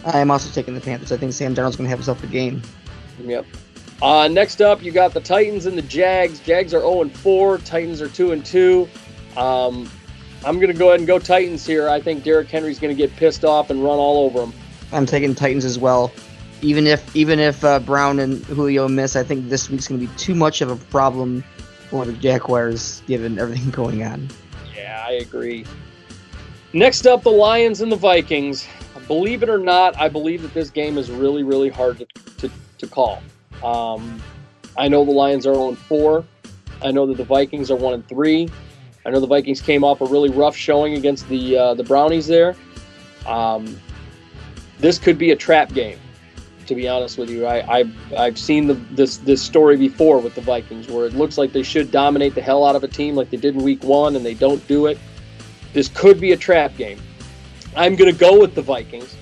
I am also taking the Panthers. I think Sam Darnold's gonna have himself a game. Yep. Uh, next up, you got the Titans and the Jags. Jags are 0 and 4. Titans are 2 and 2. Um, I'm going to go ahead and go Titans here. I think Derrick Henry's going to get pissed off and run all over them. I'm taking Titans as well. Even if even if uh, Brown and Julio miss, I think this week's gonna be too much of a problem for the Jaguars given everything going on. Yeah, I agree. Next up, the Lions and the Vikings. Believe it or not, I believe that this game is really, really hard to, to, to call. Um, I know the Lions are 0 4. I know that the Vikings are 1 and 3. I know the Vikings came off a really rough showing against the uh, the Brownies there. Um, this could be a trap game, to be honest with you. I, I've, I've seen the, this this story before with the Vikings, where it looks like they should dominate the hell out of a team like they did in Week One, and they don't do it. This could be a trap game. I'm going to go with the Vikings.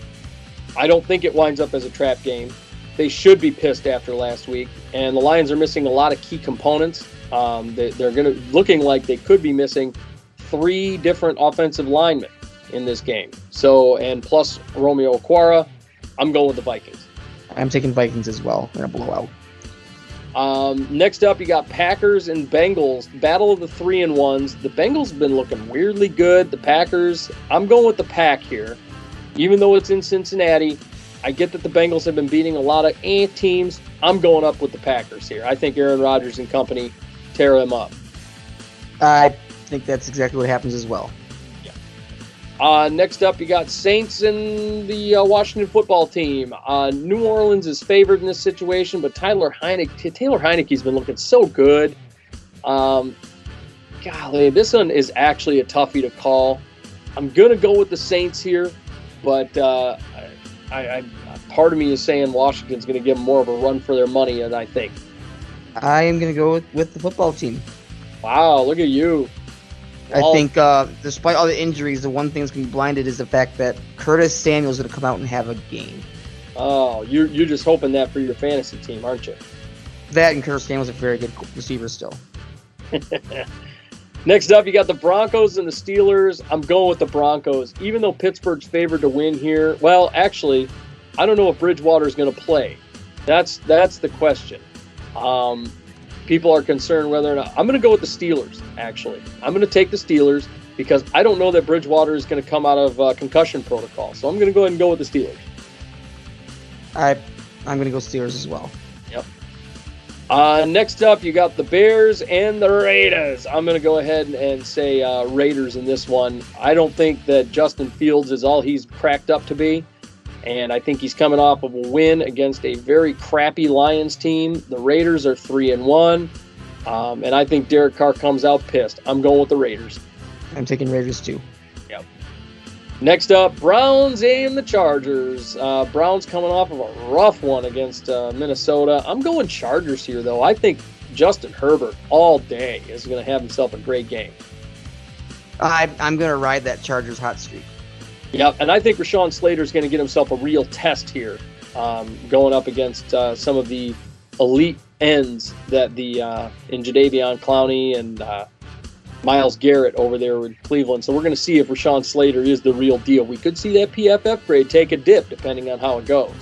I don't think it winds up as a trap game. They should be pissed after last week, and the Lions are missing a lot of key components. Um, they, they're going to looking like they could be missing three different offensive linemen in this game. So, and plus Romeo Okwara, I'm going with the Vikings. I'm taking Vikings as well They're in a blowout. Um, next up, you got Packers and Bengals. Battle of the three and ones. The Bengals have been looking weirdly good. The Packers, I'm going with the Pack here. Even though it's in Cincinnati, I get that the Bengals have been beating a lot of eh teams. I'm going up with the Packers here. I think Aaron Rodgers and company tear them up. I think that's exactly what happens as well. Uh, next up, you got Saints and the uh, Washington football team. Uh, New Orleans is favored in this situation, but Tyler Taylor Heinicke's been looking so good. Um, golly, this one is actually a toughie to call. I'm gonna go with the Saints here, but uh, I, I, part of me is saying Washington's gonna give them more of a run for their money and I think. I am gonna go with, with the football team. Wow, look at you. I All- think, uh, despite all the injuries, the one thing that's gonna be blinded is the fact that Curtis Samuel's gonna come out and have a game. Oh, you're you're just hoping that for your fantasy team, aren't you? That and Curtis Samuel's a very good receiver still. Next up, you got the Broncos and the Steelers. I'm going with the Broncos, even though Pittsburgh's favored to win here. Well, actually, I don't know if Bridgewater's going to play. That's that's the question. Um, people are concerned whether or not I'm going to go with the Steelers. Actually, I'm going to take the Steelers because I don't know that Bridgewater is going to come out of uh, concussion protocol. So I'm going to go ahead and go with the Steelers. I, I'm gonna go Steelers as well. Yep. Uh, next up, you got the Bears and the Raiders. I'm going to go ahead and say uh, Raiders in this one. I don't think that Justin Fields is all he's cracked up to be. And I think he's coming off of a win against a very crappy Lions team. The Raiders are 3 and 1. Um, and I think Derek Carr comes out pissed. I'm going with the Raiders. I'm taking Raiders too. Yep. Next up, Browns and the Chargers. Uh, Browns coming off of a rough one against uh, Minnesota. I'm going Chargers here, though. I think Justin Herbert all day is going to have himself a great game. I, I'm going to ride that Chargers hot streak. Yep, and I think Rashawn Slater is going to get himself a real test here, um, going up against uh, some of the elite ends that the uh, in Jadeveon Clowney and uh, Myles Garrett over there in Cleveland. So we're going to see if Rashawn Slater is the real deal. We could see that PFF grade take a dip depending on how it goes.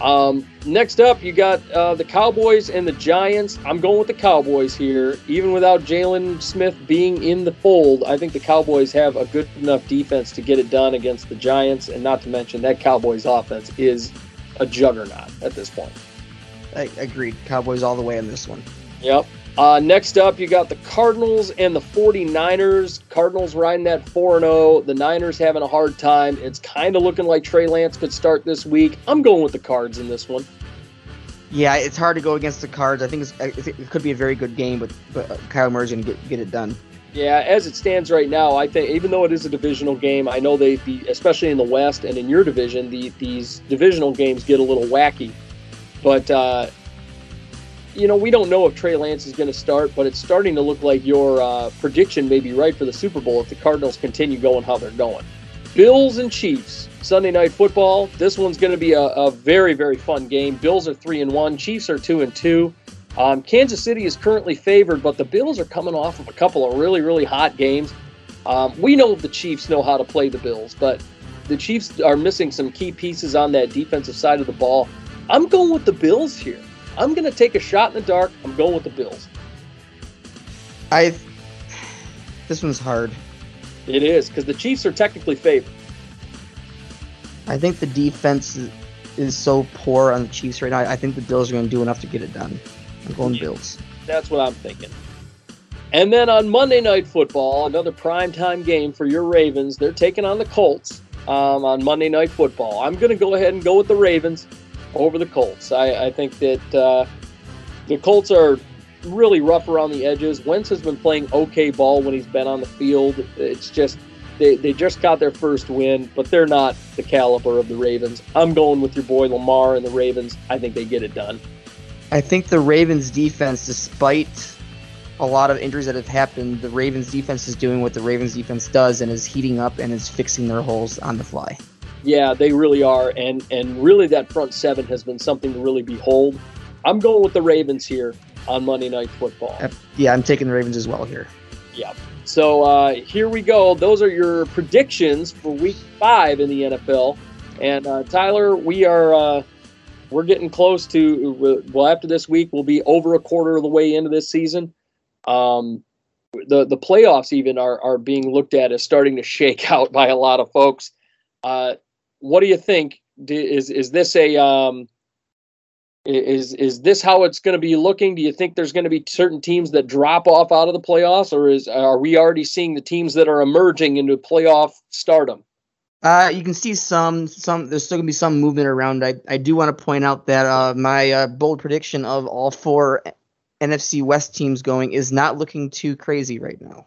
Um, next up, you got uh, the Cowboys and the Giants. I'm going with the Cowboys here. Even without Jaylon Smith being in the fold, I think the Cowboys have a good enough defense to get it done against the Giants. And not to mention, that Cowboys offense is a juggernaut at this point. I agreed. Cowboys all the way in this one. Yep. Uh, next up, you got the Cardinals and the 49ers. Cardinals riding that 4 0. The Niners having a hard time. It's kind of looking like Trey Lance could start this week. I'm going with the Cards in this one. Yeah, it's hard to go against the Cards. I think, it could be a very good game, but, but Kyler Murray's going to get, get it done. Yeah, as it stands right now, I think even though it is a divisional game, I know they, the, especially in the West and in your division, the, these divisional games get a little wacky. But uh, you know, we don't know if Trey Lance is going to start, but it's starting to look like your uh, prediction may be right for the Super Bowl if the Cardinals continue going how they're going. Bills and Chiefs, Sunday night football. This one's going to be a, a, very, very fun game. Bills are three and one. Chiefs are two and two. Um, Kansas City is currently favored, but the Bills are coming off of a couple of really, really hot games. Um, we know the Chiefs know how to play the Bills, but the Chiefs are missing some key pieces on that defensive side of the ball. I'm going with the Bills here. I'm going to take a shot in the dark. I'm going with the Bills. I. This one's hard. It is because the Chiefs are technically favored. I think the defense is, so poor on the Chiefs right now. I think the Bills are going to do enough to get it done. I'm going yeah. Bills. That's what I'm thinking. And then on Monday Night Football, another primetime game for your Ravens. They're taking on the Colts um, on Monday Night Football. I'm going to go ahead and go with the Ravens over the Colts. I, I think that uh, the Colts are really rough around the edges. Wentz has been playing okay ball when he's been on the field. It's just they, they just got their first win, but they're not the caliber of the Ravens. I'm going with your boy Lamar and the Ravens. I think they get it done. I think the Ravens defense, despite a lot of injuries that have happened, the Ravens defense is doing what the Ravens defense does and is heating up and is fixing their holes on the fly. Yeah, they really are, and and really that front seven has been something to really behold. I'm going with the Ravens here on Monday Night Football. Yeah, I'm taking the Ravens as well here. Yeah. So uh, here we go. Those are your predictions for Week Five in the NFL. And uh, Tyler, we are uh, we're getting close to. Well, after this week, we'll be over a quarter of the way into this season. Um, the the playoffs even are are being looked at as starting to shake out by a lot of folks. Uh, what do you think? Is is this a um, is is this how it's going to be looking? Do you think there's going to be certain teams that drop off out of the playoffs, or is are we already seeing the teams that are emerging into playoff stardom? Uh, you can see some some. There's still gonna be some movement around. I I do want to point out that uh, my uh, bold prediction of all four NFC West teams going is not looking too crazy right now.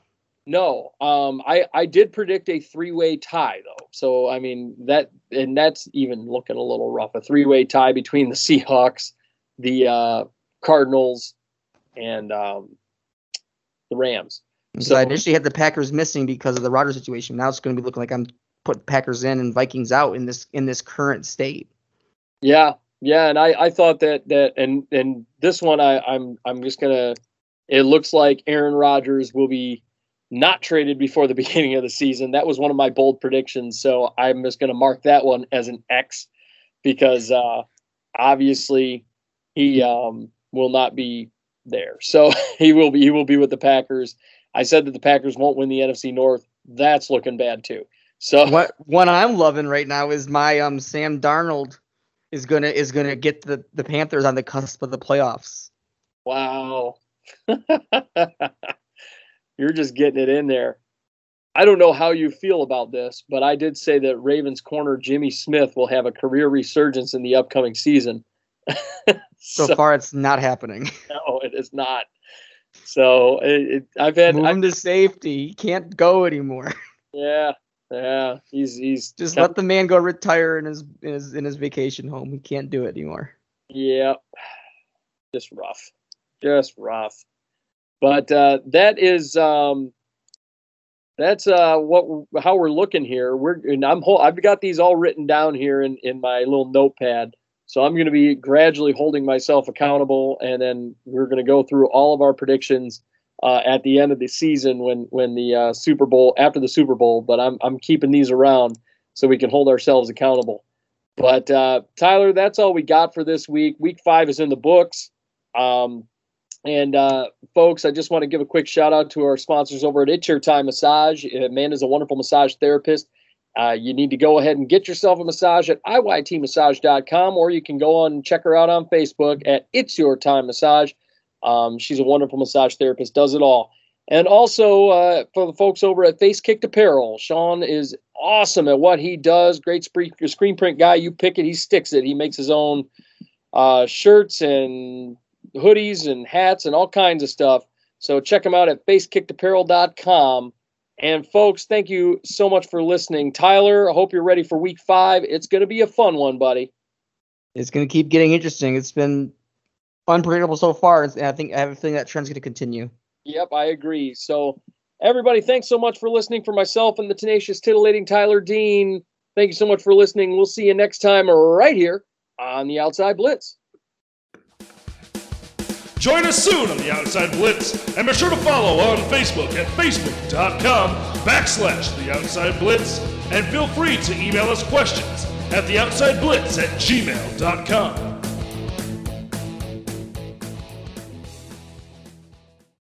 No, um, I I did predict a three way tie though. So I mean that and that's even looking a little rough. A three way tie between the Seahawks, the uh, Cardinals, and um, the Rams. So, I initially had the Packers missing because of the Rodgers situation. Now it's going to be looking like I'm putting Packers in and Vikings out in this in this current state. Yeah, yeah, and I, I thought that that and and this one I I'm I'm just gonna. It looks like Aaron Rodgers will be not traded before the beginning of the season. That was one of my bold predictions. So I'm just going to mark that one as an X because uh, obviously he um, will not be there. So he will be he will be with the Packers. I said that the Packers won't win the NFC North. That's looking bad too. So what what I'm loving right now is my um Sam Darnold is gonna is gonna get the the Panthers on the cusp of the playoffs. Wow. You're just getting it in there. I don't know how you feel about this, but I did say that Ravens corner Jimmy Smith will have a career resurgence in the upcoming season. so, so, far, it's not happening. No, it is not. So it, it, I've had move him to safety. He can't go anymore. Yeah, yeah. He's he's just come, let the man go retire in his in his in his vacation home. He can't do it anymore. Yep. Just rough. Just rough. But uh, that is um, that's uh what how we're looking here. We're and I'm I've got these all written down here in in my little notepad. So I'm going to be gradually holding myself accountable, and then we're going to go through all of our predictions uh, at the end of the season when when the uh, Super Bowl after the Super Bowl. But I'm I'm keeping these around so we can hold ourselves accountable. But uh, Tyler, that's all we got for this week. Week five is in the books. Um, and uh, folks, I just want to give a quick shout out to our sponsors over at It's Your Time Massage. Amanda's a wonderful massage therapist. Uh, you need to go ahead and get yourself a massage at iytmassage.com, or you can go on and check her out on Facebook at It's Your Time Massage. Um, she's a wonderful massage therapist, does it all. And also uh, for the folks over at Face Kicked Apparel, Sean is awesome at what he does. Great screen, screen print guy. You pick it, he sticks it. He makes his own uh, shirts and hoodies and hats and all kinds of stuff. So check them out at facekickedapparel.com. And folks, thank you so much for listening. Tyler, I hope you're ready for week five. It's going to be a fun one, buddy. It's going to keep getting interesting. It's been unpredictable so far, and I think I have a feeling that trend's going to continue. Yep, I agree. So, everybody, thanks so much for listening. For myself and the tenacious, titillating Tyler Dean, thank you so much for listening. We'll see you next time right here on the Outside Blitz. Join us soon on the Outside Blitz, and be sure to follow on Facebook at facebook.com backslash the Outside Blitz, and feel free to email us questions at the Outside Blitz at gmail.com.